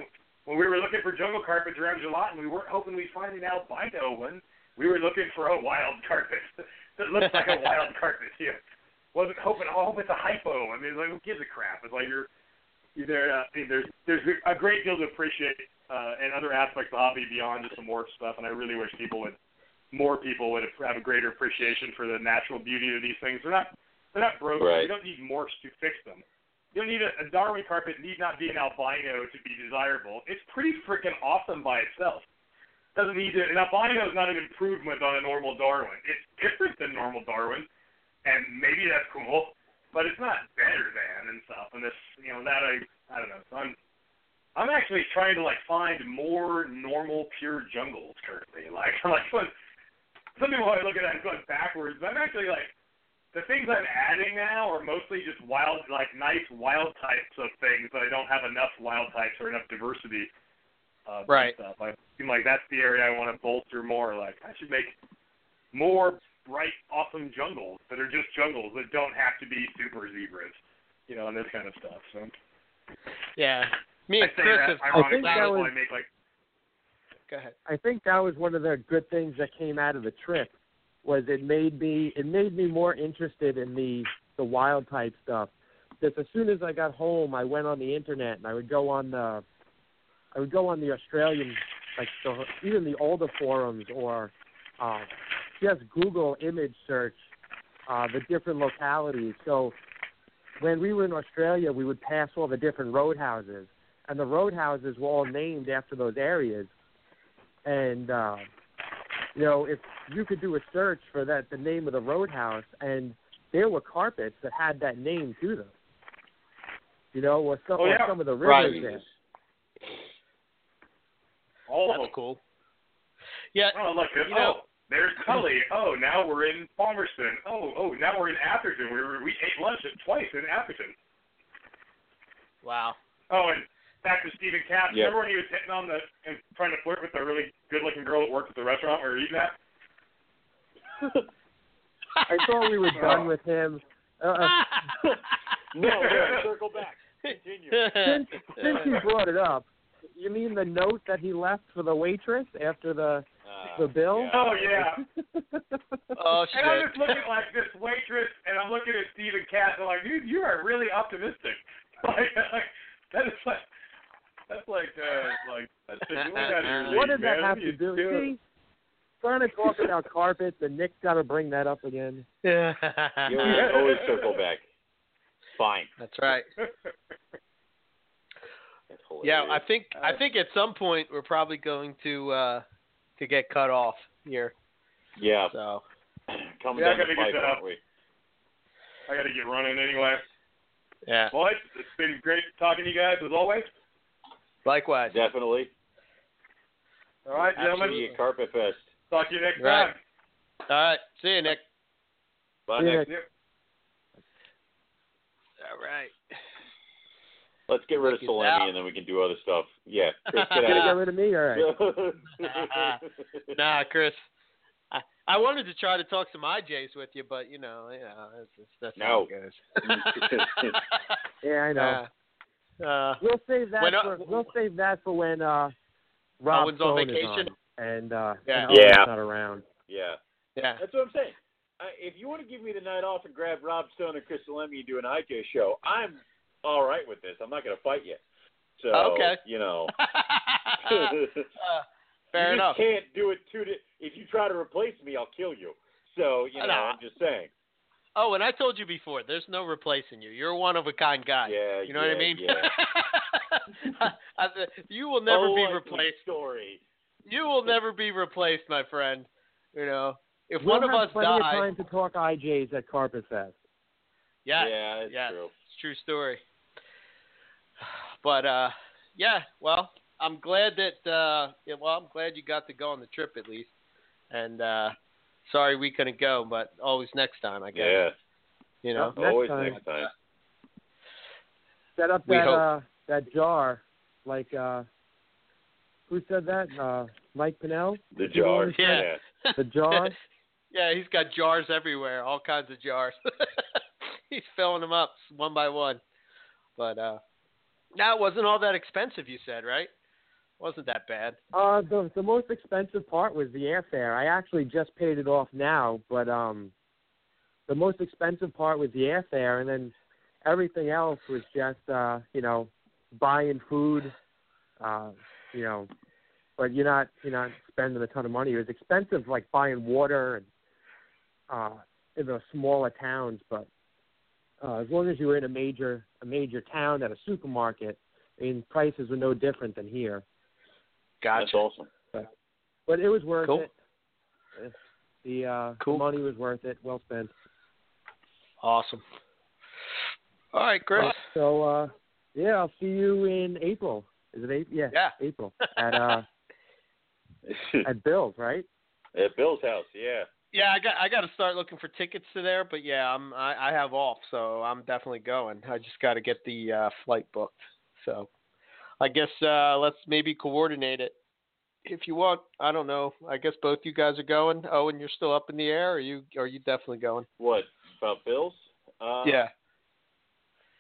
when we were looking for jungle carpets around Julatten, we weren't hoping we'd find an albino one. We were looking for a wild carpet that looked like a wild carpet. You know, wasn't hoping, oh, it's a hypo. I mean, like, who gives a crap? It's like you're, you're there. Uh, I mean, there's there's a great deal to appreciate uh, and other aspects of the hobby beyond just the morph stuff. And I really wish people would, more people would have a greater appreciation for the natural beauty of these things. They're not they're not broken. Right. You don't need morphs to fix them. You don't need a, a Darwin carpet need not be an albino to be desirable. It's pretty freaking awesome by itself. Doesn't need to. An albino is not an improvement on a normal Darwin. It's different than normal Darwin, and maybe that's cool, but it's not better than and stuff. And this, you know, that I I don't know. So I'm I'm actually trying to like find more normal pure jungles currently. Like like when some people are looking at it going backwards, but I'm actually like the things I'm adding now are mostly just wild, like nice wild types of things, but I don't have enough wild types or enough diversity. Uh, Right. Stuff. I seem like that's the area I want to bolster more. Like I should make more bright, awesome jungles that are just jungles that don't have to be super zebras, you know, and this kind of stuff. So Yeah. Me I and say Chris that have ironically, think that that's why was- I make like Go ahead. I think that was one of the good things that came out of the trip was it made me it made me more interested in the the wild type stuff. Because as soon as I got home, I went on the internet and I would go on the I would go on the Australian like the, even the older forums or uh, just Google image search uh, the different localities. So when we were in Australia, we would pass all the different roadhouses, and the roadhouses were all named after those areas and uh, you know if you could do a search for that the name of the roadhouse and there were carpets that had that name to them you know or some, Oh, yeah. or some of the Right. rivers there all That's cool. Yeah. Oh, look, You know- oh, there's Tully. Oh, now we're in Palmerston. Oh, oh, now we're in Atherton. We were, we ate lunch at twice in Atherton. Wow. Oh, and back to Stephen Katz. Yeah. Remember when he was hitting on the and trying to flirt with the really good-looking girl that worked at the restaurant we were eating at? i thought we were done with him uh, No, no, circle back. Continue. since since you brought it up you mean the note that he left for the waitress after the Uh, the bill yeah. Oh yeah. oh shit. And I'm just looking like this waitress, and I'm looking at Stephen Katz. I'm like, dude, you are really optimistic. Like, like that is like. That's like, uh, like, that's just, you ain't out of your what does that have to do you doing? see trying to talk about carpets and nick's got to bring that up again Yeah. You always, always circle back. Fine. That's right. That's Yeah, I hilarious. think I think at some point we're probably going to uh to get cut off here. Yeah. So Coming Yeah, I down the gotta get pipe, aren't up. we? I got to get running anyway. yeah. Well, it's, it's been great talking to you guys as always. Likewise. Definitely. All right, gentlemen. See you at Carpet Fest. Talk to you next Right. time. All right. See you, Nick. Bye, See Nick. Nick. All right. Let's get rid of Nick is. Salemi and then we can do other stuff. Yeah. Chris, get You're get rid of me, all right? Nah, Chris. I, I wanted to try to talk some IJs with you, but you know, you know, that's, that's, that's how No. it goes. Yeah, I know. Uh, uh, We'll save that When, uh, for we'll save that for when uh Rob Owen's on Stone is vacation? on and uh Yeah. and Yeah. not around. yeah. yeah. That's what I'm saying. I, if you want to give me the night off and grab Rob Stone and Chris Salemi and do an IJ show, I'm all right with this. I'm not going to fight you. So, Okay. you know. uh, fair you enough. just can't do it two. Di- if you try to replace me, I'll kill you. So, you know, No. I'm just saying. Oh, and I told you before, there's no replacing you. You're a one of a kind guy. Yeah, You know what I mean? yeah. I- I you will never Oh, be replaced. Story. You will never be replaced, my friend. You know, if we'll one of have us plenty of time to talk IJs at Carpet Fest. yeah, yeah, it's yes, true. it's a true story. But uh, yeah, well, I'm glad that uh, yeah, well, I'm glad you got to go on the trip at least. And uh, sorry we couldn't go, but always next time, I guess. Yeah. You know. Next Always time. next time. Set up We that hope. uh that jar, like uh who said that? Uh Mike Pinnell? The You jar. he said? Yeah. The jar. yeah, he's got jars everywhere, all kinds of jars. he's filling them up one by one. But uh now it wasn't all that expensive, you said, right? Wasn't that bad? Uh, the the most expensive part was the airfare. I actually just paid it off now, but um, the most expensive part was the airfare, and then everything else was just uh, you know, buying food, uh, you know, but you're not you're not spending a ton of money. It was expensive, like buying water and uh, in the smaller towns, but uh, as long as you were in a major a major town at a supermarket, I mean, prices were no different than here. Gotcha. That's awesome. but it was worth Cool. it. The uh, Cool. the money was worth it. Well spent. Awesome. All right, Chris. So uh, yeah, I'll see you in April. Is it April? Yeah, Yeah. April at uh at Bill's, right? At Bill's house, yeah. Yeah, I got I got to start looking for tickets to there, but yeah, I'm I, I have off, so I'm definitely going. I just got to get the uh, flight booked. So, I guess uh, let's maybe coordinate it if you want. I don't know. I guess both you guys are going. Oh, and you're still up in the air. Or are you are you definitely going? What about Bill's? Uh, yeah.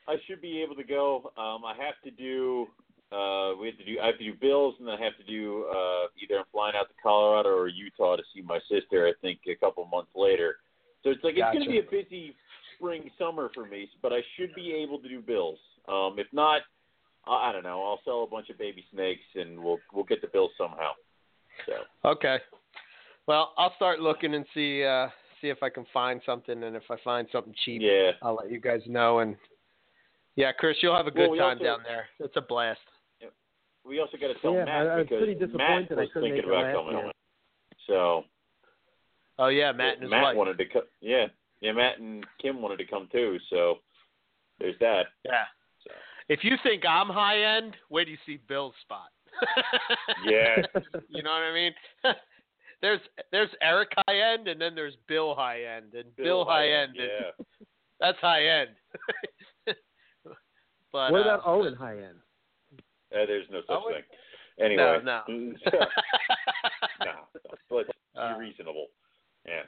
I should be able to go. Um, I have to do. Uh, we have to do. I have to do Bills, and then I have to do. Uh, either I'm flying out to Colorado or Utah to see my sister. I think a couple months later. So it's like it's going to be a busy spring summer for me, but I should be able to do Bills. Um, if not, I, I don't know. I'll sell a bunch of baby snakes, and we'll we'll get the Bills somehow. So Okay. Well, I'll start looking and see uh, see if I can find something, and if I find something cheap, yeah, I'll let you guys know. And yeah, Chris, you'll have a good Well, we time also- down there. It's a blast. We also got to tell Yeah, Matt I- I was because pretty Matt was couldn't thinking about coming year. on. So Oh yeah, Matt and his Matt wife. wanted to come. Yeah, yeah. Matt and Kim wanted to come too. So there's that. Yeah. So. If you think I'm high end, where do you see Bill's spot? Yeah. you know what I mean? there's there's Eric high end, and then there's Bill high end, and Bill, high end. is- Yeah. That's high end. but what uh, about Owen high end? Uh, there's no such Owen? thing. Anyway. No, no. no. no. Let's Uh, be reasonable. Yeah.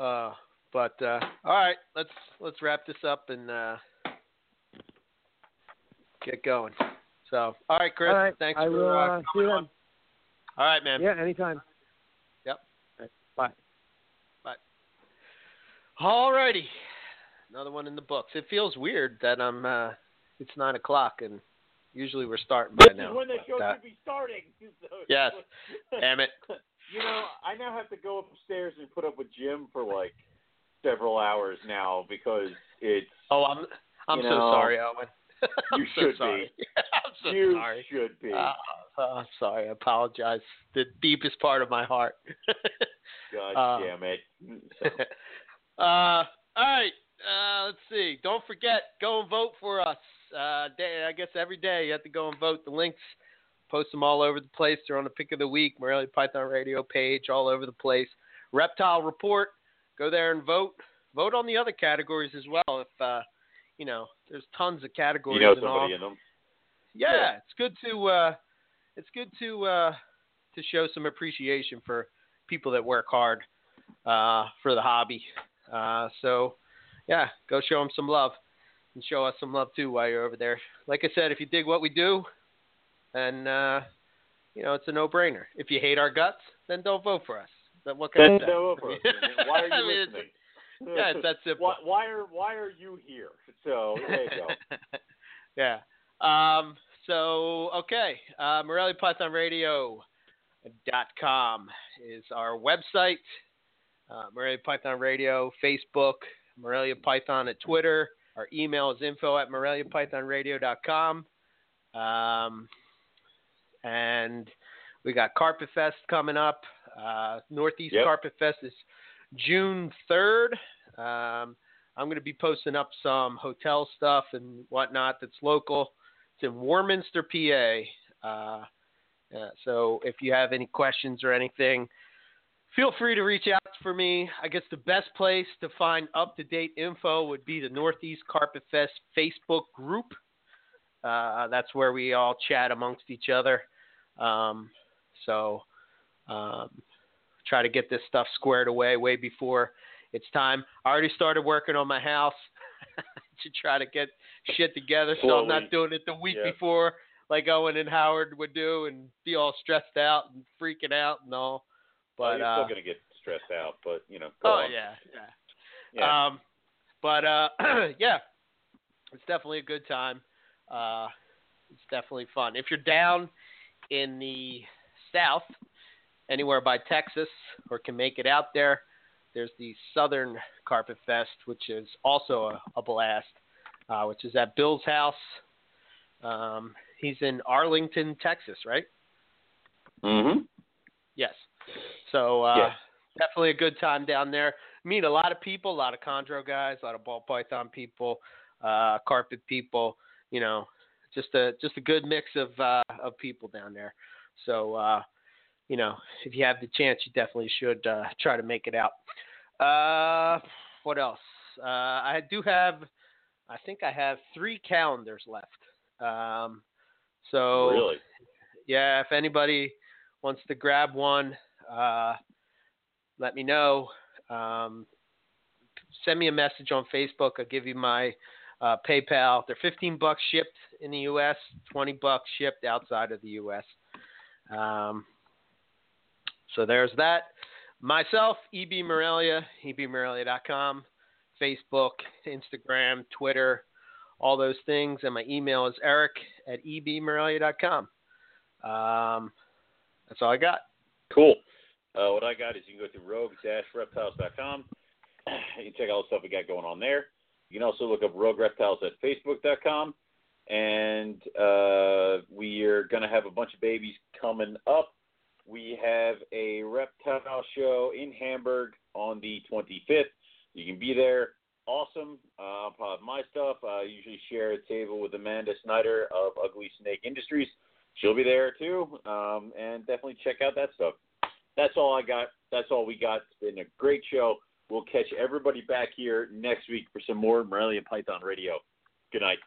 Uh, but uh, all right, let's let's wrap this up and uh, get going. So, all right, Chris, All right, thanks I for will uh, uh, see coming on. then. All right, man. Yeah, anytime. Yep. All right, bye. All righty, another one in the books. It feels weird that I'm. Uh, it's nine o'clock, and usually we're starting by now. when the show uh, should be starting. So- Yes. damn it. You know, I now have to go upstairs and put up with Jim for like several hours now because it's Oh, I'm. I'm so know, sorry, Owen. I'm you so should sorry. I'm so sorry. you sorry. should be. Uh, I'm sorry. I apologize. The deepest part of my heart. God uh, damn it. uh, all right. Uh, let's see. Don't forget, go and vote for us. Uh, day, I guess every day you have to go and vote. The links, post them all over the place. They're on the pick of the week, Morelia Python Radio page, all over the place. Reptile Report. Go there and vote. Vote on the other categories as well. If uh, you know, there's tons of categories. you know somebody in them. yeah, Yeah. it's good to uh, it's good to uh, to show some appreciation for people that work hard uh, for the hobby. Uh, so yeah, go show them some love and show us some love too while you're over there. Like I said, if you dig what we do, then uh, you know it's a no-brainer. If you hate our guts, then don't vote for us. Then what can I Then say? no for us. Why are you I mean, it's- Yeah, it's that simple. why, why are why are you here? So there you go. yeah. Um, so, okay. Uh, Morelia Python Radio dot com is our website. Uh, Morelia Python Radio, Facebook, Morelia Python at Twitter. Our email is info at moreliapythonradio.com. Um, and we got Carpet Fest coming up. Uh, Northeast Yep. Carpet Fest is June 3rd. Um, I'm going to be posting up some hotel stuff and whatnot that's local. It's in Warminster, PA. Uh, uh, so if you have any questions or anything, feel free to reach out for me. I guess the best place to find up to date info would be the Northeast Carpet Fest Facebook group. Uh, that's where we all chat amongst each other. Um, so um, try to get this stuff squared away way before it's time. I already started working on my house to try to get shit together, so I'm not doing it the week Yeah. before like Owen and Howard would do and be all stressed out and freaking out and all. Well, But you're uh, still gonna get stressed out, but you know. Go oh on. yeah, yeah. Yeah. Um, but uh, yeah, it's definitely a good time. Uh, it's definitely fun. If you're down in the south, anywhere by Texas, or can make it out there, there's the Southern Carpet Fest, which is also a, a blast. Uh, which is at Bill's house. Um, he's in Arlington, Texas, right? mm-hmm. Yes. So uh, Yes. definitely a good time down there. Meet a lot of people, a lot of chondro guys, a lot of ball python people, uh, carpet people. You know, just a just a good mix of uh, of people down there. So uh, you know, if you have the chance, you definitely should uh, try to make it out. Uh, what else? Uh, I do have, I think I have three calendars left. Um, so really. yeah, if anybody wants to grab one, uh, let me know. Um, send me a message on Facebook. I'll give you my uh, PayPal. They're 15 bucks shipped in the U.S., 20 bucks shipped outside of the U.S. Um, so there's that. Myself, EB Morelia, ebmorelia.com, Facebook, Instagram, Twitter, all those things. And my email is eric at ebmorelia.com. Um, that's all I got. Cool. Uh, what I got is you can go to rogue-reptiles.com. You can check out all the stuff we got going on there. You can also look up Rogue Reptiles at facebook.com. And uh, we are going to have a bunch of babies coming up. We have a reptile show in Hamburg on the 25th. You can be there. Awesome. Uh, I'll probably have my stuff. I usually share a table with Amanda Snyder of Ugly Snake Industries. She'll be there too. Um, and definitely check out that stuff. That's all I got. That's all we got. It's been a great show. We'll catch everybody back here next week for some more Morelia Python Radio. Good night.